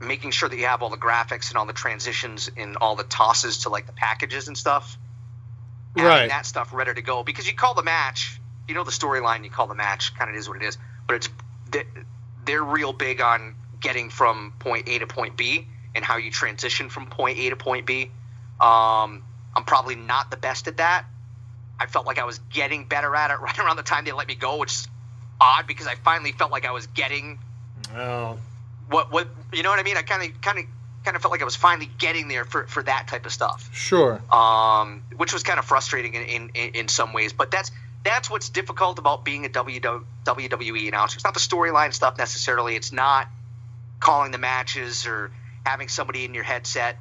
making sure that you have all the graphics and all the transitions and all the tosses to like the packages and stuff. Having Right. that stuff ready to go because you call the match, you know the storyline, you call the match, kind of is what it is. But it's they- they're real big on getting from point A to point B and how you transition from point A to point B. Um, I'm probably not the best at that. I felt like I was getting better at it right around the time they let me go, which is odd because I finally felt like I was getting Oh, what what you know what I mean. I kind of kind of kind of felt like I was finally getting there for for that type of stuff Sure. um, which was kind of frustrating in, in, in, in some ways. But that's that's what's difficult about being a WWE announcer. It's not the storyline stuff necessarily. It's not calling the matches or having somebody in your headset.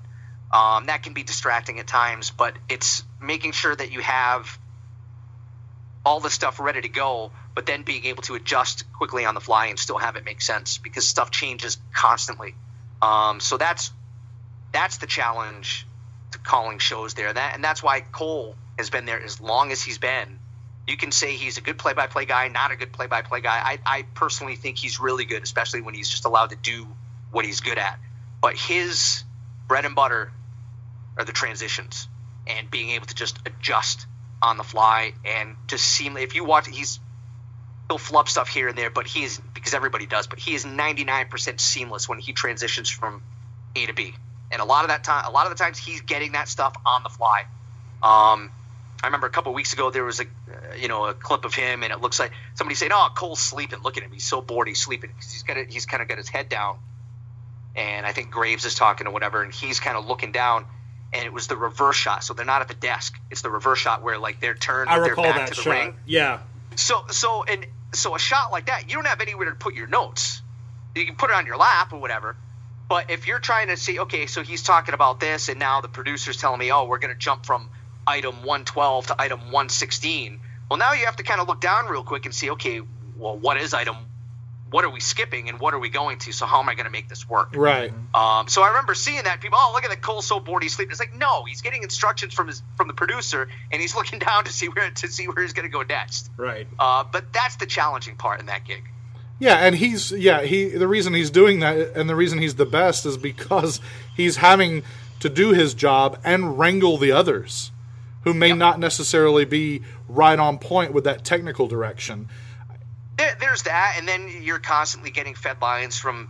Um, that can be distracting at times, but it's making sure that you have all the stuff ready to go, but then being able to adjust quickly on the fly and still have it make sense because stuff changes constantly. Um, so that's that's the challenge to calling shows there. That and that's why Cole has been there as long as he's been. You can say he's a good play-by-play guy, not a good play-by-play guy. I, I personally think he's really good, especially when he's just allowed to do what he's good at. But his bread and butter are the transitions and being able to just adjust on the fly and just seem. If you watch, he's he'll flub stuff here and there, but he is because everybody does. But he is 99% seamless when he transitions from A to B. And a lot of that time, a lot of the times, he's getting that stuff on the fly. Um, I remember a couple weeks ago there was a, uh, you know, a clip of him, and it looks like somebody saying, "Oh, Cole's sleeping. Look at him. He's so bored. He's sleeping because he's got it. He's kind of got his head down." And I think Graves is talking or whatever, and he's kind of looking down, and it was the reverse shot. So they're not at the desk. It's the reverse shot where like they're turned, I recall back that to the shot. ring. Yeah. So so and so a shot like that, you don't have anywhere to put your notes. You can put it on your lap or whatever. But if you're trying to see, okay, so he's talking about this, and now the producer's telling me, oh, we're going to jump from item 112 to item 116. Well, now you have to kind of look down real quick and see, okay, well, what is item? What are we skipping, and what are we going to? So how am I going to make this work? Right. Um, so I remember seeing that people, oh, look at the Cole so bored he's sleeping. It's like no, he's getting instructions from his from the producer, and he's looking down to see where to see where he's going to go next. Right. Uh, but that's the challenging part in that gig. Yeah, and he's yeah he the reason he's doing that and the reason he's the best is because he's having to do his job and wrangle the others who may not necessarily be right on point with that technical direction. There, there's that, and then you're constantly getting fed lines from,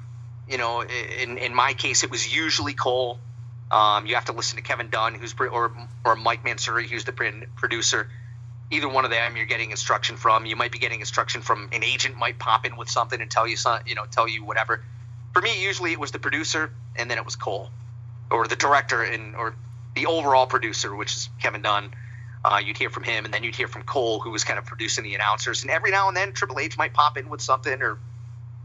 you know, in in my case, it was usually Cole. Um, you have to listen to Kevin Dunn, who's or or Mike Mansury, who's the pr- producer. Either one of them, you're getting instruction from. You might be getting instruction from an agent, might pop in with something and tell you some, you know, tell you whatever. For me, usually it was the producer, and then it was Cole, or the director, and or the overall producer, which is Kevin Dunn. Uh, you'd hear from him, and then you'd hear from Cole, who was kind of producing the announcers. And every now and then, Triple H might pop in with something or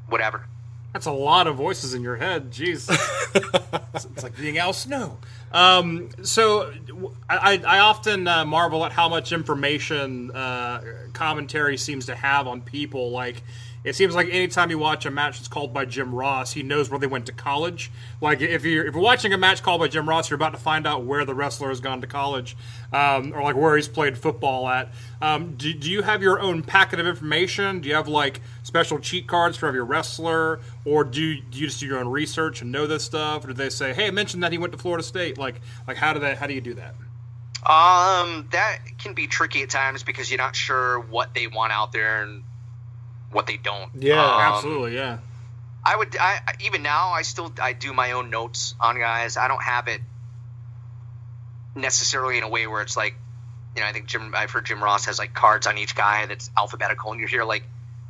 whatever. That's a lot of voices in your head. Jeez. it's, it's like being Al Snow. Um, so I often uh, marvel at how much information uh, commentary seems to have on people. Like, it seems like anytime you watch a match that's called by Jim Ross, he knows where they went to college. Like, if you're if you're watching a match called by Jim Ross, you're about to find out where the wrestler has gone to college, um, or like where he's played football at. Um, do, do you have your own packet of information? Do you have like special cheat cards for every wrestler, or do you, do you just do your own research and know this stuff? Or do they say, "Hey, mention that he went to Florida State"? Like, like how do that? How do you do that? Um, that can be tricky at times because you're not sure what they want out there and what they don't. Yeah, Um, Absolutely, yeah. I would. I even now. I still. I do my own notes on guys. I don't have it necessarily in a way where it's like, you know. I think Jim. I've heard Jim Ross has like cards on each guy that's alphabetical, and you hear like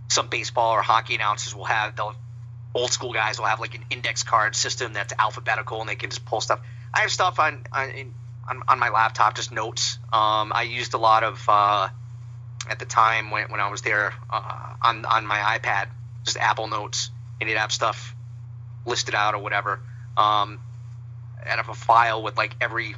some baseball or hockey announcers will have. They'll old school guys will have like an index card system that's alphabetical, and they can just pull stuff. I have stuff on on on, on my laptop, just notes. Um, I used a lot of. Uh, at the time when, when I was there uh, on on my iPad, just Apple Notes, and you'd have stuff listed out or whatever. Um, out of a file with like every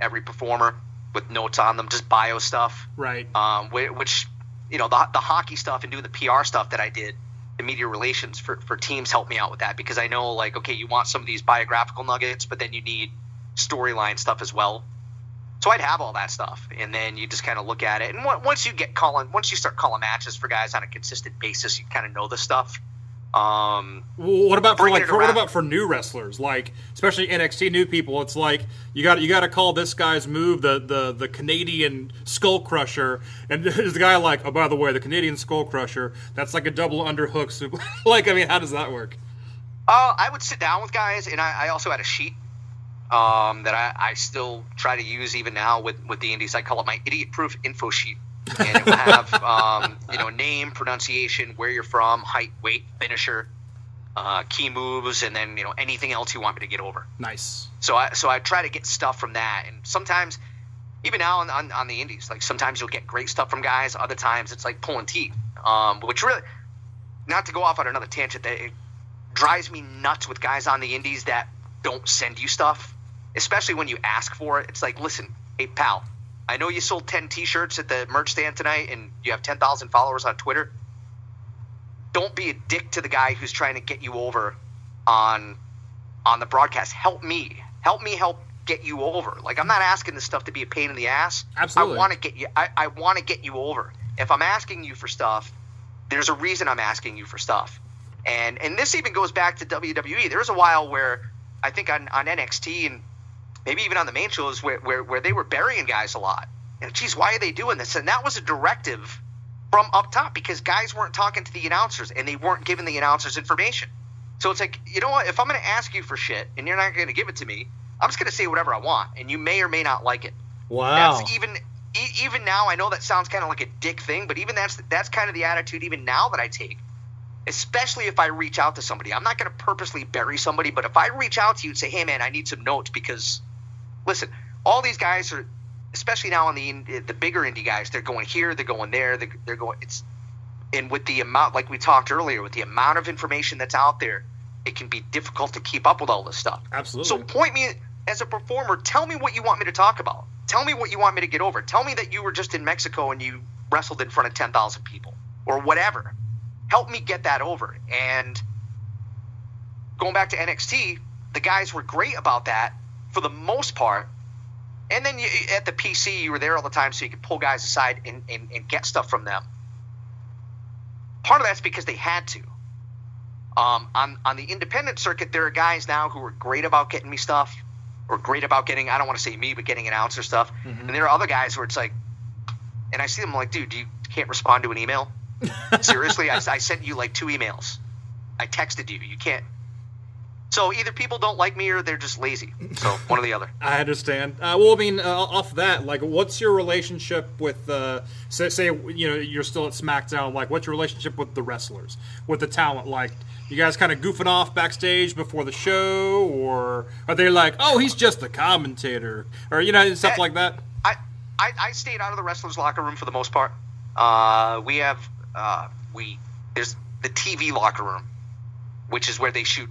every performer with notes on them, just bio stuff. Right. Um, which you know the the hockey stuff and doing the PR stuff that I did, the media relations for for teams helped me out with that because I know like okay, you want some of these biographical nuggets, but then you need storyline stuff as well. So I'd have all that stuff, and then you just kind of look at it. And once you get calling, once you start calling matches for guys on a consistent basis, you kind of know the stuff. Um, what about for like for, what about for new wrestlers like especially NXT new people it's like you got you got to call this guy's move the the the Canadian Skull Crusher and there's the guy like oh by the way the Canadian Skull Crusher that's like a double underhook super like I mean how does that work Uh, I would sit down with guys, and I, I also had a sheet um, that I, I still try to use even now with, with the indies. I call it my idiot-proof info sheet, and it will have um, you know name, pronunciation, where you're from, height, weight, finisher, uh, key moves, and then you know anything else you want me to get over. nice So I so I try to get stuff from that, and sometimes even now on, on, on the indies, like sometimes you'll get great stuff from guys. Other times it's like pulling teeth, um, which really not to go off on another tangent. That it drives me nuts with guys on the indies that don't send you stuff, especially when you ask for it. It's like, listen, hey pal, I know you sold ten T-shirts at the merch stand tonight, and you have ten thousand followers on Twitter. Don't be a dick to the guy who's trying to get you over on on the broadcast. Help me. Help me help get you over. Like I'm not asking this stuff to be a pain in the ass. Absolutely. I want to get you I, I want to get you over. If I'm asking you for stuff, there's a reason I'm asking you for stuff. And and this even goes back to WWE. There was a while where I think on, on NXT and maybe even on the main shows where, where, where they were burying guys a lot. And geez, why are they doing this? And that was a directive from up top because guys weren't talking to the announcers and they weren't giving the announcers information. So it's like, you know what? If I'm going to ask you for shit and you're not going to give it to me, I'm just going to say whatever I want, and you may or may not like it. Wow. That's even e- even now, I know that sounds kind of like a dick thing, but even that's that's kind of the attitude even now that I take. Especially if I reach out to somebody, I'm not going to purposely bury somebody, but if I reach out to you and say, "Hey, man, I need some notes," because listen, all these guys are, especially now on the the bigger indie guys, they're going here, they're going there, they're, they're going. It's and with the amount, like we talked earlier, with the amount of information that's out there, it can be difficult to keep up with all this stuff. Absolutely. So point me as a performer. Tell me what you want me to talk about. Tell me what you want me to get over. Tell me that you were just in Mexico and you wrestled in front of ten thousand people or whatever. Help me get that over. And going back to NXT, the guys were great about that for the most part. And then you, at the PC, you were there all the time, so you could pull guys aside and, and, and get stuff from them. Part of that's because they had to. Um, on on the independent circuit, there are guys now who are great about getting me stuff, or great about getting I don't want to say me, but getting announcer stuff. And there are other guys where it's like, and I see them like, dude, you can't respond to an email. Seriously, I, I sent you like two emails. I texted you. You can't. So either people don't like me or they're just lazy. So one or the other. I understand. Uh, well, I mean, uh, off that, like, what's your relationship with, uh, say, say, you know, you're still at SmackDown. Like, what's your relationship with the wrestlers, with the talent? Like, you guys kind of goofing off backstage before the show, or are they like, oh, he's just the commentator, or you know, stuff like that? I, I, I stayed out of the wrestlers' locker room for the most part. Uh, we have uh, we there's the TV locker room, which is where they shoot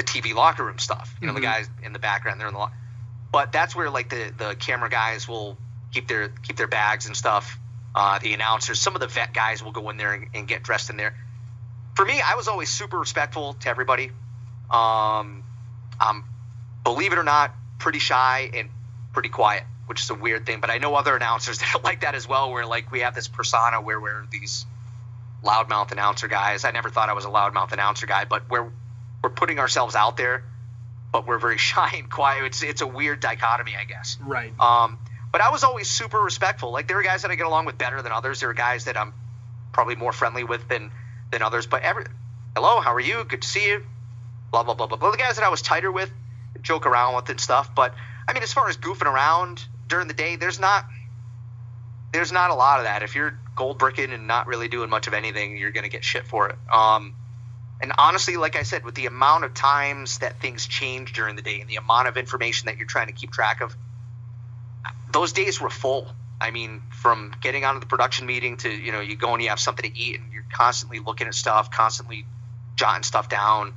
the TV locker room stuff. You know, the guys in the background, they're in the. Lo- but that's where like the the camera guys will keep their keep their bags and stuff. Uh, the announcers, some of the vet guys will go in there and, and get dressed in there. For me, I was always super respectful to everybody. Um, I'm, believe it or not, pretty shy and pretty quiet, which is a weird thing. But I know other announcers that are like that as well, where like we have this persona where we're these loudmouth announcer guys. I never thought I was a loudmouth announcer guy, but we're we're putting ourselves out there, but we're very shy and quiet. It's it's a weird dichotomy, I guess. Right. Um, but I was always super respectful. Like there are guys that I get along with better than others. There are guys that I'm probably more friendly with than than others. But every hello, how are you? Good to see you. Blah blah blah blah blah. The guys that I was tighter with, joke around with and stuff. But I mean, as far as goofing around during the day, there's not there's not a lot of that. If you're gold bricking and not really doing much of anything, you're gonna get shit for it. Um, and honestly, like I said, with the amount of times that things change during the day and the amount of information that you're trying to keep track of, those days were full. I mean, from getting out of the production meeting to you know you go and you have something to eat and you're constantly looking at stuff, constantly jotting stuff down,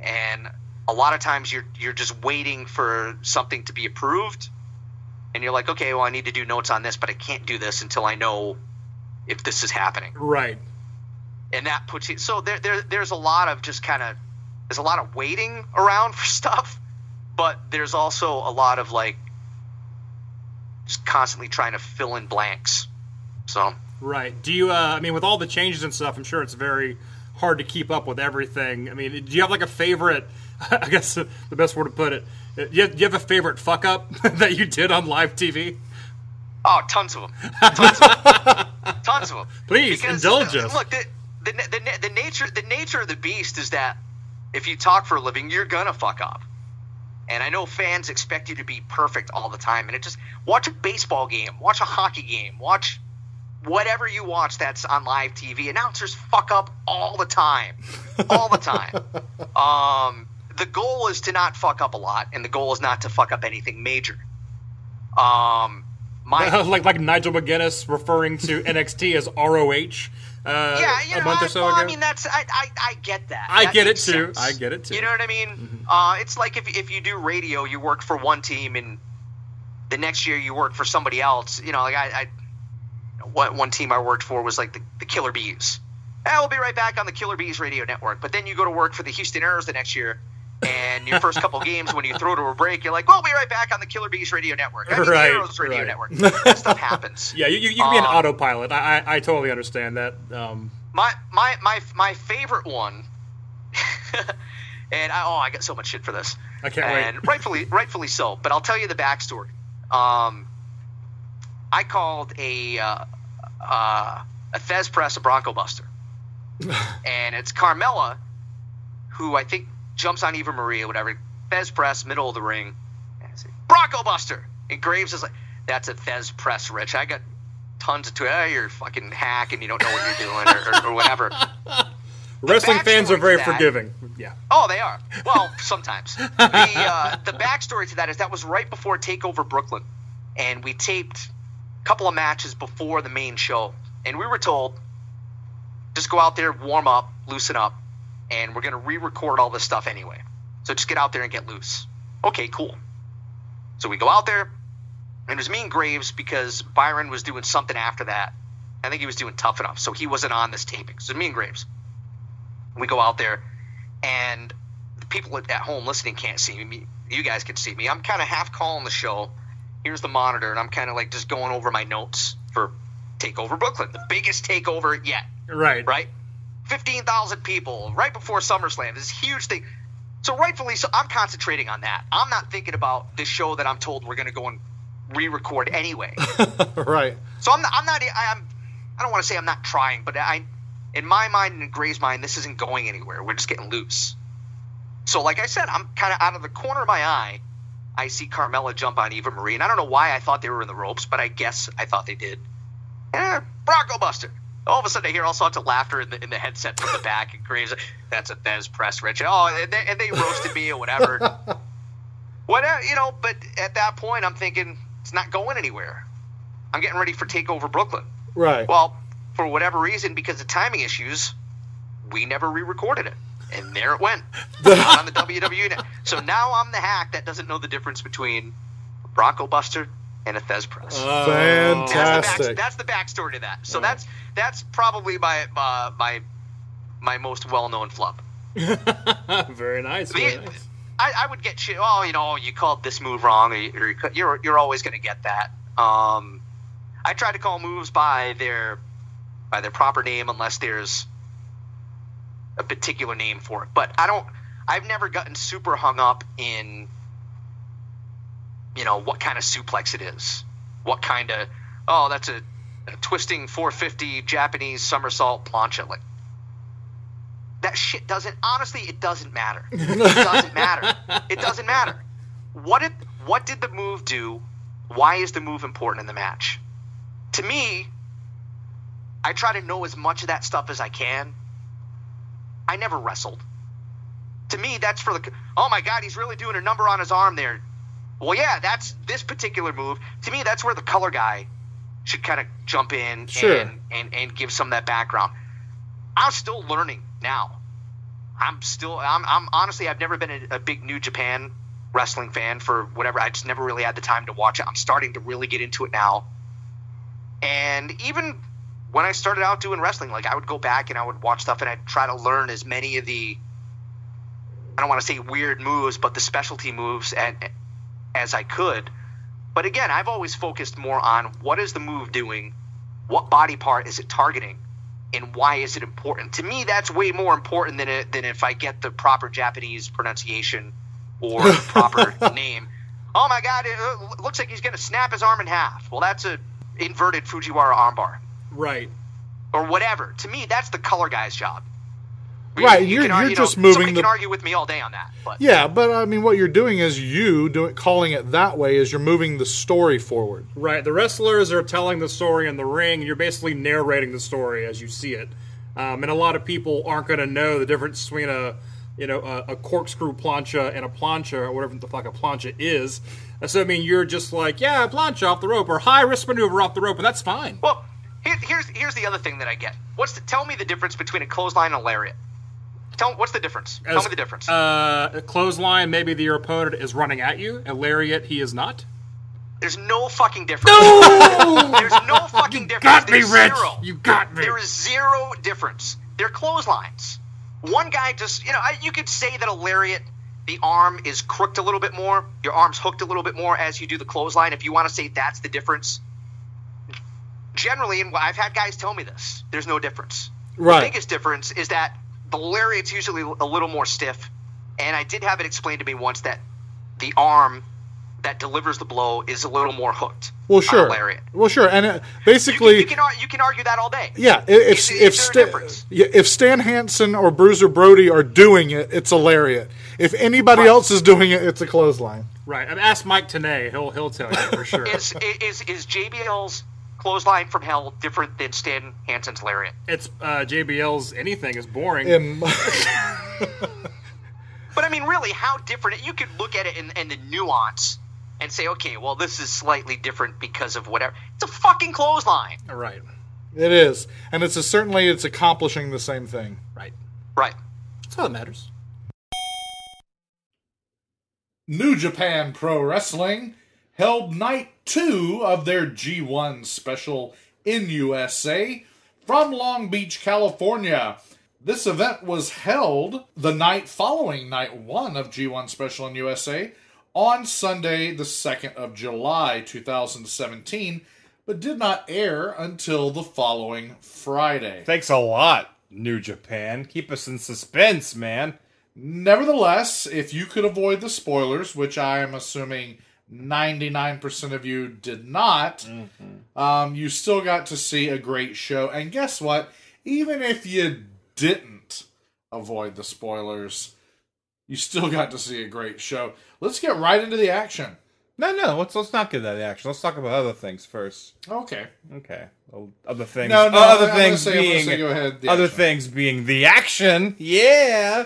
and a lot of times you're you're just waiting for something to be approved, and you're like, okay, well I need to do notes on this, but I can't do this until I know if this is happening Right. And that puts you so there, there there's a lot of just kind of there's a lot of waiting around for stuff but there's also a lot of like just constantly trying to fill in blanks so Right. Do you? Uh, I mean, with all the changes and stuff, I'm sure it's very hard to keep up with everything. I mean, do you have like a favorite? I guess the best word to put it. Do you have, do you have a favorite fuck up that you did on live TV? oh tons of them tons of them, tons of them. Please, indulge us. look the, the, the, nature the nature of the beast is that if you talk for a living you're gonna fuck up and I know fans expect you to be perfect all the time. And it just watch a baseball game, watch a hockey game, watch whatever you watch that's on live TV. Announcers fuck up all the time, all the time. um, the goal is to not fuck up a lot, and the goal is not to fuck up anything major. Um, my like like Nigel McGuinness referring to NXT as ROH. Uh, yeah, you know, a month or so well, ago. I mean that's I, I, I get that. I That get it too. sense. I get it too. You know what I mean? Uh, it's like if if you do radio, you work for one team, and the next year you work for somebody else. You know, like I, I one one team I worked for was like the, the Killer Bees. Eh, we'll be right back on the Killer Bees radio network. But then you go to work for the Houston Aeros the next year, and your first couple games when you throw to a break, you're like, "Well, we'll be right back on the Killer Bees radio network." I mean, Right, the Aeros radio right. network. That stuff happens. yeah, you, you, you can be an Um, autopilot. I, I I totally understand that. Um, My my my my favorite one, and I, oh, I got so much shit for this. I can't wait. and rightfully rightfully so. But I'll tell you the backstory. Um, I called a uh, uh, a Thesz Press a Bronco Buster, and it's Carmella, who I think jumps on Eva Marie or whatever. Thesz Press, middle of the ring, and Bronco Buster. And Graves is like, that's a Thesz press, Rich. I got tons of Twitter. Oh, you're fucking hack and you don't know what you're doing or, or, or whatever. Wrestling fans are very that- forgiving. Yeah. Oh, they are. Well, sometimes. The uh, the backstory to that is that was right before Takeover Brooklyn, and we taped a couple of matches before the main show, and we were told just go out there, warm up, loosen up, and we're gonna re-record all this stuff anyway. So just get out there and get loose. Okay, cool. So we go out there, and it was me and Graves because Byron was doing something after that. I think he was doing tough enough, so he wasn't on this taping. So me and Graves. We go out there, and the people at at home listening can't see me. You guys can see me. I'm kind of half calling the show. Here's the monitor, and I'm kind of like just going over my notes for Takeover Brooklyn, the biggest takeover yet, Right. right? 15,000 people right before SummerSlam. This huge thing. So rightfully, so I'm concentrating on that. I'm not thinking about this show that I'm told we're going to go and re-record anyway. right. So I'm not, I'm not I'm I don't want to say I'm not trying, but I in my mind and in Gray's mind this isn't going anywhere. We're just getting loose. So like I said, I'm kind of out of the corner of my eye. I see Carmella jump on Eva Marie, and I don't know why I thought they were in the ropes, but I guess I thought they did. Eh, Bronco Buster. All of a sudden, I hear all sorts of laughter in the, in the headset from the back, and Graves, that's a Thesz press, Rich. Oh, and they, and they roasted me or whatever. whatever, uh, you know, but at that point, I'm thinking, it's not going anywhere. I'm getting ready for Takeover Brooklyn. Right. Well, for whatever reason, because of timing issues, we never re-recorded it, and there it went on the WWE. Net. So now I'm the hack that doesn't know the difference between Bronco Buster and a Thesz press. Uh, that's, the back, Fantastic. that's the backstory to that. So that's that's probably my uh, my my most well-known flub. very nice. Very nice. I, I would get shit. Oh, you know, you called this move wrong, or, you, or you're you're always going to get that. Um, I try to call moves by their by their proper name, unless there's a particular name for it. But I don't. I've never gotten super hung up in, you know, what kind of suplex it is, what kind of. Oh, that's a, a twisting 450 Japanese somersault plancha. Like that shit doesn't. Honestly, it doesn't matter. It doesn't matter. It doesn't matter. What did what did the move do? Why is the move important in the match? To me, I try to know as much of that stuff as I can. I never wrestled. To me, that's for the. Oh my God, he's really doing a number on his arm there. Well, yeah, that's this particular move. To me, that's where the color guy should kind of jump in Sure. and, and and give some of that background. I'm still learning now. I'm still. I'm. I'm honestly. I've never been a, a big New Japan wrestling fan for whatever. I just never really had the time to watch it. I'm starting to really get into it now. And even when I started out doing wrestling, like I would go back and I would watch stuff and I'd try to learn as many of the. I don't want to say weird moves, but the specialty moves and as I could. But again, I've always focused more on what is the move doing, what body part is it targeting, and why is it important? To me, that's way more important than it, than if I get the proper Japanese pronunciation or the proper name. Oh my God! It looks like he's going to snap his arm in half. Well, that's a inverted Fujiwara armbar Right. or whatever. To me, that's the color guy's job. Right, You you're- can you're you just know, moving Somebody the- can argue with me all day on that, but Yeah, but I mean, what you're doing is you doing calling it that way is you're moving the story forward. Right. The wrestlers are telling the story in the ring, and you're basically narrating the story as you see it. Um, and a lot of people aren't going to know the difference between a, you know, a, a corkscrew plancha and a plancha, or whatever the fuck a plancha is. And so I mean, you're just like, yeah, plancha off the rope, or high risk maneuver off the rope, and that's fine. Well, here, here's here's the other thing that I get. What's the, tell me the difference between a clothesline and a lariat? Tell me what's the difference? tell me the difference. Uh, a clothesline, maybe the, your opponent is running at you. A lariat, he is not. There's no fucking difference. No! There's no fucking difference. got me, There's Rich. Zero. You got me. There is zero difference. They're clotheslines. One guy just, you know, I, you could say that a lariat, the arm is crooked a little bit more, your arm's hooked a little bit more as you do the clothesline. If you want to say that's the difference, generally, and I've had guys tell me this, there's no difference. Right. The biggest difference is that the lariat's usually a little more stiff, and I did have it explained to me once that the arm that delivers the blow is a little more hooked. Well, on a sure. lariat. Well, sure. And it, You can, basically, you, can, you can argue that all day. yeah, i- if Is- is if there a difference? if Stan Hansen or Bruiser Brody are doing it, it's a lariat. If anybody Right. else is doing it, it's a clothesline. Right. I mean, ask Mike Tenay. He'll he'll tell you for sure. Is is is JBL's clothesline from hell different than Stan Hansen's lariat? it's uh, JBL's anything is boring. In, But I mean, really, how different? You could look at it in, in the nuance and say, okay, well, this is slightly different because of whatever. It's a fucking clothesline. right. it is, and it's a, certainly it's accomplishing the same thing. Right. Right. That's all that matters. New Japan Pro Wrestling held night two of their G1 special in USA from Long Beach, California. This event was held the night following night one of G1 special in USA on Sunday, the 2nd of July 2017, but did not air until the following Friday. Thanks a lot, New Japan. Keep us in suspense, man. Nevertheless, if you could avoid the spoilers, which I am assuming 99% of you did not, um, you still got to see a great show. And guess what? Even if you didn't avoid the spoilers, you still got to see a great show. Let's get right into the action. No, no, let's let's not get that action. Let's talk about other things first. Okay. Okay. Other things. No, no, other I'm things say- being go ahead, other action. things being the action. Yeah.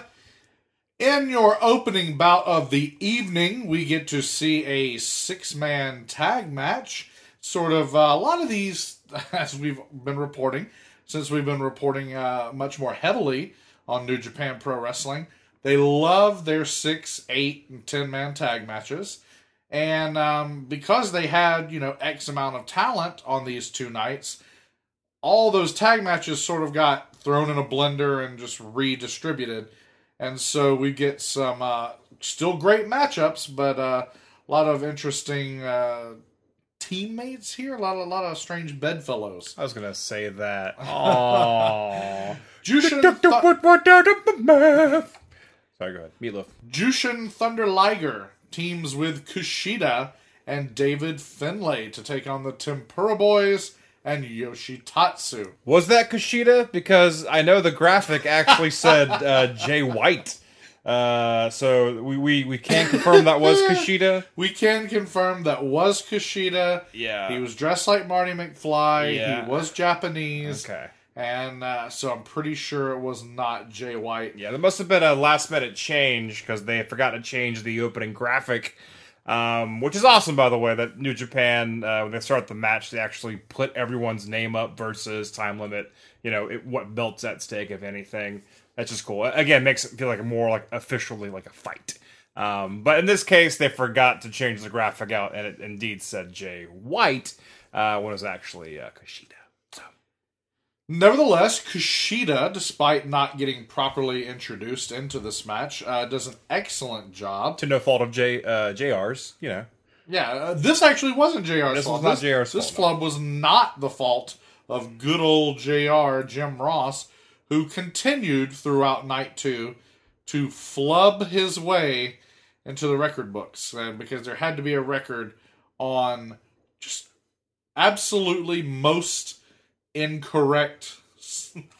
In your opening bout of the evening, we get to see a six man tag match. Sort of uh, a lot of these, as we've been reporting, since we've been reporting uh, much more heavily on New Japan Pro Wrestling, they love their six, eight, and ten man tag matches. And um, because they had, you know, X amount of talent on these two nights, all those tag matches sort of got thrown in a blender and just redistributed. And so we get some uh, still great matchups, but uh, a lot of interesting uh, teammates here. A lot, of, a lot of strange bedfellows. I was gonna say that. Aww. Jushin, Sorry, go ahead. Meatloaf. Jushin Thunder Liger teams with Kushida and David Finlay to take on the Tempura Boys and Yoshitatsu. Was that Kushida? Because I know the graphic actually said uh, Jay White. Uh, so we, we, we can confirm that was Kushida. We can confirm that was Kushida. Yeah. He was dressed like Marty McFly. Yeah. He was Japanese. Okay. And uh, so I'm pretty sure it was not Jay White. Yeah, there must have been a last minute change because they forgot to change the opening graphic. Um, which is awesome, by the way, that New Japan, uh, when they start the match, they actually put everyone's name up versus time limit. You know, it, what belts at stake, if anything. That's just cool. Again, makes it feel like more like officially like a fight. Um, but in this case, they forgot to change the graphic out, and it indeed said Jay White uh, when it was actually uh, Kushida. Nevertheless, Kushida, despite not getting properly introduced into this match, uh, does an excellent job. to no fault of J uh, JR's, you know. Yeah, uh, this actually wasn't JR's This fault. was not this, JR's This fault, flub was not the fault of good old JR, Jim Ross, who continued throughout night two to flub his way into the record books. Uh, because there had to be a record on just absolutely most incorrect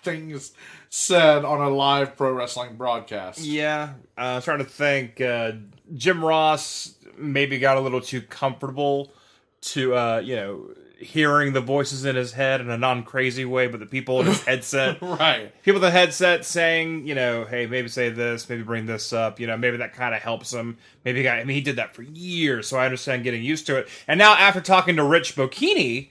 things said on a live pro wrestling broadcast. Yeah, uh, I'm trying to think. Uh, Jim Ross maybe got a little too comfortable to, uh, you know, hearing the voices in his head in a non-crazy way, but the people in his headset, Right. people in the headset saying, you know, hey, maybe say this, maybe bring this up, you know, maybe that kind of helps him. Maybe he got, I mean, he did that for years, so I understand getting used to it. And now after talking to Rich Bocchini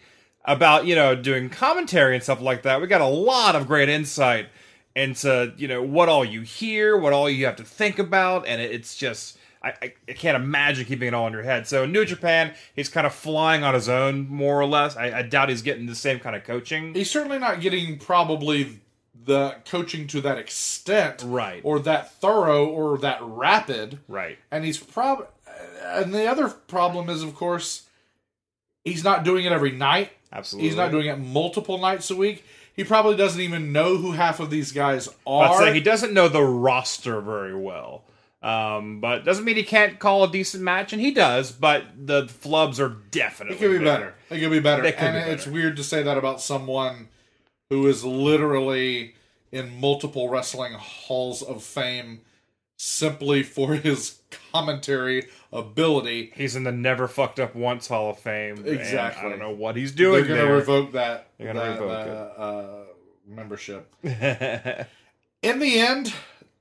about, you know, doing commentary and stuff like that, we got a lot of great insight into, you know, what all you hear, what all you have to think about, and it's just. I, I, can't imagine keeping it all in your head. So New Japan, he's kind of flying on his own, more or less. I, I doubt he's getting the same kind of coaching. he's certainly not getting probably the coaching to that extent Right. or that thorough or that rapid Right. and he's probably and the other problem is of course he's not doing it every night Absolutely. he's not doing it multiple nights a week he probably doesn't even know who half of these guys I'd are say he doesn't know the roster very well. Um, but doesn't mean he can't call a decent match, and he does. But the flubs are definitely it could be there. better it could be better could and be it's weird to say that about someone who is literally in multiple wrestling halls of fame simply for his commentary ability. He's in the never fucked up once Hall of Fame. Exactly. I don't know what he's doing. They're going to revoke that, They're gonna that, revoke uh, uh, membership. In the end,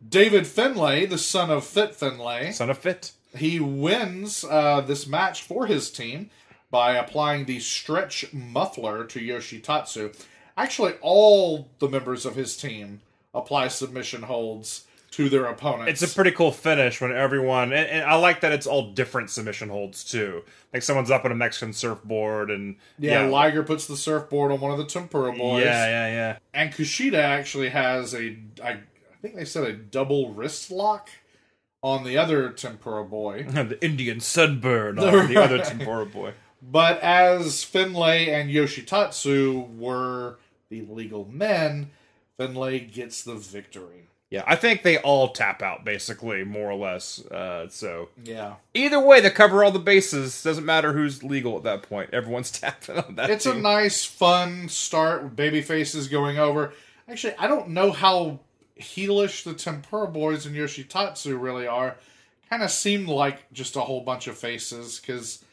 David Finlay, the son of Fit Finlay, Son of Fit. he wins uh, this match for his team by applying the stretch muffler to Yoshitatsu. Actually, all the members of his team apply submission holds to their opponents. It's a pretty cool finish when everyone, and, and I like that it's all different submission holds too. Like someone's up on a Mexican surfboard, and yeah, yeah, Liger puts the surfboard on one of the Tempura boys. yeah, yeah, yeah. And Kushida actually has a, I, I think they said a double wrist lock on the other Tempura boy. the Indian sunburn on the other Tempura boy. But as Finlay and Yoshitatsu were the legal men, Finlay gets the victory. Yeah, I think they all tap out basically, more or less. Uh, so Yeah. either way, they cover all the bases. Doesn't matter who's legal at that point. Everyone's tapping on that. It's a nice, fun start with baby faces going over. Actually, I don't know how heelish the Tempura Boys and Yoshitatsu really are. Kind of seemed like just a whole bunch of faces because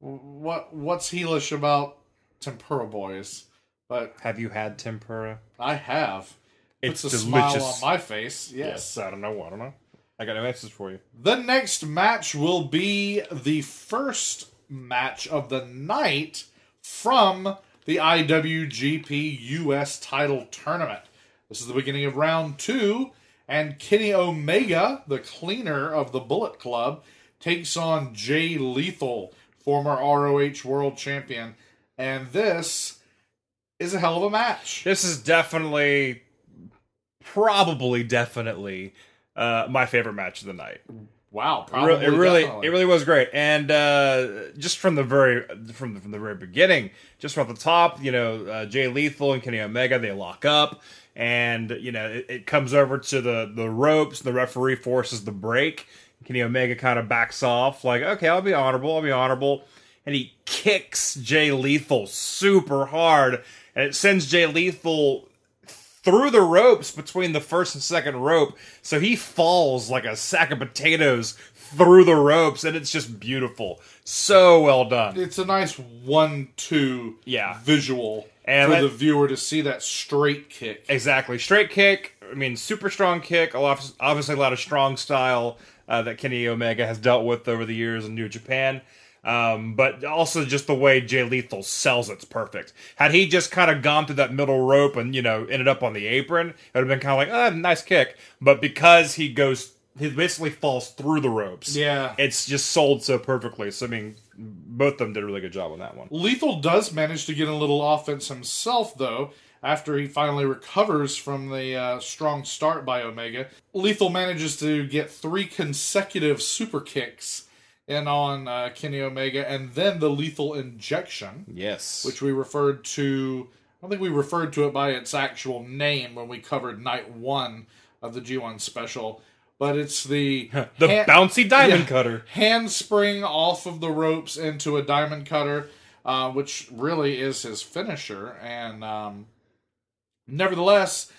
what what's heelish about Tempura Boys? But Have you had tempura? I have. It's Puts a smile on my face. Yes. I don't know. I don't know. I got no answers for you. The next match will be the first match of the night from the IWGP US title tournament. This is the beginning of round two, and Kenny Omega, the cleaner of the Bullet Club, takes on Jay Lethal, former ROH World Champion. And this is a hell of a match. This is definitely, probably, definitely uh, my favorite match of the night. Wow, It probably really, it really, definitely. it really was great, and uh, just from the very, from the, from the very beginning, just from the top, you know, uh, Jay Lethal and Kenny Omega they lock up, and you know, it, it comes over to the the ropes. The referee forces the break. Kenny Omega kind of backs off, like, okay, I'll be honorable, I'll be honorable, and he kicks Jay Lethal super hard, and it sends Jay Lethal through the ropes between the first and second rope. So he falls like a sack of potatoes through the ropes, and it's just beautiful. So well done. it's a nice one-two Yeah. visual And for that- the viewer to see that straight kick. Exactly. Straight kick. I mean, super strong kick. A lot, obviously, a lot of strong style uh, that Kenny Omega has dealt with over the years in New Japan. Um, but also just the way Jay Lethal sells it's perfect. Had he just kind of gone through that middle rope and you know ended up on the apron, it would have been kind of like, oh, nice kick. But because he goes, he basically falls through the ropes. Yeah. it's just sold so perfectly. So I mean, both of them did a really good job on that one. Lethal does manage to get a little offense himself, though, after he finally recovers from the uh, strong start by Omega. Lethal manages to get three consecutive super kicks in on uh, Kenny Omega, and then the lethal injection, Yes, which we referred to. I don't think we referred to it by its actual name when we covered night one of the G1 special, but it's the the hand- bouncy diamond Yeah. cutter. handspring off of the ropes into a diamond cutter, uh, which really is his finisher. And um, nevertheless,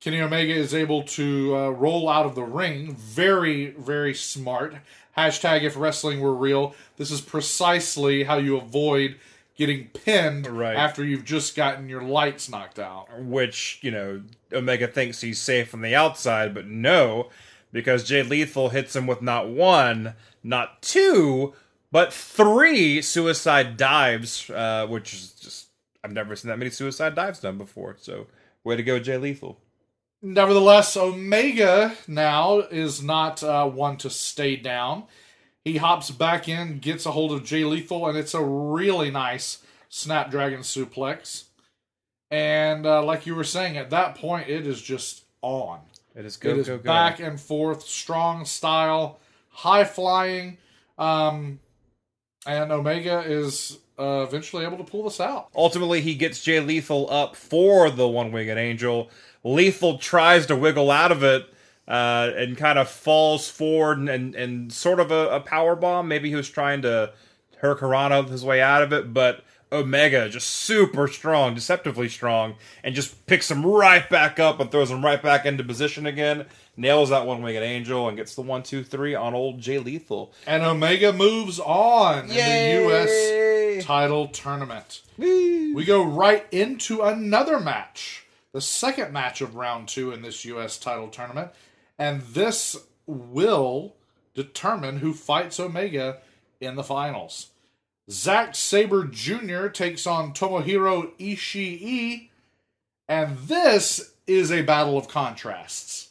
Kenny Omega is able to uh, roll out of the ring. Very, very smart. Hashtag if wrestling were real. This is precisely how you avoid getting pinned Right. after you've just gotten your lights knocked out. which you know Omega thinks he's safe from the outside, but no, because Jay Lethal hits him with not one, not two, but three suicide dives, uh, which is just I've never seen that many suicide dives done before. So way to go, Jay Lethal. Nevertheless, Omega now is not uh, one to stay down. He hops back in, gets a hold of Jay Lethal, and it's a really nice Snapdragon suplex. And uh, like you were saying, at that point, it is just on. It is go it is go go. back and forth, strong style, high flying. Um, and Omega is uh, eventually able to pull this out. Ultimately, he gets Jay Lethal up for the one winged angel. Lethal tries to wiggle out of it uh, and kind of falls forward and, and, and sort of a, a power bomb. Maybe he was trying to Hurricanrana his way out of it, but Omega just super strong, deceptively strong, and just picks him right back up and throws him right back into position again. Nails that one winged angel and gets the one, two, three on old Jay Lethal. And Omega moves on in the U.S. title tournament. We go right into another match, the second match of round two in this U.S. title tournament. And this will determine who fights Omega in the finals. Zack Sabre Jr. takes on Tomohiro Ishii, and this is a battle of contrasts.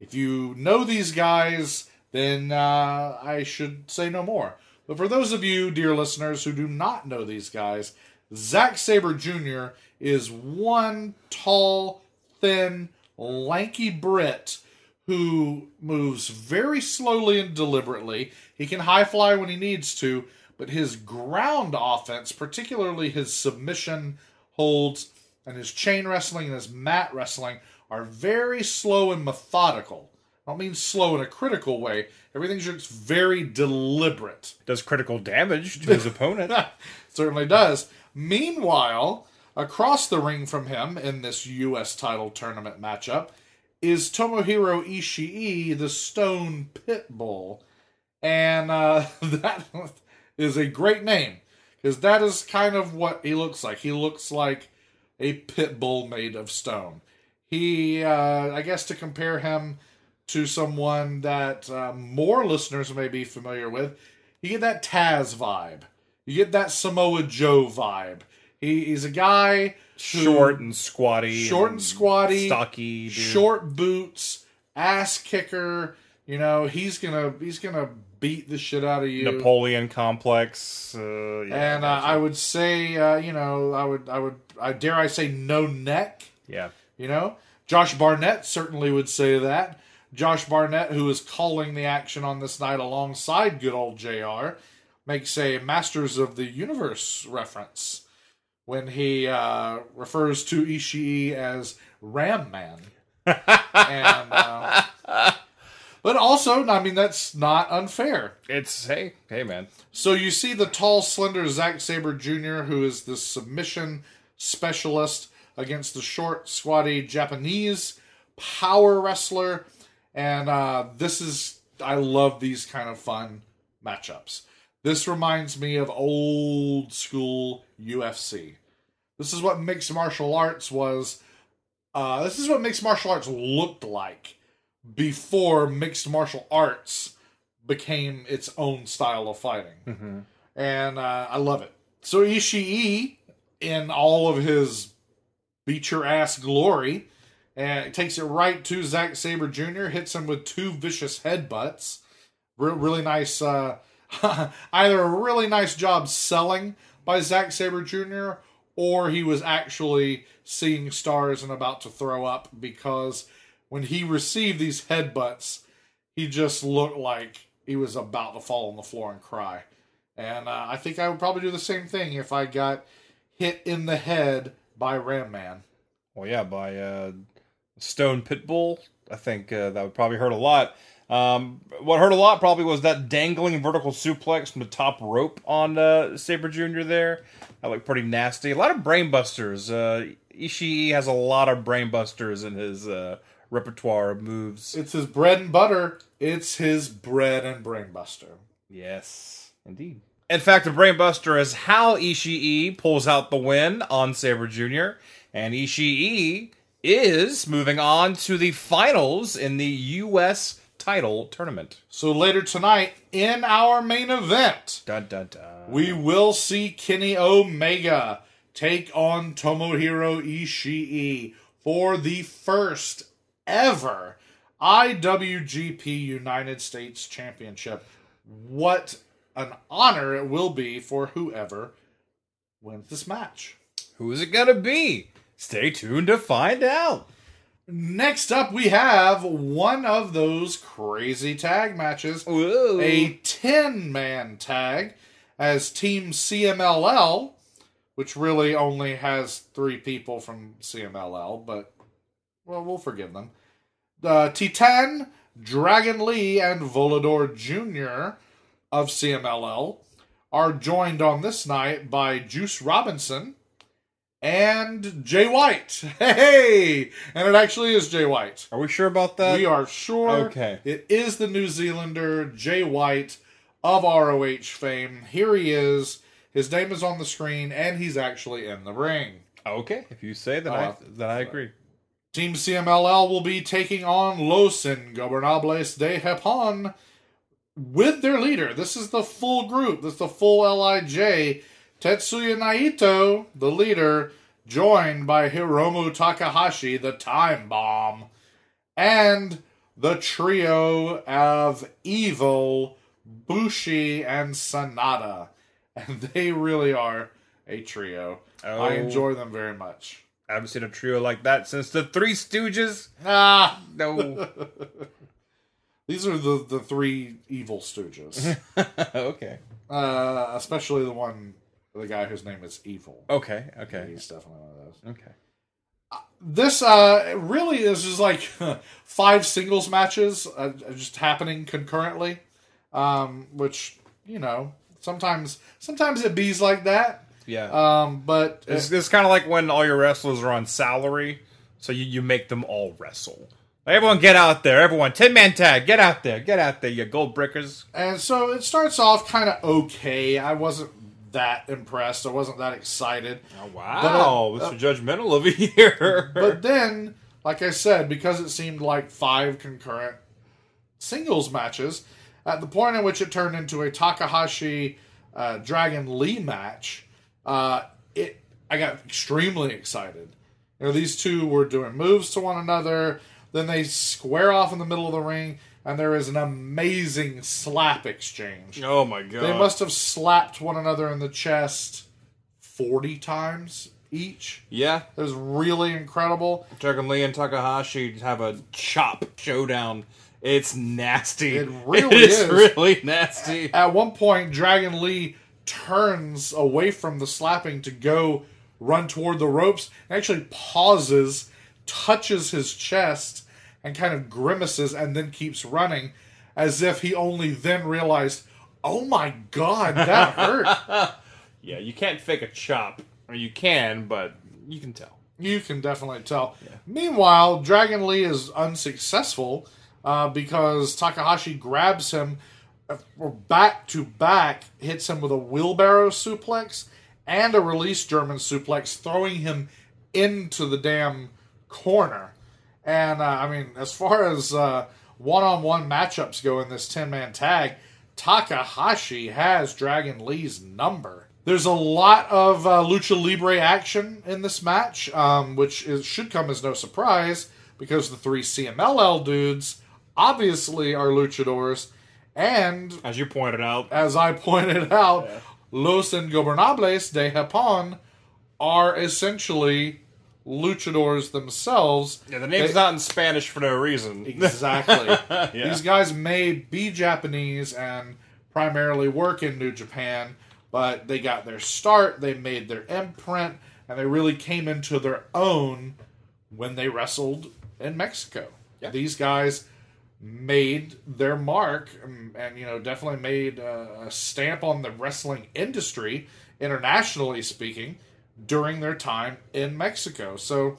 If you know these guys, then uh, I should say no more. But for those of you, dear listeners, who do not know these guys, Zack Sabre Jr. is one tall, thin, lanky Brit who moves very slowly and deliberately. He can high fly when he needs to, but his ground offense, particularly his submission holds and his chain wrestling and his mat wrestling, are very slow and methodical. I don't mean slow in a critical way. Everything's just very deliberate. Does critical damage to his opponent. Certainly does. Meanwhile, across the ring from him in this U.S. title tournament matchup is Tomohiro Ishii, the Stone Pitbull. And uh, that is a great name because that is kind of what he looks like. He looks like a pit bull made of stone. He, uh, I guess, to compare him to someone that uh, more listeners may be familiar with, you get that Taz vibe. You get that Samoa Joe vibe. He, he's a guy who- Short and squatty. short and squatty, Stocky. dude. short boots, ass kicker. You know, he's gonna he's gonna beat the shit out of you. Napoleon complex. Uh, yeah, and uh. I would say, uh, you know, I would, I would, I dare I say, no neck. yeah. You know, Josh Barnett certainly would say that. Josh Barnett, who is calling the action on this night alongside good old JR, makes a Masters of the Universe reference when he uh, refers to Ishii as Ram Man. and, uh, but also, I mean, that's not unfair. It's hey, hey, man. So you see the tall, slender Zack Sabre Jr., who is the submission specialist against the short, squatty Japanese power wrestler. And uh, this is, I love these kind of fun matchups. This reminds me of old school UFC. This is what mixed martial arts was. Uh, this is what mixed martial arts looked like before mixed martial arts became its own style of fighting. And uh, I love it. So Ishii, in all of his beat your ass glory, and takes it right to Zack Sabre Jr., hits him with two vicious headbutts. Re- really nice, uh, either a really nice job selling by Zack Sabre Jr., or he was actually seeing stars and about to throw up because when he received these headbutts, he just looked like he was about to fall on the floor and cry. And uh, I think I would probably do the same thing if I got hit in the head by Ram Man. Well, yeah, by uh, Stone Pitbull. I think uh, that would probably hurt a lot. Um, what hurt a lot probably was that dangling vertical suplex from the top rope on uh, Sabre Jr. there. That looked pretty nasty. A lot of brainbusters. Uh, Ishii has a lot of brainbusters in his uh, repertoire of moves. It's his bread and butter. It's his bread and brainbuster. Yes, indeed. In fact, the brainbuster is how Ishii pulls out the win on Sabre Jr. And Ishii is moving on to the finals in the U.S. title tournament. So later tonight, in our main event, Dun dun dun. we will see Kenny Omega take on Tomohiro Ishii for the first ever IWGP United States Championship. What an honor it will be for whoever wins this match. Who is it gonna be? Stay tuned to find out. Next up, we have one of those crazy tag matches. Whoa. a 10 man tag as Team CMLL, which really only has three people from CMLL, but well, we'll forgive them. Uh, Titan, Dragon Lee, and Volador Jr. of CMLL are joined on this night by Juice Robinson and Jay White. Hey, and it actually is Jay White. Are we sure about that? we are sure. okay. It is the New Zealander Jay White of ROH fame. Here he is. His name is on the screen, and he's actually in the ring. Okay, if you say that, Oh, uh, I then I agree. Team CMLL will be taking on Los Ingobernables de Japón with their leader. This is the full group. This is the full LIJ. Tetsuya Naito, the leader, joined by Hiromu Takahashi, the time bomb, and the trio of Evil, Bushi, and Sanada. And they really are a trio. I Oh. enjoy them very much. I haven't seen a trio like that since the Three Stooges. Ah, No. these are the the three evil stooges, okay. uh, especially the one, the guy whose name is Evil. Okay. Okay. He's definitely one of those. Okay. This uh, really is just like five singles matches uh, just happening concurrently, um, which you know sometimes sometimes it bees like that. Yeah. Um, but It's, it's kind of like when all your wrestlers are on salary, so you, you make them all wrestle. Everyone get out there. Everyone, 10 man tag. Get out there. Get out there, you gold brickers. And so it starts off kind of okay. I wasn't that impressed. I wasn't that excited. Oh, wow. But, uh, Mr. Judgmental over here. But then, like I said, because it seemed like five concurrent singles matches, at the point in which it turned into a Takahashi uh, Dragon Lee match, uh, it I got extremely excited. You know, these two were doing moves to one another. Then they square off in the middle of the ring, and there is an amazing slap exchange. oh, my God. They must have slapped one another in the chest 40 times each. Yeah. It was really incredible. Dragon Lee and Takahashi have a chop showdown. It's nasty. It really It's is. really nasty. At one point, Dragon Lee turns away from the slapping to go run toward the ropes and actually pauses, touches his chest, and kind of grimaces and then keeps running as if he only then realized, oh my god, that hurt. Yeah, you can't fake a chop. Or you can, but you can tell. You can definitely tell. Meanwhile, Dragon Lee is unsuccessful uh, because Takahashi grabs him uh, back to back, hits him with a wheelbarrow suplex and a release German suplex, throwing him into the damn corner. And uh, I mean, as far as one on one matchups go in this 10 man tag, Takahashi has Dragon Lee's number. There's a lot of uh, lucha libre action in this match, um, which is, should come as no surprise because the three CMLL dudes obviously are luchadors, and As you pointed out, as I pointed out, Los Ingobernables de Japón are essentially luchadors themselves. yeah, the name's They- not in Spanish for no reason. Exactly. Yeah. These guys may be Japanese and primarily work in New Japan, but they got their start, they made their imprint, and they really came into their own when they wrestled in Mexico. Yeah. These guys made their mark and, and, you know definitely made a, a stamp on the wrestling industry internationally speaking during their time in Mexico. So,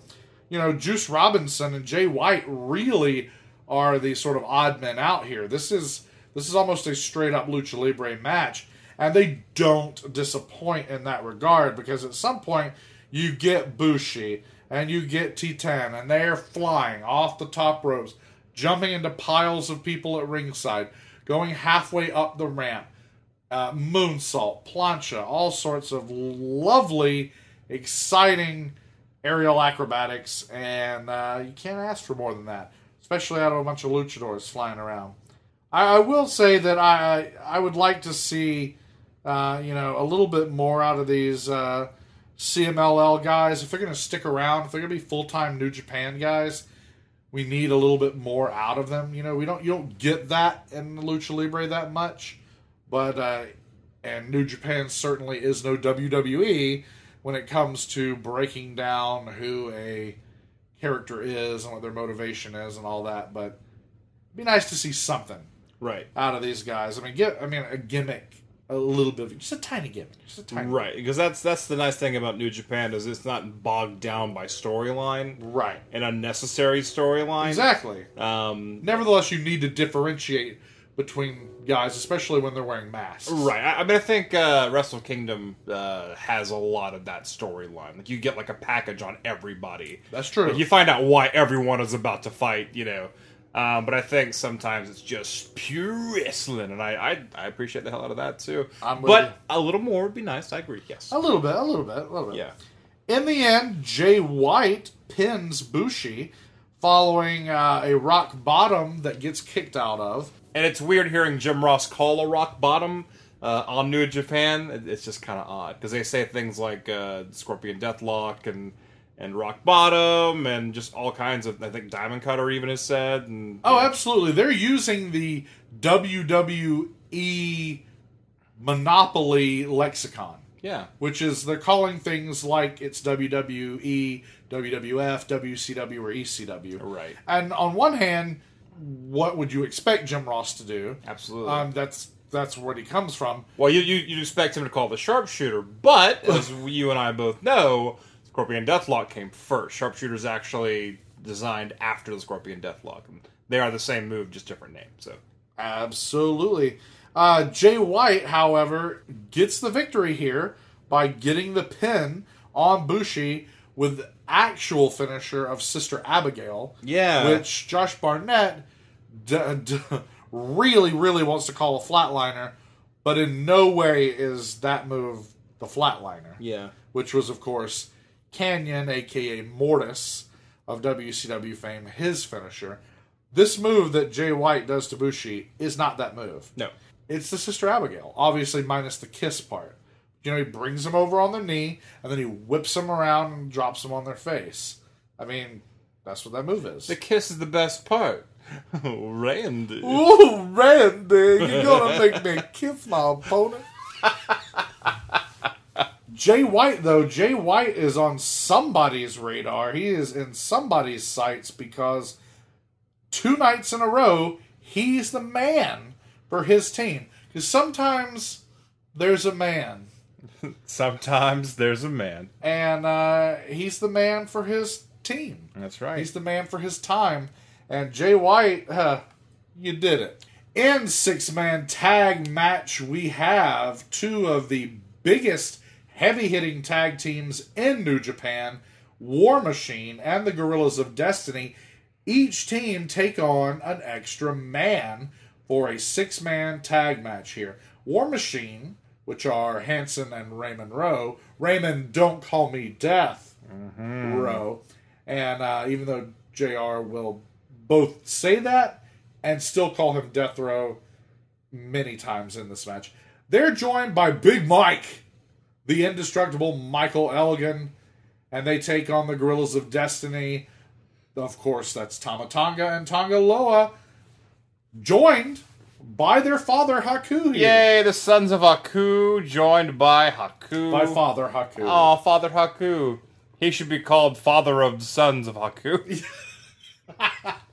you know, Juice Robinson and Jay White really are the sort of odd men out here. This is this is almost a straight up lucha libre match, and they don't disappoint in that regard because at some point you get Bushi and you get Titan, and they're flying off the top ropes, jumping into piles of people at ringside, going halfway up the ramp, uh, moonsault, plancha, all sorts of lovely, exciting aerial acrobatics, and uh, you can't ask for more than that, especially out of a bunch of luchadors flying around. I, I will say that I I would like to see, uh, you know, a little bit more out of these uh, CMLL guys. If they're going to stick around, if they're going to be full time New Japan guys, we need a little bit more out of them. You know, we don't you don't get that in lucha libre that much, but uh, and New Japan certainly is no WWE when it comes to breaking down who a character is and what their motivation is and all that. But it'd be nice to see something Right. out of these guys. I mean, get I mean a gimmick a little bit of just a tiny gimmick, just a tiny Right, because that's that's the nice thing about New Japan is it's not bogged down by storyline, right, an unnecessary storyline. exactly. Um, Nevertheless, you need to differentiate between guys, especially when they're wearing masks. right. I, I mean, I think uh, Wrestle Kingdom uh, has a lot of that storyline. Like you get like a package on everybody. That's true. Like, you find out why everyone is about to fight. You know. Um, but I think sometimes it's just pure wrestling, and I, I, I appreciate the hell out of that too. I'm but you. a little more would be nice. I agree. Yes. A little bit, a little bit, a little bit. Yeah. In the end, Jay White pins Bushi following uh, a rock bottom that gets kicked out of. And it's weird hearing Jim Ross call a rock bottom uh, on New Japan. It's just kind of odd because they say things like uh, Scorpion Deathlock and and rock bottom and just all kinds of. I think Diamond Cutter even has said. And Oh, absolutely. They're using the WWE monopoly lexicon, yeah, which is they're calling things like it's WWE, WWF, WCW, or ECW. Right. And on one hand, what would you expect Jim Ross to do? absolutely. Um, that's that's where he comes from. well, you, you you'd expect him to call the sharpshooter, but as you and I both know, Scorpion Deathlock came first. Sharpshooter's actually designed after the Scorpion Deathlock. They are the same move, just different name. So Absolutely. Uh, Jay White, however, gets the victory here by getting the pin on Bushi with actual finisher of Sister Abigail. Yeah. Which Josh Barnett d- d- really, really wants to call a flatliner, but in no way is that move the flatliner. yeah, Which was, of course, Kanyon, aka Mortis of WCW fame, his finisher. This move that Jay White does to Bushi is not that move. no. It's the Sister Abigail, obviously minus the kiss part. You know, he brings them over on their knee, and then he whips them around and drops them on their face. I mean, that's what that move is. The kiss is the best part. Oh, Randy. Ooh, Randy, you're gonna make me kiss my opponent. Jay White, though, Jay White is on somebody's radar. He is in somebody's sights because two nights in a row, he's the man for his team. Because sometimes there's a man, Sometimes there's a man. and uh, he's the man for his team. That's right. He's the man for his time. And Jay White, uh, you did it. In six man tag match, we have two of the biggest heavy hitting tag teams in New Japan War Machine and the Gorillas of Destiny. Each team take on an extra man for a six man tag match here. War Machine, which are Hanson and Raymond Rowe. Raymond, don't call me death. Rowe. And uh, even though JR will both say that and still call him Death Row many times in this match, they're joined by Big Mike, the indestructible Michael Elgin, and they take on the Gorillas of Destiny. Of course, that's Tama Tonga and Tonga Loa, joined by their father Haku here. Yay, the sons of Haku joined by Haku. By Father Haku. Oh, Father Haku. He should be called Father of the Sons of Haku.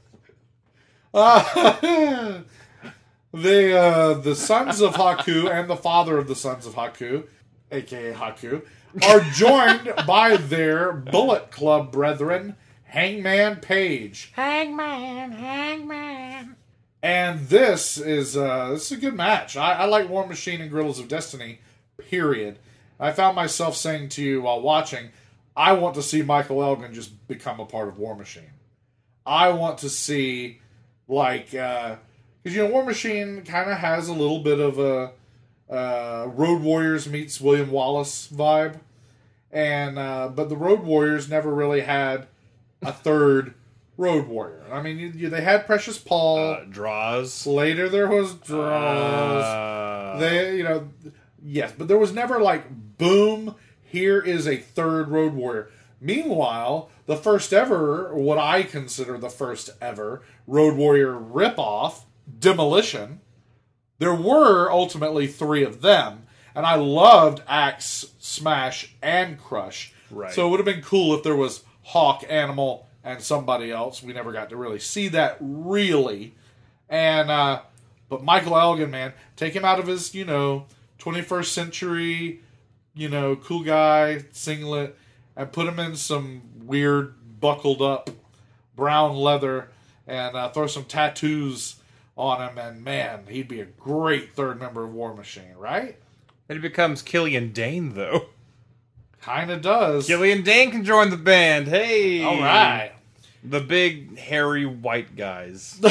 the uh, the sons of Haku and the father of the sons of Haku, aka Haku, are joined by their Bullet Club brethren, Hangman Page. Hangman, Hangman. And this is uh, this is a good match. I, I like War Machine and Gorillas of Destiny. Period. I found myself saying to you while watching, I want to see Michael Elgin just become a part of War Machine. I want to see like because you know War Machine kind of has a little bit of a uh, Road Warriors meets William Wallace vibe, and uh, but the Road Warriors never really had a third Road Warrior. I mean, you, you, they had Precious Paul. Uh, Droz. Later, there was Droz. Uh, they, you know, yes, but there was never like, boom, here is a third Road Warrior. Meanwhile, the first ever, what I consider the first ever Road Warrior ripoff, Demolition, there were ultimately three of them, and I loved Axe, Smash, and Crush. Right. So it would have been cool if there was Hawk, Animal, and somebody else. We never got to really see that really. And uh but Michael Elgin, man, take him out of his, you know, 21st century, you know, cool guy singlet and put him in some weird buckled up brown leather and uh, throw some tattoos on him, and man, he'd be a great third member of War Machine, right? It becomes Killian Dain though. Kind of does. Killian Dain can join the band. Hey, All right. The big hairy white guys. They'd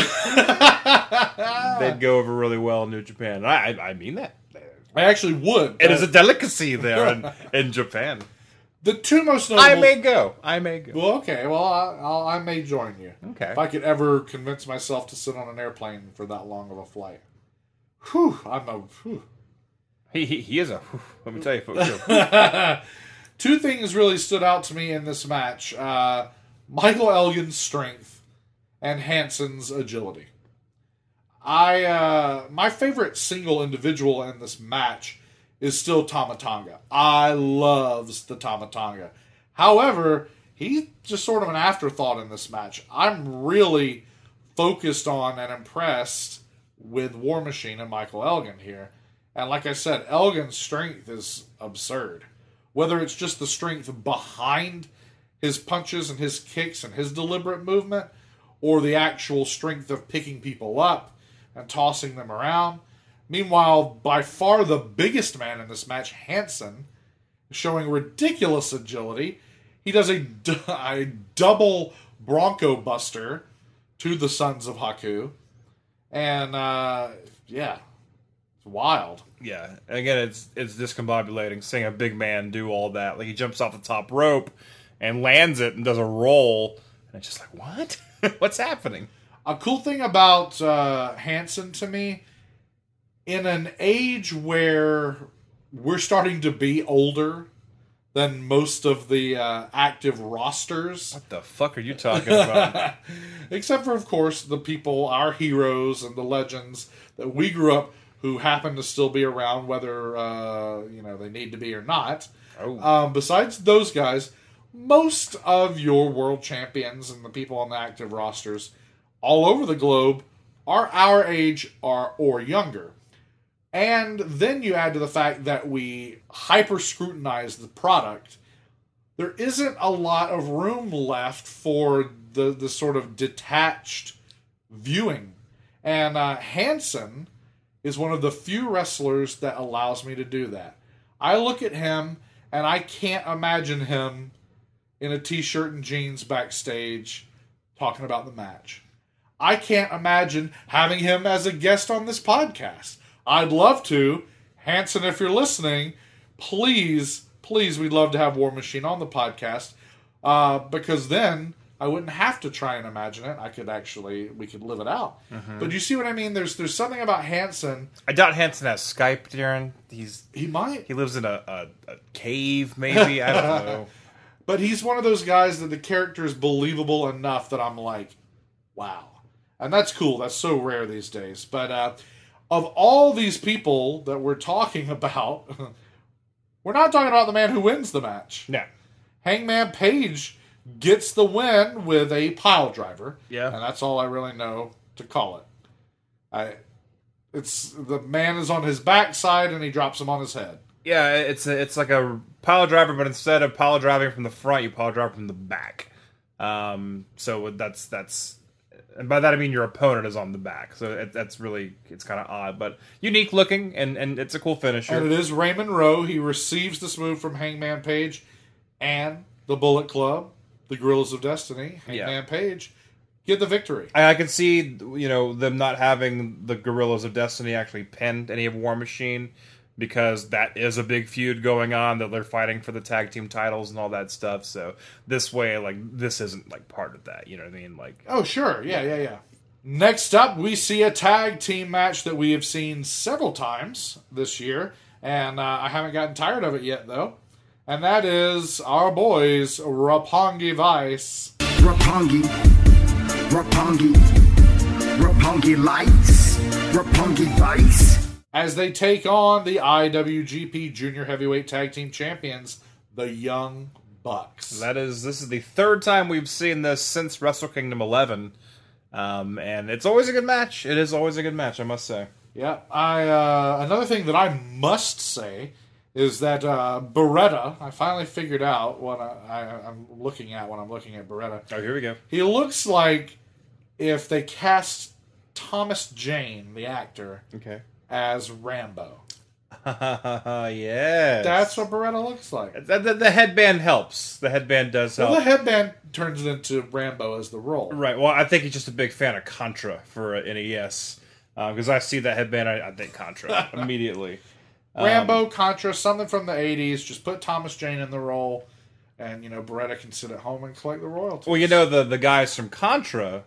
go over really well in New Japan. I I, I mean that. I actually would. It is a delicacy there in, in Japan. the two most notable. I may go. I may go. Well, okay. Well, I, I'll, I may join you. Okay. If I could ever convince myself to sit on an airplane for that long of a flight. Whew, I'm a. Whew. He, he, he is a. Let me tell you, folks. Two things really stood out to me in this match uh, Michael Elgin's strength and Hanson's agility. I uh, my favorite single individual in this match is still Tama Tonga. I loves the Tama Tonga. However, he's just sort of an afterthought in this match. I'm really focused on and impressed with War Machine and Michael Elgin here. And like I said, Elgin's strength is absurd. Whether it's just the strength behind his punches and his kicks and his deliberate movement, or the actual strength of picking people up and tossing them around. Meanwhile, by far the biggest man in this match, Hanson, showing ridiculous agility. He does a, d- a double Bronco Buster to the Sons of Haku. And, uh, yeah, it's wild. yeah. Again, it's it's discombobulating seeing a big man do all that. Like he jumps off the top rope and lands it and does a roll, and it's just like, what? What's happening? A cool thing about uh, Hanson to me, in an age where we're starting to be older than most of the uh, active rosters, What the fuck are you talking about? except for, of course, the people, our heroes and the legends that we grew up who happen to still be around, whether uh, you know they need to be or not. oh, Um, besides those guys, most of your world champions and the people on the active rosters all over the globe are our age or, or younger. And then you add to the fact that we hyper scrutinize the product. There isn't a lot of room left for the, the sort of detached viewing. And uh, Hanson is one of the few wrestlers that allows me to do that. I look at him and I can't imagine him in a t-shirt and jeans backstage talking about the match. I can't imagine having him as a guest on this podcast. I'd love to. Hanson, if you're listening, please, please, we'd love to have War Machine on the podcast. Uh, because then I wouldn't have to try and imagine it. I could actually we could live it out. But you see what I mean? There's there's something about Hanson. I doubt Hanson has Skype, Daryn. He's He might he lives in a, a, a cave, maybe. I don't know. But he's one of those guys that the character is believable enough that I'm like, wow. And that's cool. That's so rare these days. But uh, of all these people that we're talking about, we're not talking about the man who wins the match. No. Hangman Page gets the win with a pile driver. Yeah. And that's all I really know to call it. I it's the man is on his backside and he drops him on his head. Yeah, it's a, it's like a pile driver, but instead of pile driving from the front, you pile drive from the back. Um, so that's that's, and by that I mean your opponent is on the back. So it, that's really it's kind of odd, but unique looking, and and it's a cool finisher. And it is Raymond Rowe. He receives this move from Hangman Page and the Bullet Club, the Gorillas of Destiny. Hangman Yeah. Page get the victory. I, I can see you know them not having the Gorillas of Destiny actually pinned any of War Machine because that is a big feud going on that they're fighting for the tag team titles and all that stuff. So this way, like this isn't like part of that. You know what I mean? Like Oh, sure. Yeah, yeah, yeah. Next up, we see a tag team match that we have seen several times this year, and uh, I haven't gotten tired of it yet, though. And that is our boys, Roppongi Vice. Roppongi, Roppongi, Roppongi lights, Roppongi vice. As they take on the IWGP Junior Heavyweight Tag Team Champions, the Young Bucks. That is, this is the third time we've seen this since Wrestle Kingdom 11, um, and it's always a good match. It is always a good match, I must say. Yeah, I uh, another thing that I must say is that uh, Beretta. I finally figured out what I, I, I'm looking at when I'm looking at Beretta. Oh, here we go. He looks like if they cast Thomas Jane, the actor, Okay. As Rambo. yes. That's what Beretta looks like. the, the, the headband helps. The headband does help. Well, the headband turns it into Rambo as the role. Right. Well, I think he's just a big fan of Contra for uh, NES because I see that headband, I, I think Contra immediately. Rambo, Contra, something from the '80s. Just put Thomas Jane in the role, and you know Beretta can sit at home and collect the royalties. Well, you know the the guys from Contra,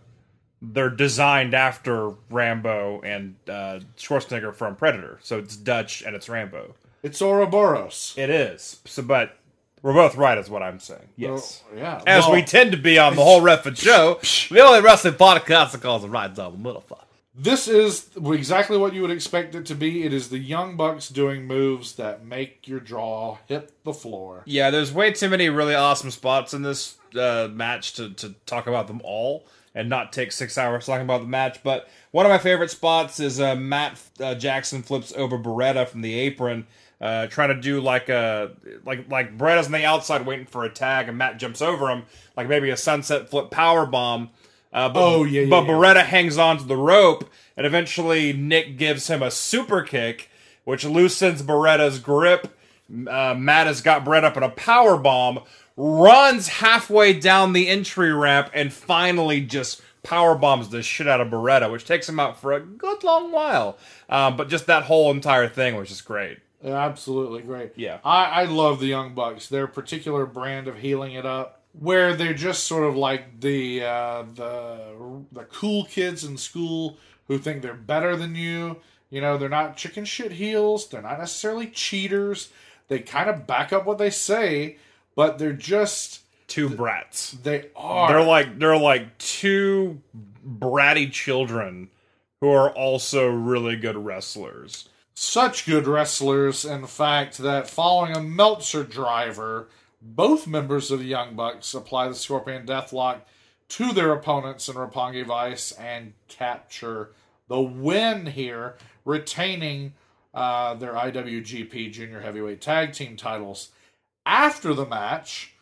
they're designed after Rambo and uh, Schwarzenegger from Predator, so it's Dutch and it's Rambo. it's Ouroboros. It is. So, but we're both right, is what I'm saying. Yes. Oh, yeah. As Well, we tend to be on the whole Ref'n show, the only wrestling podcast that calls it right the motherfucker. This is exactly what you would expect it to be. It is the Young Bucks doing moves that make your jaw hit the floor. Yeah, there's way too many really awesome spots in this uh, match to, to talk about them all and not take six hours talking about the match. But one of my favorite spots is uh, Matt uh, Jackson flips over Beretta from the apron, uh, trying to do like a like like Beretta's on the outside waiting for a tag, and Matt jumps over him like maybe a sunset flip power bomb. Uh, but, Oh, yeah, yeah, but yeah. Beretta hangs onto the rope, and eventually Nick gives him a super kick, which loosens Beretta's grip. Uh, Matt has got Brett up in a power bomb, runs halfway down the entry ramp, and finally just power bombs the shit out of Beretta, which takes him out for a good long while. Um, but just that whole entire thing was just great. Yeah, Absolutely great. Yeah. I, I love the Young Bucks. Their particular brand of heeling it up, where they're just sort of like the uh, the the cool kids in school who think they're better than you. You know, they're not chicken shit heels. They're not necessarily cheaters. They kind of back up what they say, but they're just Two brats. they are. They're like they're like two bratty children who are also really good wrestlers. such good wrestlers, in fact, that following a Meltzer driver, both members of the Young Bucks apply the Scorpion Deathlock to their opponents in Roppongi Vice and capture the win here, retaining uh, their IWGP Junior Heavyweight Tag Team titles. After the match,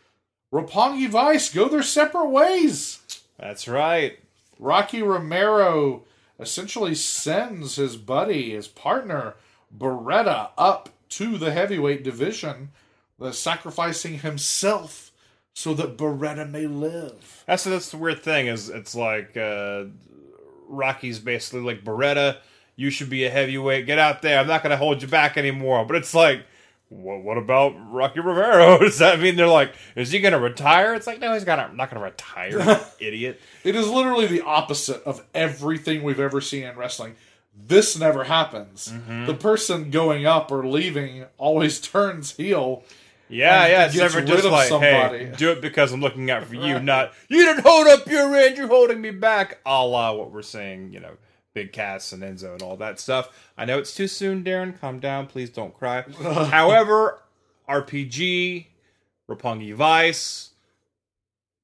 Roppongi Vice go their separate ways. That's right. Rocky Romero essentially sends his buddy, his partner, Beretta, up to the heavyweight division, uh, sacrificing himself so that Beretta may live. That's that's the weird thing is it's like uh, Rocky's basically like Beretta. You should be a heavyweight. Get out there. I'm not going to hold you back anymore. But it's like, well, what about Rocky Romero? Does that mean they're like, is he going to retire? It's like, no, he's gonna, not going to retire. idiot. It is literally the opposite of everything we've ever seen in wrestling. This never happens. Mm-hmm. The person going up or leaving always turns heel. Yeah, yeah. It's never just like, somebody. hey, do it because I'm looking out for you, not you didn't hold up your end. You're holding me back. A la what we're saying, you know, Big Cass and Enzo and all that stuff. I know it's too soon, Daryn. Calm down, please. Don't cry. However, RPG, Roppongi Vice,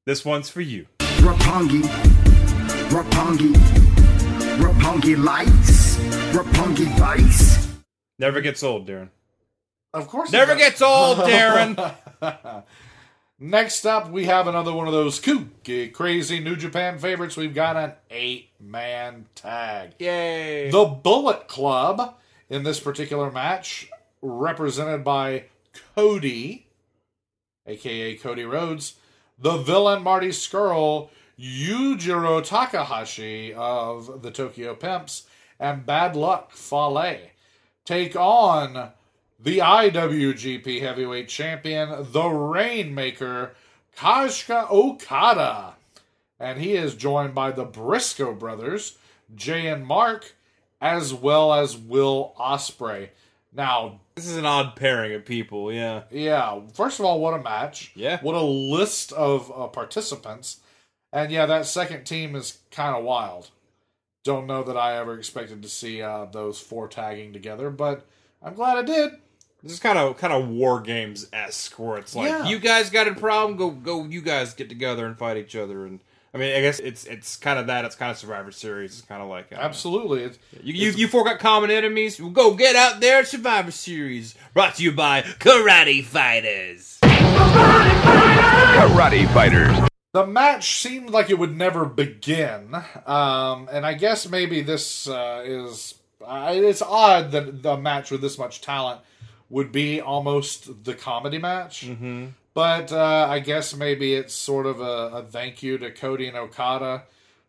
this one's for you. Roppongi, Roppongi, Roppongi lights, Roppongi vice. Never gets old, Daryn. Of course, Never gets old, Daryn. Next up, we have another one of those kooky, crazy New Japan favorites. We've got an eight man tag. Yay. The Bullet Club in this particular match, represented by Cody, aka Cody Rhodes, the villain Marty Scurll, Yujiro Takahashi of the Tokyo Pimps, and Bad Luck Fale take on the IWGP Heavyweight Champion, the Rainmaker, Kazuchika Okada. And he is joined by the Briscoe brothers, Jay and Mark, as well as Will Ospreay. Now, this is an odd pairing of people, yeah. yeah, first of all, what a match. Yeah. What a list of uh, participants. And yeah, that second team is kind of wild. Don't know that I ever expected to see uh, those four tagging together, but I'm glad I did. This is kind of kind of war games esque, where it's like Yeah. you guys got a problem, go go. You guys get together and fight each other, and I mean, I guess it's it's kind of that. It's kind of Survivor Series. It's kind of like Absolutely. It's, You, you, you four got common enemies. Well, go get out there Survivor Series. Brought to you by Karate Fighters. Karate Fighters. the match seemed like it would never begin, um, and I guess maybe this uh, is uh, it's odd that the match with this much talent would be almost the comedy match. Mm-hmm. But uh, I guess maybe it's sort of a, a thank you to Cody and Okada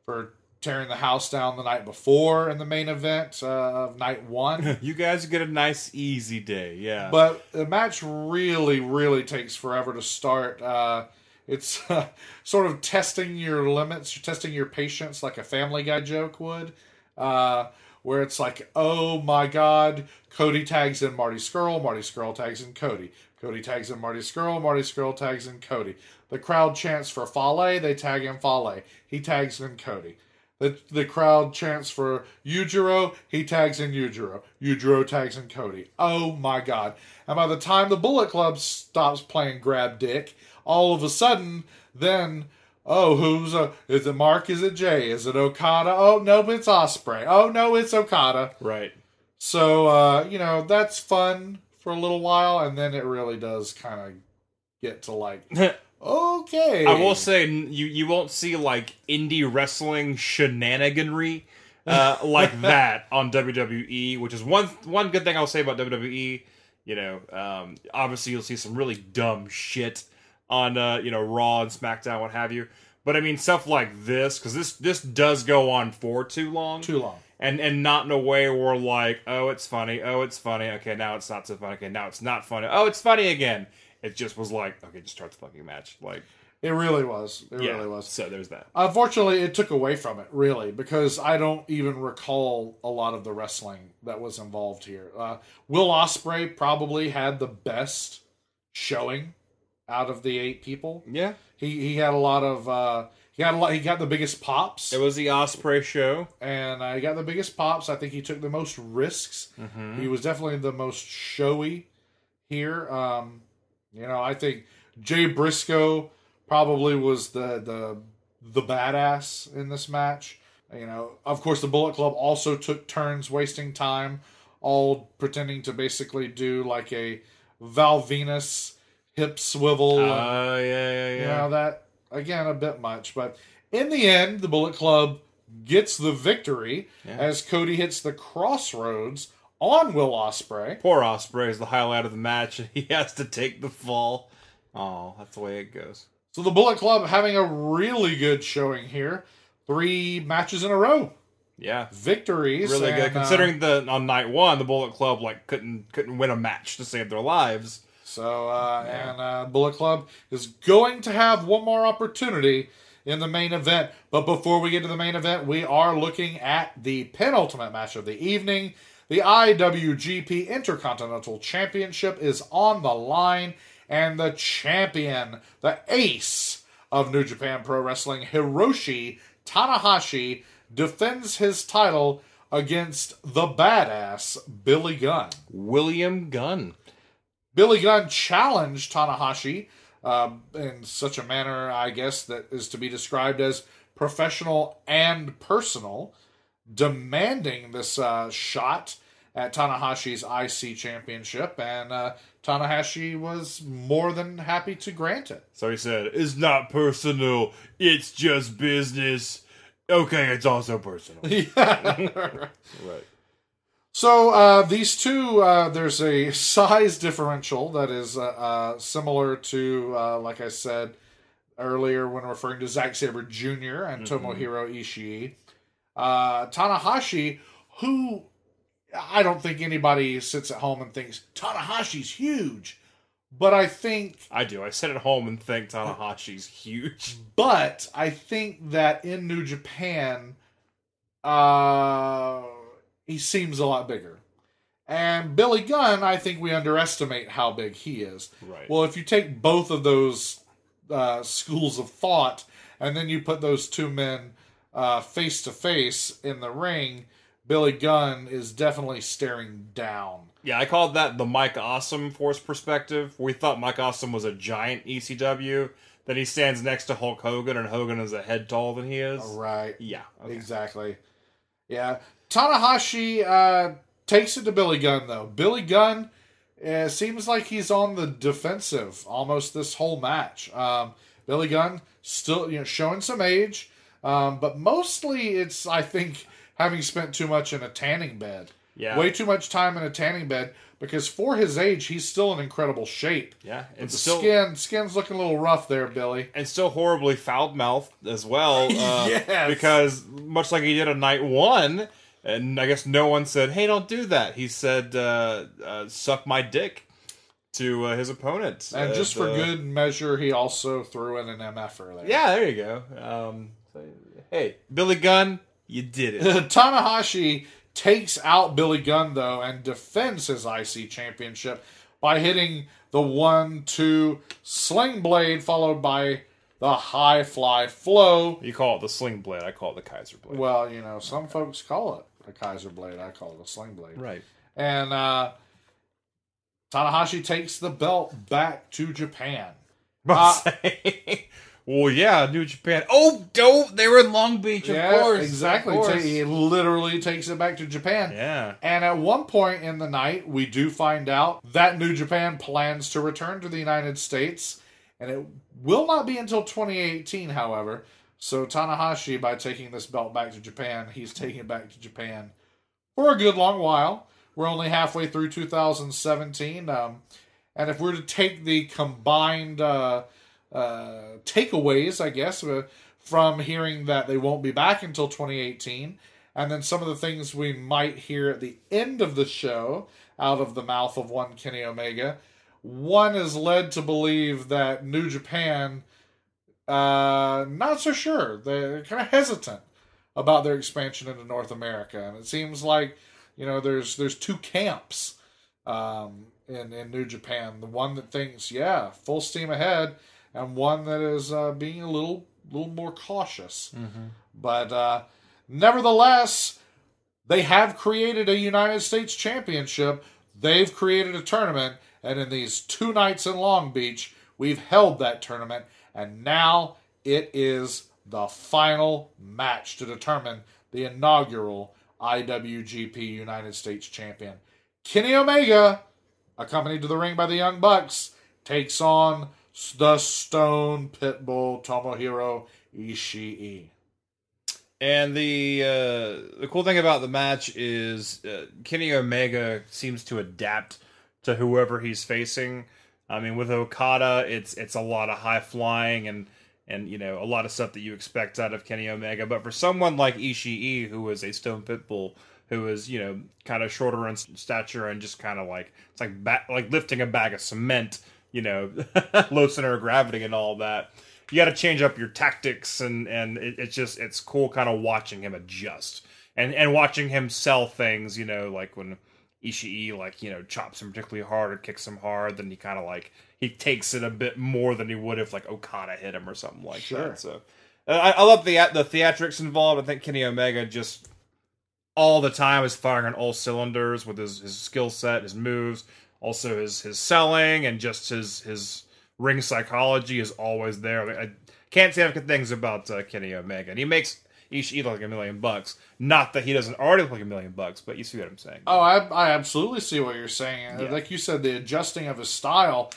for tearing the house down the night before in the main event uh, of night one. You guys get a nice easy day. Yeah. But the match really, really takes forever to start. Uh, it's uh, sort of testing your limits, you're testing your patience like a Family Guy joke would, uh, where it's like, oh my God, Cody tags in Marty Scurll, Marty Scurll tags in Cody, Cody tags in Marty Scurll, Marty Scurll tags in Cody. The crowd chants for Fale, they tag in Fale, he tags in Cody. The, the crowd chants for Yujiro. He tags in Yujiro. Yujiro tags in Cody. Oh my god. And by the time the Bullet Club stops playing grab dick, all of a sudden, then, oh, who's a, is it Mark? Is it Jay? Is it Okada? Oh, no, it's Ospreay. Oh, no, it's Okada. right. So, uh, you know, that's fun for a little while, and then it really does kind of get to like, okay. I will say you you won't see like indie wrestling shenaniganry uh, like that on WWE, which is one one good thing I'll say about WWE. You know, um, obviously you'll see some really dumb shit on uh, you know Raw and SmackDown, what have you. But I mean stuff like this because this this does go on for too long, Too long. and and not in a way where like oh it's funny, oh it's funny, okay now it's not so funny, okay now it's not funny, oh it's funny again. It just was like okay, just start the fucking match, like It really was. It yeah. really was. So there's that. Unfortunately, it took away from it, really, because I don't even recall a lot of the wrestling that was involved here. Uh, Will Ospreay probably had the best showing out of the eight people. Yeah. He he had a lot of uh, he got a lot. He got the biggest pops, It was the Ospreay show. and uh, he got the biggest pops. I think he took the most risks. He was definitely the most showy here. Um, you know, I think Jay Briscoe probably was the the the badass in this match. You know, of course, the Bullet Club also took turns wasting time, all pretending to basically do like a Val Venis hip swivel. Oh yeah, yeah, you yeah. know that again a bit much, but in the end, the Bullet Club gets the victory as Cody hits the crossroads on Will Ospreay. Poor Ospreay is the highlight of the match, and he has to take the fall. Oh, that's the way it goes. So the Bullet Club having a really good showing here, three matches in a row, Yeah, victories, really good. and, uh, Considering the on night one, the Bullet Club like couldn't couldn't win a match to save their lives. So, uh, and uh, Bullet Club is going to have one more opportunity in the main event. But before we get to the main event, we are looking at the penultimate match of the evening. The IWGP Intercontinental Championship is on the line, and the champion, the ace of New Japan Pro Wrestling, Hiroshi Tanahashi, defends his title against the badass Billy Gunn. William Gunn. Billy Gunn challenged Tanahashi um, in such a manner, I guess, that is to be described as professional and personal, demanding this uh, shot at Tanahashi's IC championship, and uh, Tanahashi was more than happy to grant it. So he said, "It's not personal. It's just business." Okay, it's also personal. yeah. right. So uh, these two, uh, there's a size differential that is uh, uh, similar to, uh, like I said earlier when referring to Zack Sabre Jr. and Tomohiro Ishii. Uh, Tanahashi, who I don't think anybody sits at home and thinks Tanahashi's huge, but I think I do. I sit at home and think Tanahashi's huge. but I think that in New Japan, uh, he seems a lot bigger. And Billy Gunn, I think we underestimate how big he is. Right. Well, if you take both of those uh, schools of thought and then you put those two men face to face in the ring, Billy Gunn is definitely staring down. Yeah, I called that the Mike Awesome Force perspective. We thought Mike Awesome was a giant ECW. then he stands next to Hulk Hogan, and Hogan is a head taller than he is. Right. Yeah. okay. Exactly. Yeah. Tanahashi uh, takes it to Billy Gunn, though. Billy Gunn uh, seems like he's on the defensive almost this whole match. Um, Billy Gunn still you know showing some age, um, but mostly it's I think having spent too much in a tanning bed. Yeah. Way too much time in a tanning bed because for his age he's still in incredible shape. Yeah, and the still skin skin's looking a little rough there, Billy. and still horribly foul mouthed as well. Uh, Yes. Because much like he did on night one, and I guess no one said, "Hey, don't do that." He said, uh, uh, "Suck my dick." To uh, his opponent, And Uh, just for the- good measure, he also threw in an MFer there. yeah, there you go. Um, hey, Billy Gunn, you did it. Tanahashi takes out Billy Gunn though and defends his IC championship by hitting the one two sling blade followed by the high fly flow. you call it the sling blade. I call it the Kaiser blade. Well, you know, some folks call it a Kaiser blade. I call it a sling blade. right. And uh Tanahashi takes the belt back to Japan. Uh, well, yeah, New Japan. Oh, don't. They were in Long Beach, of yeah, course. exactly. Of course. He literally takes it back to Japan. Yeah. And at one point in the night, we do find out that New Japan plans to return to the United States, and it will not be until 2018, however. So Tanahashi, by taking this belt back to Japan, he's taking it back to Japan for a good long while. We're only halfway through 2017. Um, and if we're to take the combined uh, uh, takeaways, I guess, uh, from hearing that they won't be back until 2018, and then some of the things we might hear at the end of the show out of the mouth of one Kenny Omega, one is led to believe that New Japan, uh, not so sure. They're kind of hesitant about their expansion into North America, and it seems like you know there's there's two camps um, in in New Japan. The one that thinks, yeah, full steam ahead, and one that is uh, being a little little more cautious. But uh, nevertheless, they have created a United States Championship. They've created a tournament, and in these two nights in Long Beach, we've held that tournament, and now it is the final match to determine the inaugural IWGP United States Champion. Kenny Omega, accompanied to the ring by the Young Bucks, takes on the Stone Pitbull Tomohiro Ishii. And the uh, the cool thing about the match is uh, Kenny Omega seems to adapt to whoever he's facing. I mean, with Okada, it's it's a lot of high flying and and you know a lot of stuff that you expect out of Kenny Omega. But for someone like Ishii, who is a Stone Pitbull, who is you know kind of shorter in stature and just kind of like it's like ba- like lifting a bag of cement, you know, low center of gravity and all that you got to change up your tactics and and it, it's just it's cool kind of watching him adjust and and watching him sell things you know like when Ishii like you know chops him particularly hard or kicks him hard then he kind of like he takes it a bit more than he would if like Okada hit him or something like Sure. that so uh, I, I love the the theatrics involved I think Kenny Omega just all the time is firing on all cylinders with his, his skill set, his moves, also his his selling, and just his his ring psychology is always there. I, mean, I can't say enough good things about uh, Kenny Omega, and he makes Ishii like a million bucks. Not that he doesn't already look like a million bucks, but you see what I'm saying. Oh, I, I absolutely see what you're saying. Yeah. Like you said, the adjusting of his style.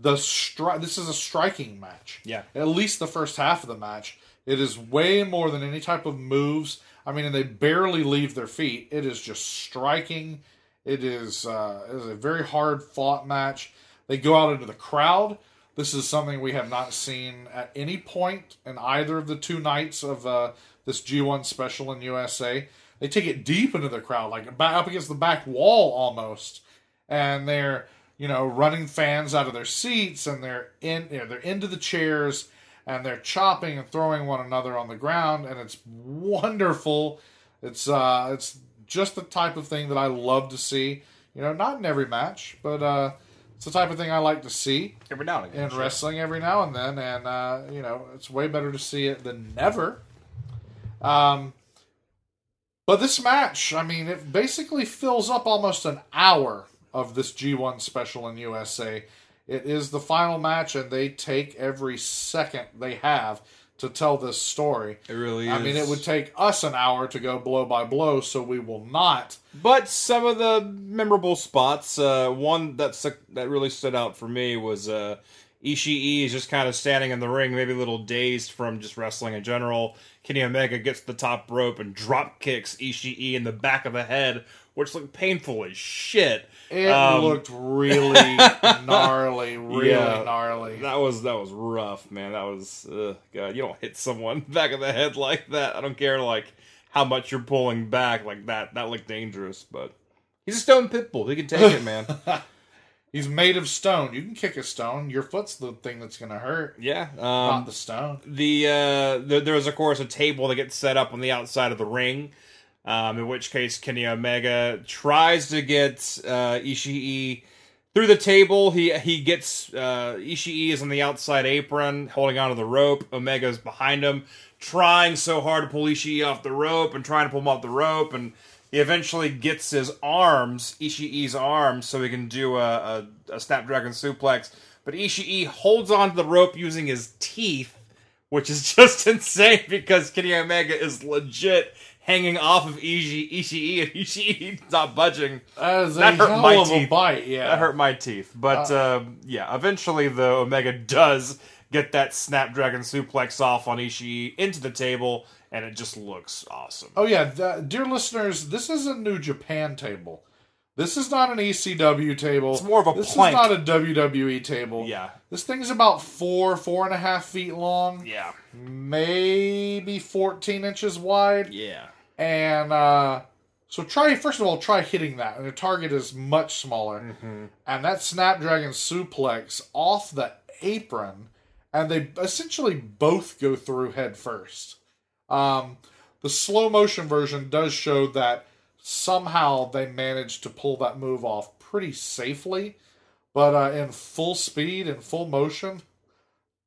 The stri- This is a striking match. Yeah. At least the first half of the match. It is way more than any type of moves. I mean, and they barely leave their feet. It is just striking. It is, uh, it is a very hard fought match. They go out into the crowd. This is something we have not seen at any point in either of the two nights of uh, this G1 special in USA. They take it deep into the crowd, like up against the back wall almost, and they're you know running fans out of their seats, and they're in you know, they're into the chairs, and they're chopping and throwing one another on the ground, and it's wonderful. It's uh, it's just the type of thing that I love to see. You know, not in every match, but uh, it's the type of thing I like to see Every now and again. in sure. wrestling every now and then, and uh, you know it's way better to see it than never. Um, but this match, I mean, it basically fills up almost an hour of this G1 special in USA. It is the final match, and they take every second they have to tell this story. It really is. I mean, it would take us an hour to go blow by blow, so we will not. But some of the memorable spots, uh, one that's that really stood out for me was uh, Ishii is just kind of standing in the ring, maybe a little dazed from just wrestling in general. Kenny Omega gets the top rope and drop kicks Ishii in the back of the head, which looked painful as shit. It Um, looked really gnarly, really Yeah. gnarly. That was that was rough, man. That was uh, God. You don't hit someone back of the head like that. I don't care like how much you're pulling back like that. That looked dangerous, but he's a stone pitbull. He can take it, man. He's made of stone. You can kick a stone. Your foot's the thing that's going to hurt, Yeah. not Um, the stone. the uh, the there was of course a table that gets set up on the outside of the ring. Um, in which case Kenny Omega tries to get uh, Ishii through the table. He he gets uh, Ishii is on the outside apron, holding onto the rope. Omega's behind him, trying so hard to pull Ishii off the rope and trying to pull him off the rope, and he eventually gets his arms, Ishii's arms, so he can do a, a, a Snapdragon suplex. But Ishii holds onto the rope using his teeth, which is just insane because Kenny Omega is legit hanging off of Ishii, Ishii and Ishii's not budging. That is a That hurt hell my of a teeth. bite, yeah. That hurt my teeth. But Uh. um, yeah, eventually the Omega does get that Snapdragon suplex off on Ishii into the table, and it just looks awesome. Oh yeah, th- dear listeners, this is a New Japan table. This is not an ECW table. It's more of a This plank. is not a WWE table. Yeah. This thing's about four, four and a half feet long, Yeah. maybe fourteen inches wide, Yeah. and uh, so try first of all try hitting that, and the target is much smaller, Mm-hmm. and that Snapdragon suplex off the apron, and they essentially both go through head first. Um, the slow motion version does show that somehow they managed to pull that move off pretty safely, but uh, in full speed and full motion,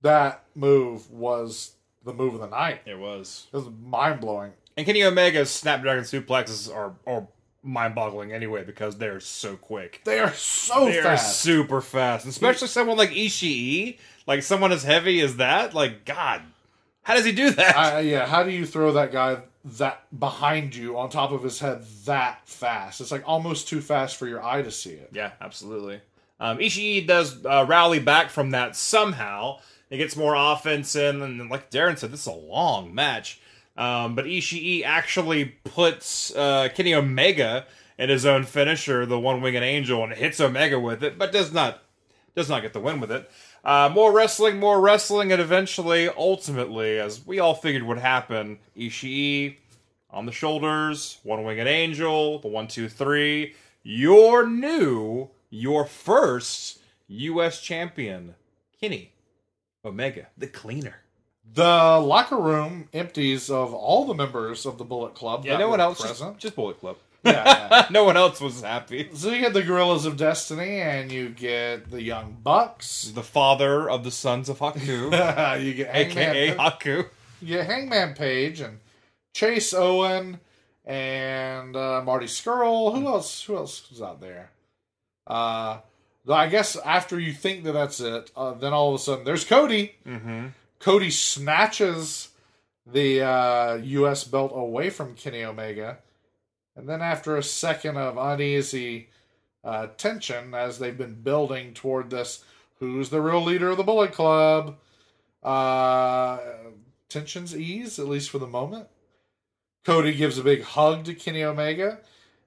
that move was the move of the night. It was. It was mind blowing. And Kenny Omega's Snapdragon suplexes are, are mind boggling anyway because they're so quick. They are so fast. They're super fast. Especially someone like Ishii, like someone as heavy as that. Like, God, how does he do that? I, yeah, how do you throw that guy that behind you on top of his head that fast? It's like almost too fast for your eye to see it. Yeah, absolutely. Um, Ishii does uh, rally back from that somehow. He gets more offense in, and like Daryn said, this is a long match. Um, but Ishii actually puts uh, Kenny Omega in his own finisher, the One Winged Angel, and hits Omega with it, but does not does not get the win with it. Uh, more wrestling, more wrestling, and eventually, ultimately, as we all figured would happen, Ishii on the shoulders, One Winged Angel, the one, two, three. Your new, your first U.S. champion, Kenny Omega, the cleaner. The locker room empties of all the members of the Bullet Club. Yeah, no one were else, just, just Bullet Club. Yeah, yeah. no one else was happy. So you get the Gorillas of Destiny, and you get the Young Bucks. The father of the sons of Haku, you get Hangman, aka Haku. you get Hangman Page and Chase Owen and uh, Marty Scurll. Who else? Who else is out there? Uh, though I guess after you think that that's it, uh, then all of a sudden there's Cody. Mm-hmm. Cody snatches the uh, U.S. belt away from Kenny Omega, and then after a second of uneasy uh, tension, as they've been building toward this, who's the real leader of the Bullet Club? Uh, tensions ease at least for the moment. Cody gives a big hug to Kenny Omega,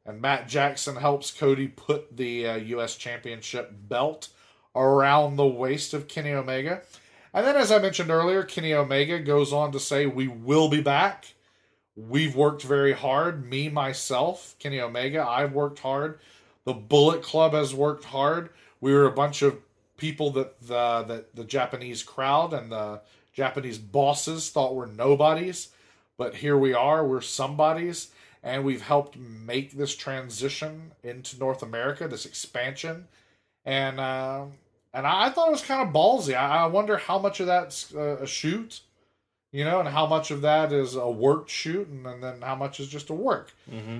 and Matt Jackson helps Cody put the uh, U.S. Championship belt around the waist of Kenny Omega. And then, as I mentioned earlier, Kenny Omega goes on to say, We will be back. We've worked very hard. Me, myself, Kenny Omega, I've worked hard. The Bullet Club has worked hard. We were a bunch of people that the, that the Japanese crowd and the Japanese bosses thought were nobodies. But here we are, we're somebodies. And we've helped make this transition into North America, this expansion. And uh, and I, thought it was kind of ballsy. I, I wonder how much of that's uh, a shoot, you know, and how much of that is a work shoot, and, and then how much is just a work.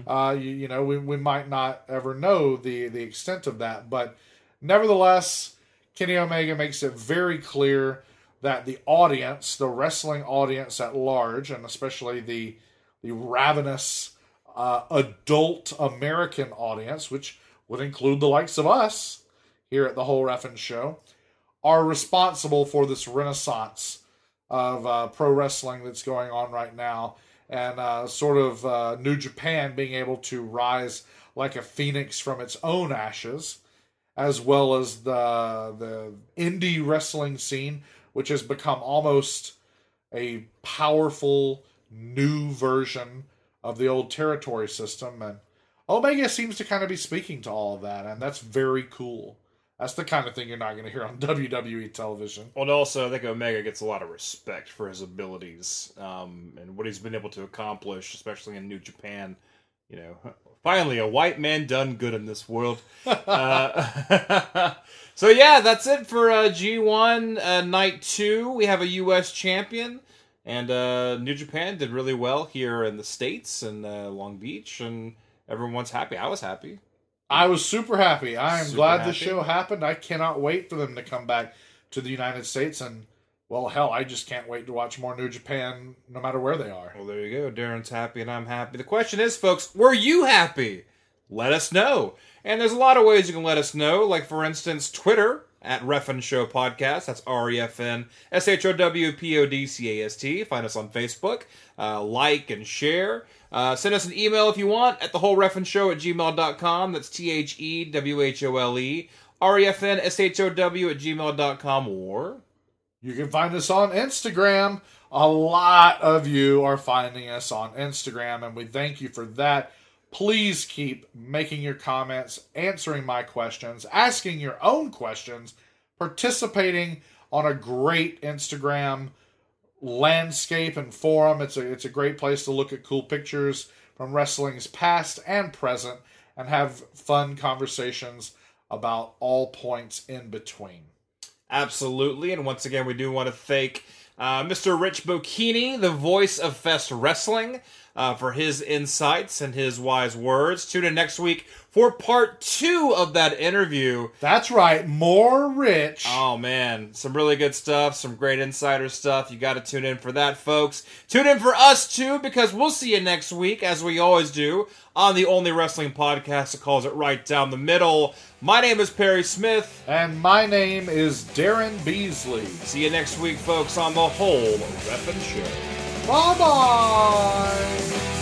Uh, you, you know, we, we might not ever know the the extent of that, but nevertheless, Kenny Omega makes it very clear that the audience, the wrestling audience at large, and especially the the ravenous uh, adult American audience, which would include the likes of us here at the Whole Ref'n Show, are responsible for this renaissance of uh, pro wrestling that's going on right now, and uh, sort of uh, New Japan being able to rise like a phoenix from its own ashes, as well as the the indie wrestling scene, which has become almost a powerful new version of the old territory system, and Omega seems to kind of be speaking to all of that, and that's very cool. That's the kind of thing you're not going to hear on WWE television. Well, and also, I think Omega gets a lot of respect for his abilities um, and what he's been able to accomplish, especially in New Japan. You know, finally, a white man done good in this world. uh, so, yeah, that's it for uh, G1 uh, Night 2. We have a U.S. champion, and uh, New Japan did really well here in the States and uh, Long Beach, and everyone's happy. I was happy. I was super happy. I am Super glad happy. the show happened. I cannot wait for them to come back to the United States and well, hell, I just can't wait to watch more New Japan no matter where they are. Well, there you go. Daryn's happy and I'm happy. The question is, folks, were you happy? Let us know. And there's a lot of ways you can let us know. Like, for instance, Twitter at Refn Show Podcast. That's R E F N S H O W P O D C A S T. Find us on Facebook. Uh, like and share. Uh, send us an email if you want at the whole Refn Show at gmail.com. That's T H E W H O L E R E F N S H O W at gmail.com. Or You can find us on Instagram. A lot of you are finding us on Instagram, and we thank you for that. Please keep making your comments, answering my questions, asking your own questions, participating on a great Instagram landscape and forum. It's a it's a great place to look at cool pictures from wrestling's past and present and have fun conversations about all points in between. Absolutely. And once again, we do want to thank uh, Mr. Rich Bocchini, the voice of Fest Wrestling, uh, for his insights and his wise words. Tune in next week for part two of that interview. That's right, more rich. Oh, man. Some really good stuff, some great insider stuff. You got to tune in for that, folks. Tune in for us, too, because we'll see you next week, as we always do, on the only wrestling podcast that calls it right down the middle. My name is Perry Smith. And my name is Daryn Beasley. See you next week, folks, on the whole Ref'n Show. Bye bye.